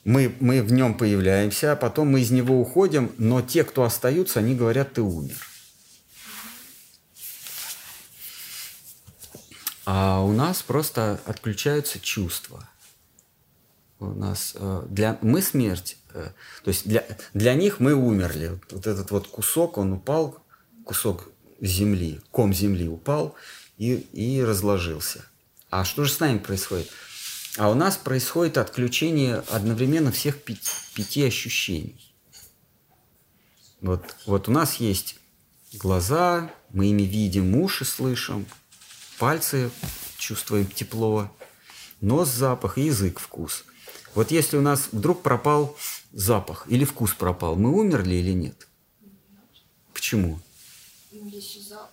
Мы, мы в нем появляемся, а потом мы из него уходим, но те, кто остаются, они говорят, ты умер. А у нас просто отключаются чувства. У нас э, для мы смерть, э, то есть для, для них мы умерли. Вот, этот вот кусок, он упал, кусок земли, ком земли упал и, и разложился. А что же с нами происходит? А у нас происходит отключение одновременно всех пяти, пяти ощущений. Вот, вот у нас есть глаза, мы ими видим, уши слышим, пальцы чувствуем тепло, нос запах и язык вкус. Вот если у нас вдруг пропал запах или вкус пропал, мы умерли или нет? Почему? Ну,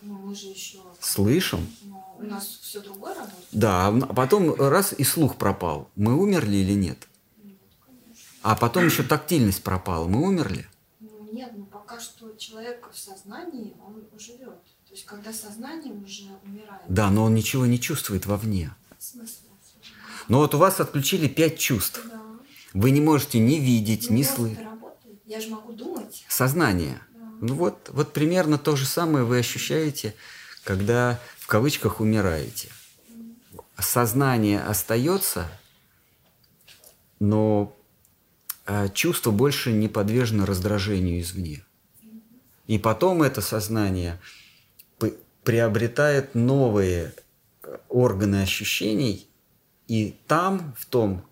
ну, мы же еще... Слышим? Ну, у нас все другое работает. Да, а потом раз и слух пропал. Мы умерли или нет? А потом еще тактильность пропала. Мы умерли? Ну, нет, ну пока что человек в сознании, он живет. То есть, когда сознание уже умирает. Да, но он ничего не чувствует вовне. В смысле? Но вот у вас отключили пять чувств. Да. Вы не можете ни видеть, Ну, ни мозг слышать. Я же могу думать. Сознание. Да. Ну вот, вот примерно то же самое вы ощущаете, когда кавычках умираете. Сознание остается, но э, чувство больше не подвержено раздражению извне. И потом это сознание приобретает новые э, органы ощущений, и там, в том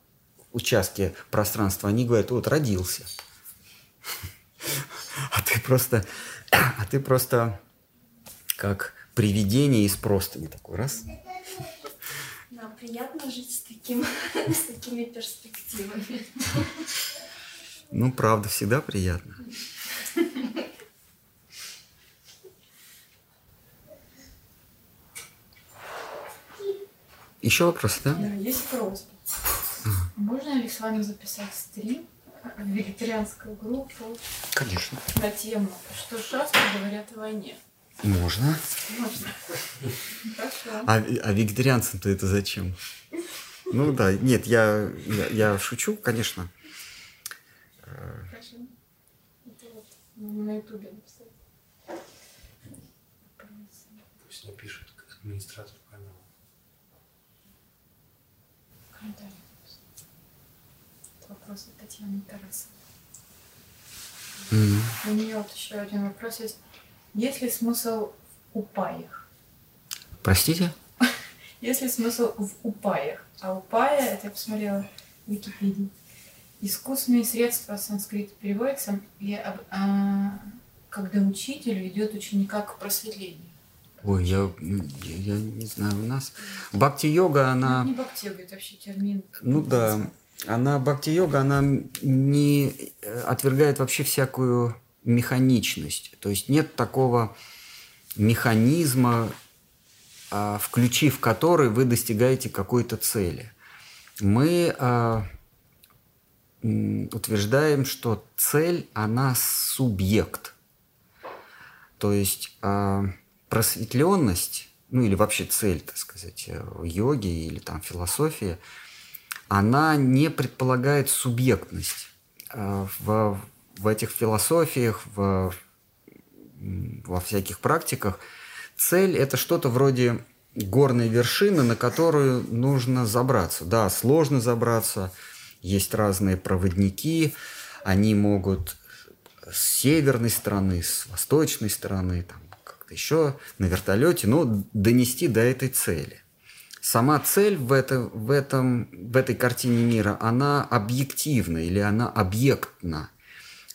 участке пространства, они говорят, вот родился. А ты просто, а ты просто как привидение из простыни такой раз. Да, приятно жить с, таким, с такими перспективами. Ну, правда, всегда приятно. Еще вопросы, да? Да, есть просьба. Можно ли с вами записать стрим в вегетарианскую группу Конечно. на тему, что шастры говорят о войне? Можно. Можно. А, а вегетарианцам-то это зачем? Ну да, нет, я, я, я шучу, конечно. Хорошо. Это вот можно на ютубе написать. Пусть напишет как администратор канала. Комментарий. Это вопрос от Татьяны Тарасовой. Мгм. У нее вот еще один вопрос есть. Есть ли смысл в упаях? Простите? Есть ли смысл в упаях? А упая, это я посмотрела в Википедии, искусственные средства санскрита переводится, и, об- а, когда учитель ведет ученика к просветлению. Ой, я, я, я не знаю, у нас... Бхакти-йога, она... Ну, не бхакти-йога, это вообще термин. Ну да, она бхакти-йога, она не э, отвергает вообще всякую механичность. То есть нет такого механизма, а, включив который вы достигаете какой-то цели. Мы а, утверждаем, что цель, она субъект. То есть а, просветленность, ну или вообще цель, так сказать, йоги или там философия, она не предполагает субъектность. В, в этих философиях, в, во всяких практиках – Цель – это что-то вроде горной вершины, на которую нужно забраться. Да, сложно забраться, есть разные проводники, они могут с северной стороны, с восточной стороны, там, как-то еще на вертолете, но донести до этой цели. Сама цель в, это, в, этом, в этой картине мира, она объективна или она объектна.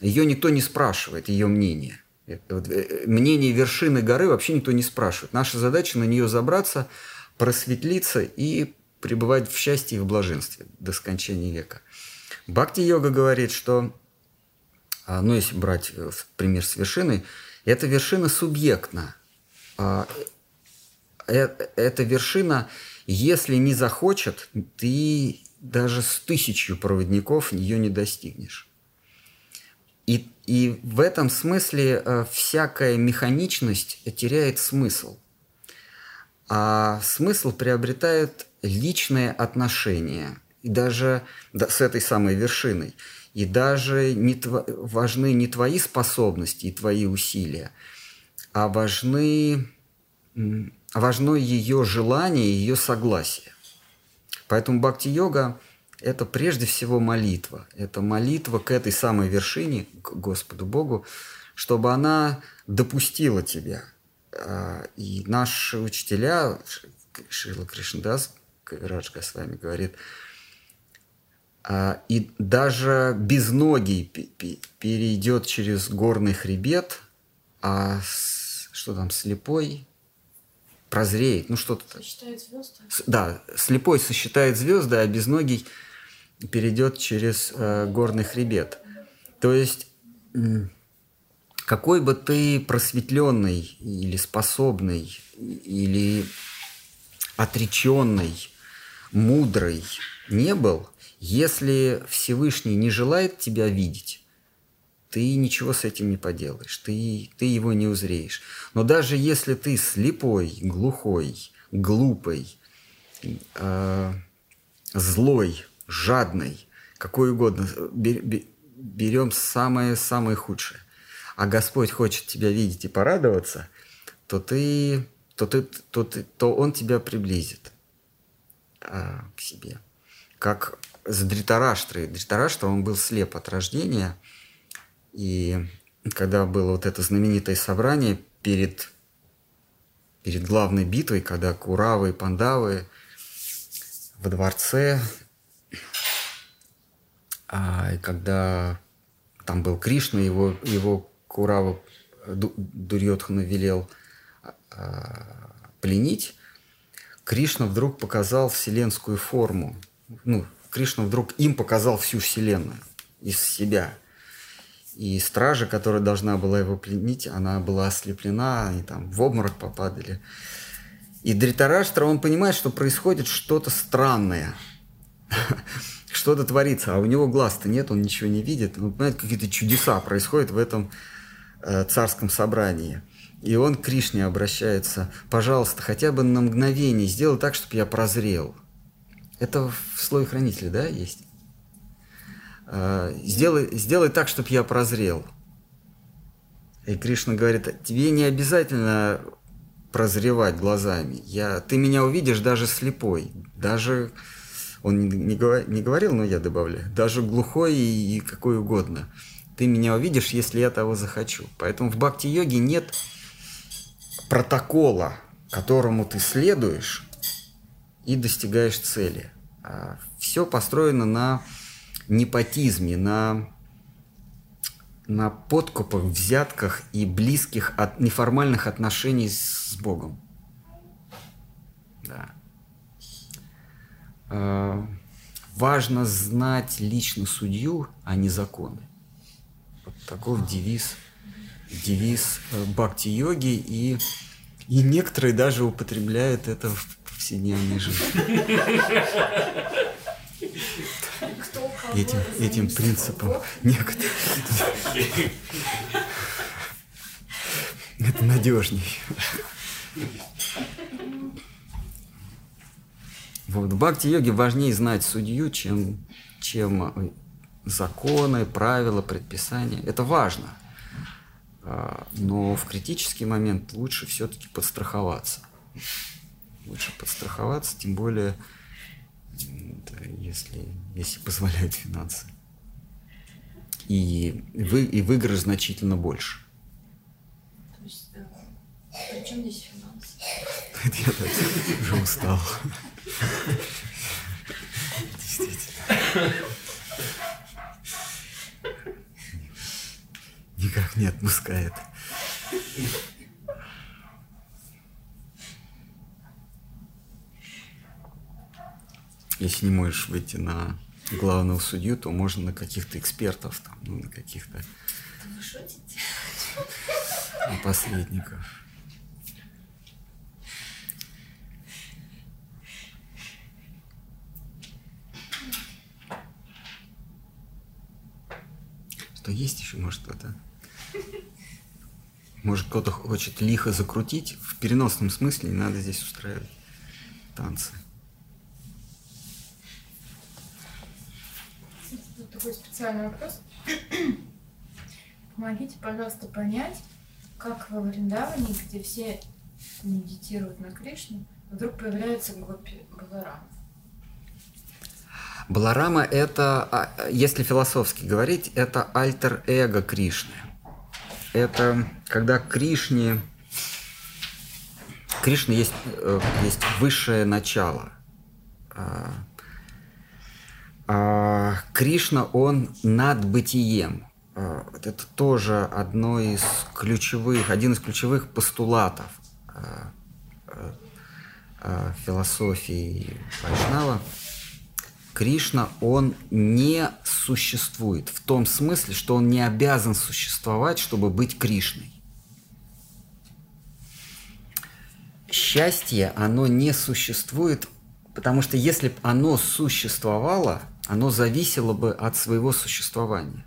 Ее никто не спрашивает, ее мнение. Вот, э, мнение вершины горы вообще никто не спрашивает. Наша задача на нее забраться, просветлиться и пребывать в счастье и в блаженстве до скончания века. Бхакти-йога говорит, что, а, ну, если брать э, пример с вершиной, эта вершина субъектна. А, э, эта вершина, если не захочет, ты даже с тысячью проводников ее не достигнешь. И, и в этом смысле э, всякая механичность теряет смысл. А смысл приобретает личное отношение. И даже да, с этой самой вершиной. И даже не тв... важны не твои способности и твои усилия, а важны, важно ее желание ее согласие. Поэтому бхакти-йога – это прежде всего молитва. Это молитва к этой самой вершине, к Господу Богу, чтобы она допустила тебя. А, и наши учителя, Шила Кришндас, Кавираджка с вами говорит, а, и даже без ноги перейдет через горный хребет, а что там, слепой, прозреет, ну что-то. Сосчитает звезды. Да, слепой сосчитает звезды, а без ноги перейдет через э, горный хребет. То есть, какой бы ты просветленный или способный, или отреченный, мудрый не был, если Всевышний не желает тебя видеть, ты ничего с этим не поделаешь, ты, ты его не узреешь. Но даже если ты слепой, глухой, глупый, э, злой, жадный, какой угодно, берем самое-самое худшее. А Господь хочет тебя видеть и порадоваться, то ты, то ты, то ты, то Он тебя приблизит а, к себе. Как с Дритараштрой. Дритараштра, он был слеп от рождения, и когда было вот это знаменитое собрание перед, перед главной битвой, когда Куравы и Пандавы во дворце а, и когда там был Кришна, его, его Курава Дурьотхана велел а, пленить, Кришна вдруг показал вселенскую форму. Ну, Кришна вдруг им показал всю вселенную из себя. И стража, которая должна была его пленить, она была ослеплена, они там в обморок попадали. И Дритараштра, он понимает, что происходит что-то странное. что-то творится, а у него глаз-то нет, он ничего не видит. Он понимает, какие-то чудеса происходят в этом э, царском собрании. И он к Кришне обращается, пожалуйста, хотя бы на мгновение сделай так, чтобы я прозрел. Это в слое хранителя, да, есть? Э, сделай, сделай так, чтобы я прозрел. И Кришна говорит, тебе не обязательно прозревать глазами. Я, ты меня увидишь даже слепой, даже он не, не, говорил, но я добавляю, даже глухой и, и какой угодно. Ты меня увидишь, если я того захочу. Поэтому в бхакти-йоге нет протокола, которому ты следуешь и достигаешь цели. А все построено на непотизме, на, на подкупах, взятках и близких от неформальных отношений с Богом. Да. Э, важно знать лично судью, а не законы. Вот таков девиз, девиз э, бхакти-йоги. И И некоторые даже употребляют это в повседневной жизни. Этим, этим принципом некоторые. Это надежней. Вот. В бхакти-йоге важнее знать судью, чем, чем законы, правила, предписания. Это важно. А, но в критический момент лучше все-таки подстраховаться. Лучше подстраховаться, тем более, если, если позволяют финансы. И, вы, и выигрыш значительно больше. То есть, э, при чем здесь финансы? Я так уже устал. Никак не отпускает. Если не можешь выйти на главного судью, то можно на каких-то экспертов, там, ну, на каких-то Вы шутите? на посредников. Что есть еще, может, кто-то? Может, кто-то хочет лихо закрутить? В переносном смысле не надо здесь устраивать танцы. Такой специальный вопрос. Помогите, пожалуйста, понять, как во Вриндаване, где все медитируют на Кришну, вдруг появляется Гопи Баларам. Баларама – это, а, если философски говорить, это альтер-эго Кришны. Это когда Кришне, Кришна есть, э, есть высшее начало. А, а, Кришна, он над бытием. Это тоже одно из ключевых, один из ключевых постулатов философии Вайшнава. Кришна, он не существует в том смысле, что он не обязан существовать, чтобы быть Кришной. Счастье, оно не существует, потому что если бы оно существовало, оно зависело бы от своего существования.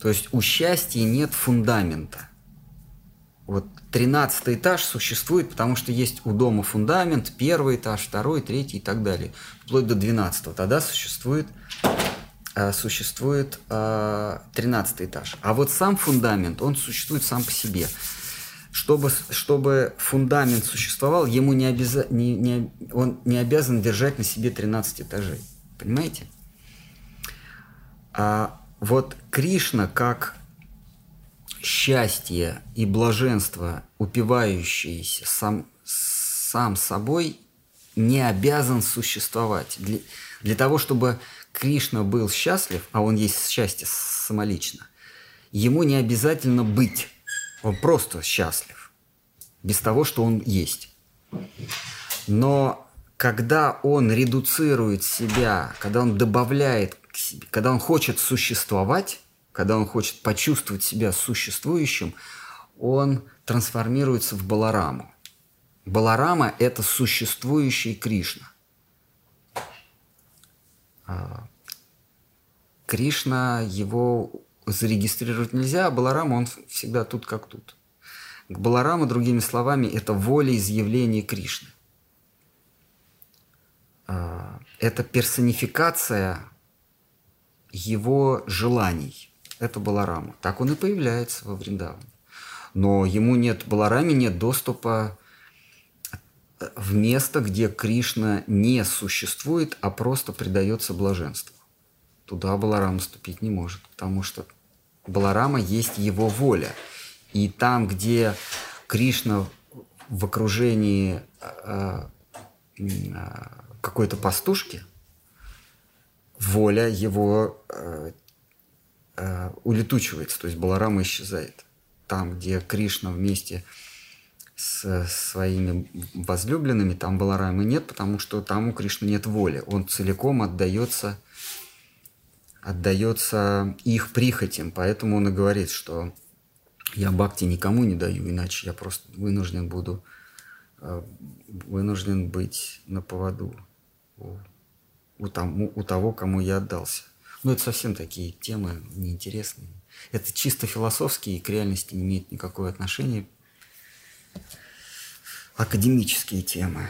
То есть у счастья нет фундамента. Вот тринадцатый этаж существует, потому что есть у дома фундамент, первый этаж, второй, третий и так далее, вплоть до двенадцатого. Тогда существует э, существует тринадцатый этаж. А вот сам фундамент, он существует сам по себе. Чтобы, чтобы фундамент существовал, ему не обяза... не, не, он не обязан держать на себе 13 этажей. Понимаете? А вот Кришна как счастье и блаженство, упивающиеся сам, сам собой, не обязан существовать. Для, для того, чтобы Кришна был счастлив, а он есть счастье самолично, ему не обязательно быть. Он просто счастлив, без того, что он есть. Но когда он редуцирует себя, когда он добавляет к себе, когда он хочет существовать, когда он хочет почувствовать себя существующим, он трансформируется в Балараму. Баларама – это существующий Кришна. А, Кришна, его зарегистрировать нельзя, а Баларама, он всегда тут как тут. Баларама, другими словами, это волеизъявление Кришны. А, это персонификация его желаний. Это Баларама. Так он и появляется во Вриндаване. Но ему нет, Балараме нет доступа в место, где Кришна не существует, а просто предается блаженству. Туда Баларама ступить не может, потому что Баларама есть его воля. И там, где Кришна в окружении э, э, какой-то пастушки, воля его э, улетучивается, то есть Баларама исчезает. Там, где Кришна вместе с своими возлюбленными, там Баларамы нет, потому что там у Кришны нет воли. Он целиком отдается, отдается их прихотям. Поэтому он и говорит, что я бхакти никому не даю, иначе я просто вынужден буду, э, вынужден быть на поводу у, у, тому, у того, кому я отдался. Ну, это совсем такие темы неинтересные. Это чисто философские и к реальности не имеют никакого отношения. Академические темы.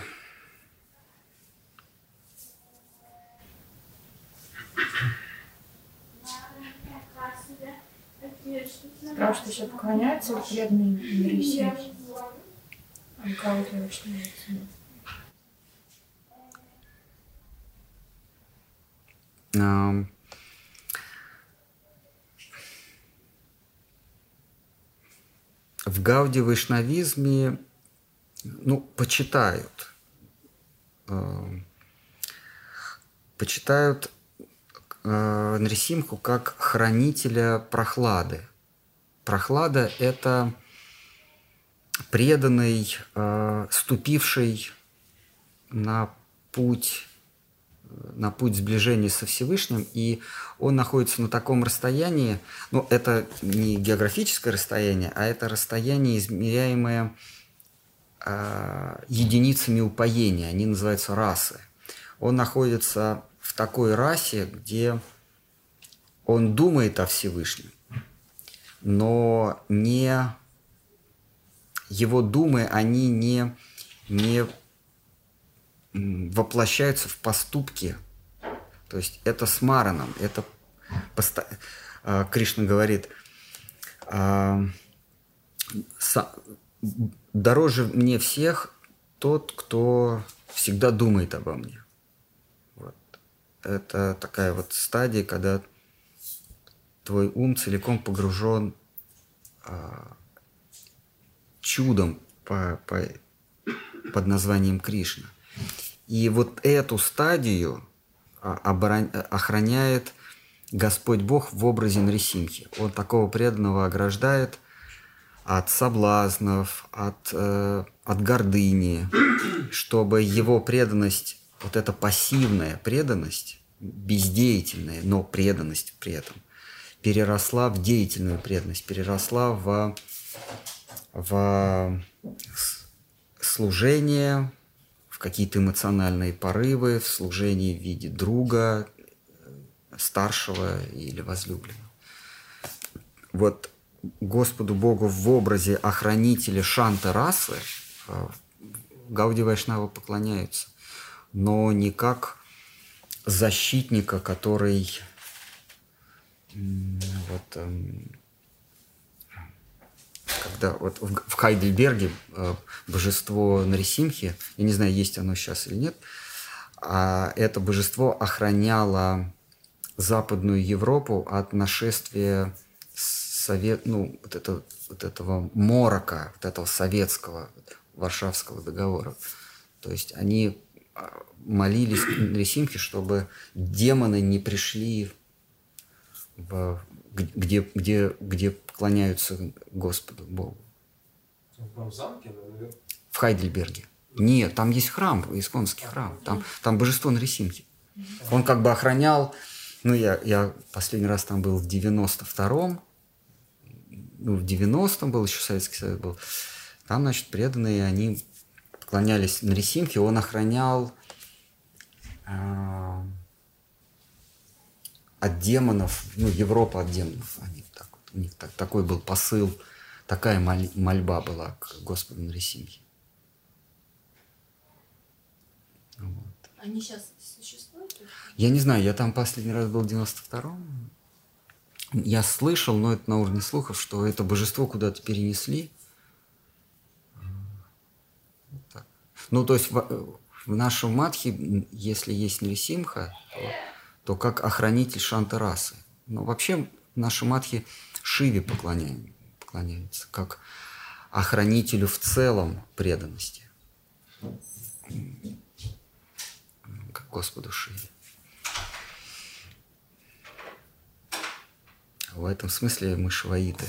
Спрашивают, еще поклоняются ли преданные Нарисимхи? А кого-то вообще не Um, в Гауди вайшнавизме ну, почитают. Э, почитают э, Нрисимху как хранителя прохлады. Прохлада – это преданный, э, ступивший на путь на путь сближения со Всевышним, и он находится на таком расстоянии, ну, это не географическое расстояние, а это расстояние, измеряемое э, единицами упоения, они называются расы. Он находится в такой расе, где он думает о Всевышнем, но не его думы, они не, не воплощаются в поступки. То есть это с Мараном, это поста... А, Кришна говорит, а, дороже мне всех тот, кто всегда думает обо мне. Вот. Это такая вот стадия, когда твой ум целиком погружен а, чудом по, по, под названием Кришна. И вот эту стадию а, охраняет Господь Бог в образе Нрисимхи. Он такого преданного ограждает от соблазнов, от, э, от гордыни, чтобы его преданность, вот эта пассивная преданность, бездеятельная, но преданность при этом, переросла в деятельную преданность, переросла в, в служение, какие-то эмоциональные порывы, в служении в виде друга, старшего или возлюбленного. Вот Господу Богу в образе охранителя шанта расы э, Гауди Вайшнава поклоняются, но не как защитника, который вот, эм, когда вот в Хайдельберге э, божество Нарисимхи, я не знаю, есть оно сейчас или нет, а это божество охраняло Западную Европу от нашествия совет, ну, вот, это, вот этого морока, вот этого советского Варшавского договора. То есть они а, молились Нарисимхе, чтобы демоны не пришли в, где, где, где поклоняются Господу Богу. В замке, В Хайдельберге. Нет, там есть храм, исконский храм. Там, там божество Нарисимки. Он как бы охранял... Ну, я, я последний раз там был в 92-м. Ну, в 90-м был, еще Советский Союз был. Там, значит, преданные, они поклонялись Нарисимке. Он охранял... Э, от демонов, ну, Европа от демонов, они у них так, такой был посыл, такая моль, мольба была к Господу Нарисимхе. Вот. Они сейчас существуют? Я не знаю, я там последний раз был в 92-м. Я слышал, но это на уровне слухов, что это божество куда-то перенесли. Вот так. Ну, то есть в, в нашем матхе, если есть Нарисимха, то то как охранитель шантарасы. Но вообще наши матхи Шиве поклоняем, поклоняются, как охранителю в целом преданности. Как Господу Шиве. В этом смысле мы шиваиты.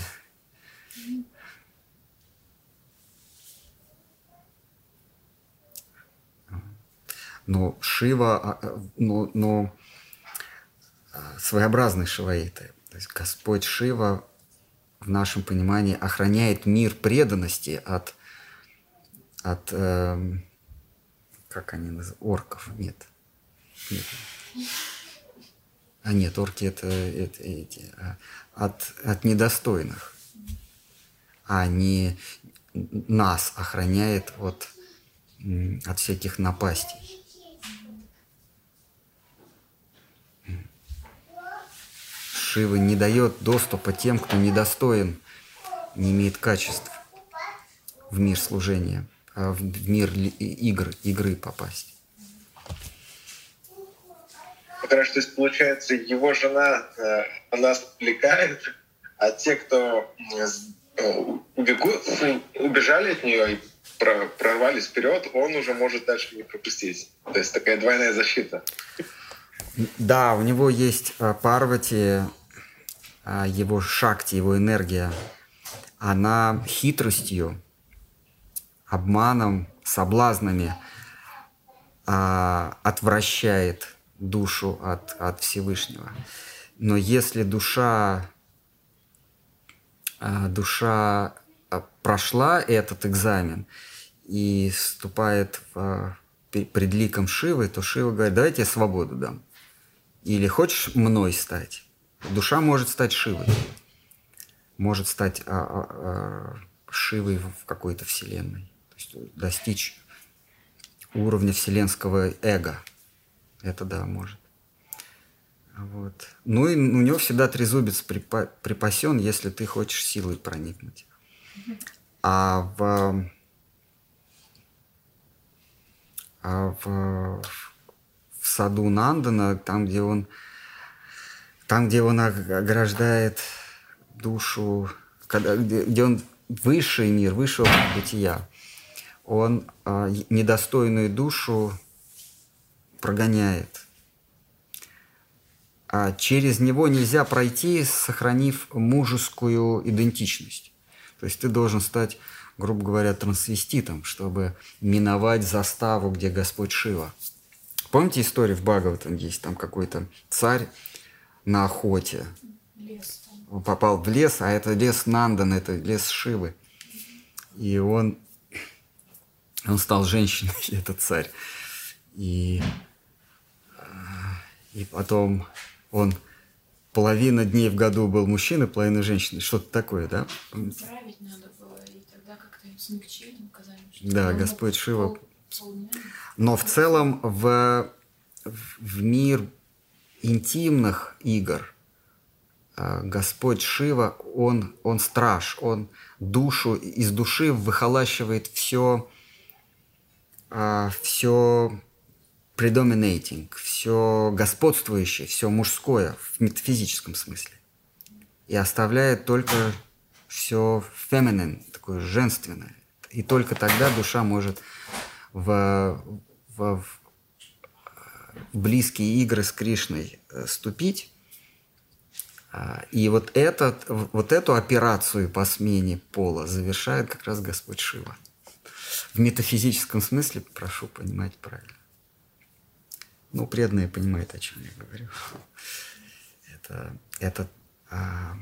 Но Шива, а, а, но, но своеобразные шиваиты. То есть Господь Шива в нашем понимании охраняет мир преданности от, от эм, как они называют, орков, нет. нет. А нет, орки это, это эти, а, от, от недостойных, а не нас охраняет от, от всяких напастей. Шива не дает доступа тем, кто недостоин, не имеет качеств в мир служения, а в мир игр, игры попасть. Хорошо, то есть получается, его жена, э, она сплекает, а те, кто э, убегут, убежали от нее и прорвались вперед, он уже может дальше не пропустить. То есть такая двойная защита. Да, у него есть э, Парвати, его шакти, его энергия, она хитростью, обманом, соблазнами а, отвращает душу от, от Всевышнего. Но если душа, а, душа прошла этот экзамен и вступает в, пред ликом Шивы, то Шива говорит, давайте я свободу дам. Или хочешь мной стать? Душа может стать Шивой, может стать а, а, а, Шивой в какой-то вселенной, то есть достичь уровня вселенского эго. Это да, может. Вот. Ну и у него всегда трезубец припасен, если ты хочешь силой проникнуть. А в, а в, в саду Нандана, там, где он там, где он ограждает душу, когда, где, где он высший мир, высшего бытия, он э, недостойную душу прогоняет. А через него нельзя пройти, сохранив мужескую идентичность. То есть ты должен стать, грубо говоря, трансвеститом, чтобы миновать заставу, где Господь Шива. Помните историю в Бхагаватам есть? Там какой-то царь на охоте. Лес. Он попал в лес, а это лес Нандан, это лес Шивы. И он, он стал женщиной, этот царь. И, и потом он половина дней в году был мужчиной, половина женщиной. Что-то такое, да? Править надо было, и тогда как-то смягчили наказание. Да, Господь Шива. Но в целом в, в мир интимных игр а, Господь Шива, он, он страж, он душу, из души выхолащивает все, а, все predominating, все господствующее, все мужское в метафизическом смысле. И оставляет только все feminine, такое женственное. И только тогда душа может в, в, в близкие игры с Кришной э, ступить. А, и вот, этот, вот эту операцию по смене пола завершает как раз Господь Шива. В метафизическом смысле, прошу понимать правильно. Ну, преданные понимают, о чем я говорю. Это, это а,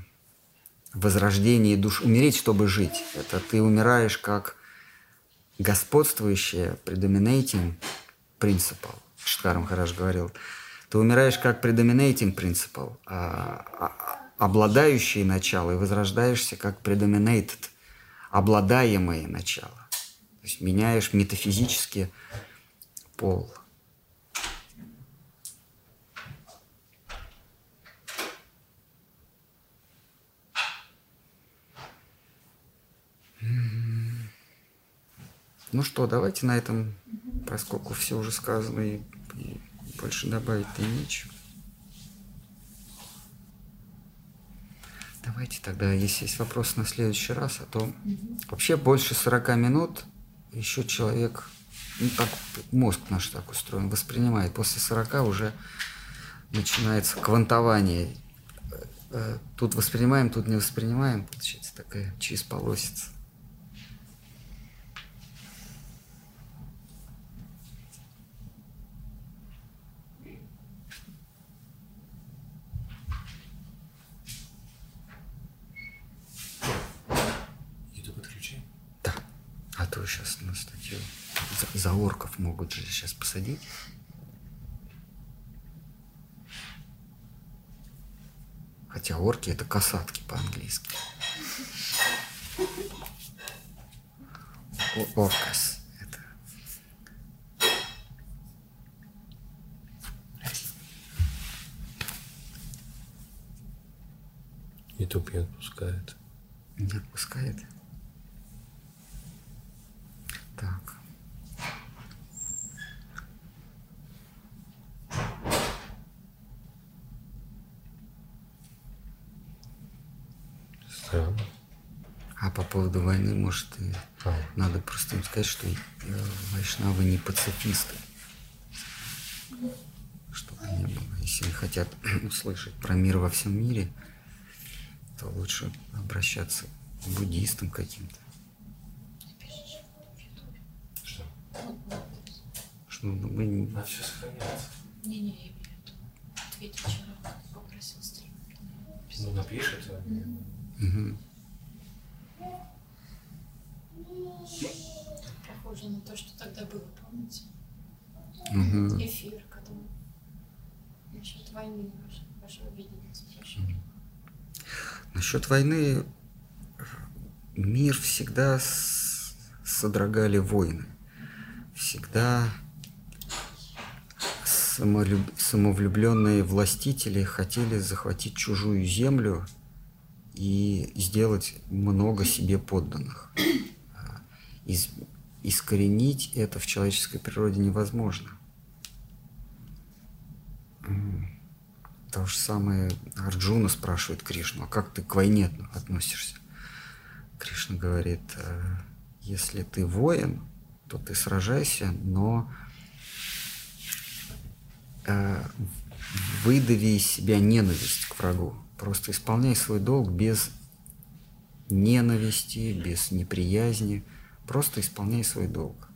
возрождение душ. Умереть, чтобы жить. Это ты умираешь как господствующее, predominating principle. Штхар Махараш говорил, ты умираешь как predominating principle, а, а, обладающий начало, и возрождаешься как predominated, обладаемое начало. То есть меняешь метафизически пол. Ну что, давайте на этом, поскольку все уже сказано и больше добавить-то нечего. Давайте тогда, если есть вопрос на следующий раз, а то угу. вообще больше 40 минут еще человек, ну так мозг наш так устроен, воспринимает. После 40 уже начинается квантование. Э, э, тут воспринимаем, тут не воспринимаем. Получается такая через полосица. А то сейчас на статью за, за орков могут же сейчас посадить. Хотя орки это касатки по-английски. Оркас. Это. YouTube не отпускает. Не отпускает. Так. Странно. А по поводу войны, может, и А, надо просто им сказать, что э, вайшнавы не пацифисты. Чтобы не было. Если они хотят услышать про мир во всем мире, то лучше обращаться к буддистам каким-то. что? Что ну, мы не- Надо все сохраняется. Не-не, я имею в виду. Ответить вчера, попросил стрим. Ну, напишет. Мгм. Похоже на то, что тогда было, помните? Мгм. Эфир, когда насчет войны ваше, вашего видения спрашивали. Насчет войны мир всегда с- содрогали войны. Всегда самолюб- самовлюбленные властители хотели захватить чужую землю и сделать много себе подданных. А, из- искоренить это в человеческой природе невозможно. То же самое Арджуна спрашивает Кришну, а как ты к войне относишься? Кришна говорит, «Э, если ты воин, то ты сражайся, но выдави из себя ненависть к врагу. Просто исполняй свой долг без ненависти, без неприязни. Просто исполняй свой долг.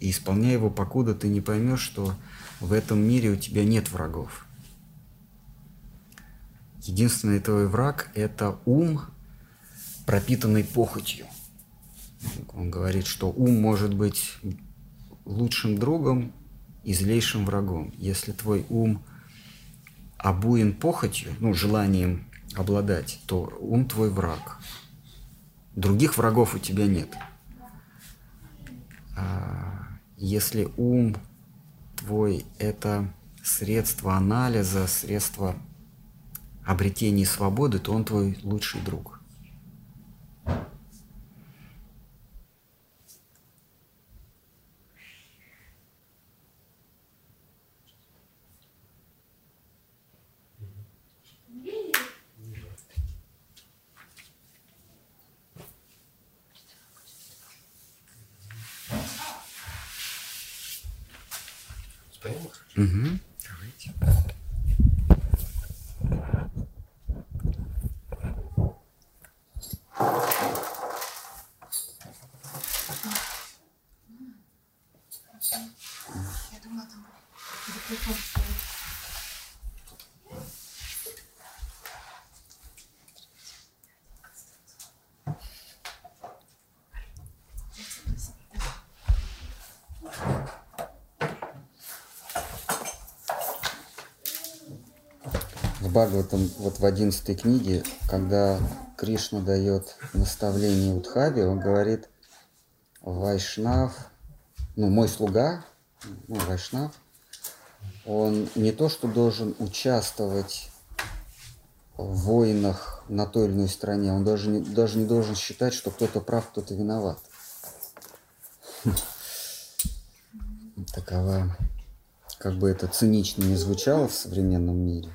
И исполняй его, покуда ты не поймешь, что в этом мире у тебя нет врагов. Единственный твой враг – это ум, пропитанный похотью. Он говорит, что ум может быть лучшим другом и злейшим врагом. Если твой ум обуен похотью, ну, желанием обладать, то ум твой враг. Других врагов у тебя нет. А если ум твой – это средство анализа, средство обретения свободы, то он твой лучший друг. Мгм. Давайте. Я думала, там диктофон Бхагаватам, вот в одиннадцатой книге, когда Кришна дает наставление Удхаве, он говорит, Вайшнав, ну, мой слуга, ну, Вайшнав, он не то, что должен участвовать в войнах на той или иной стороне, он даже не, даже не должен считать, что кто-то прав, кто-то виноват. Такова, как бы это цинично не звучало в современном мире,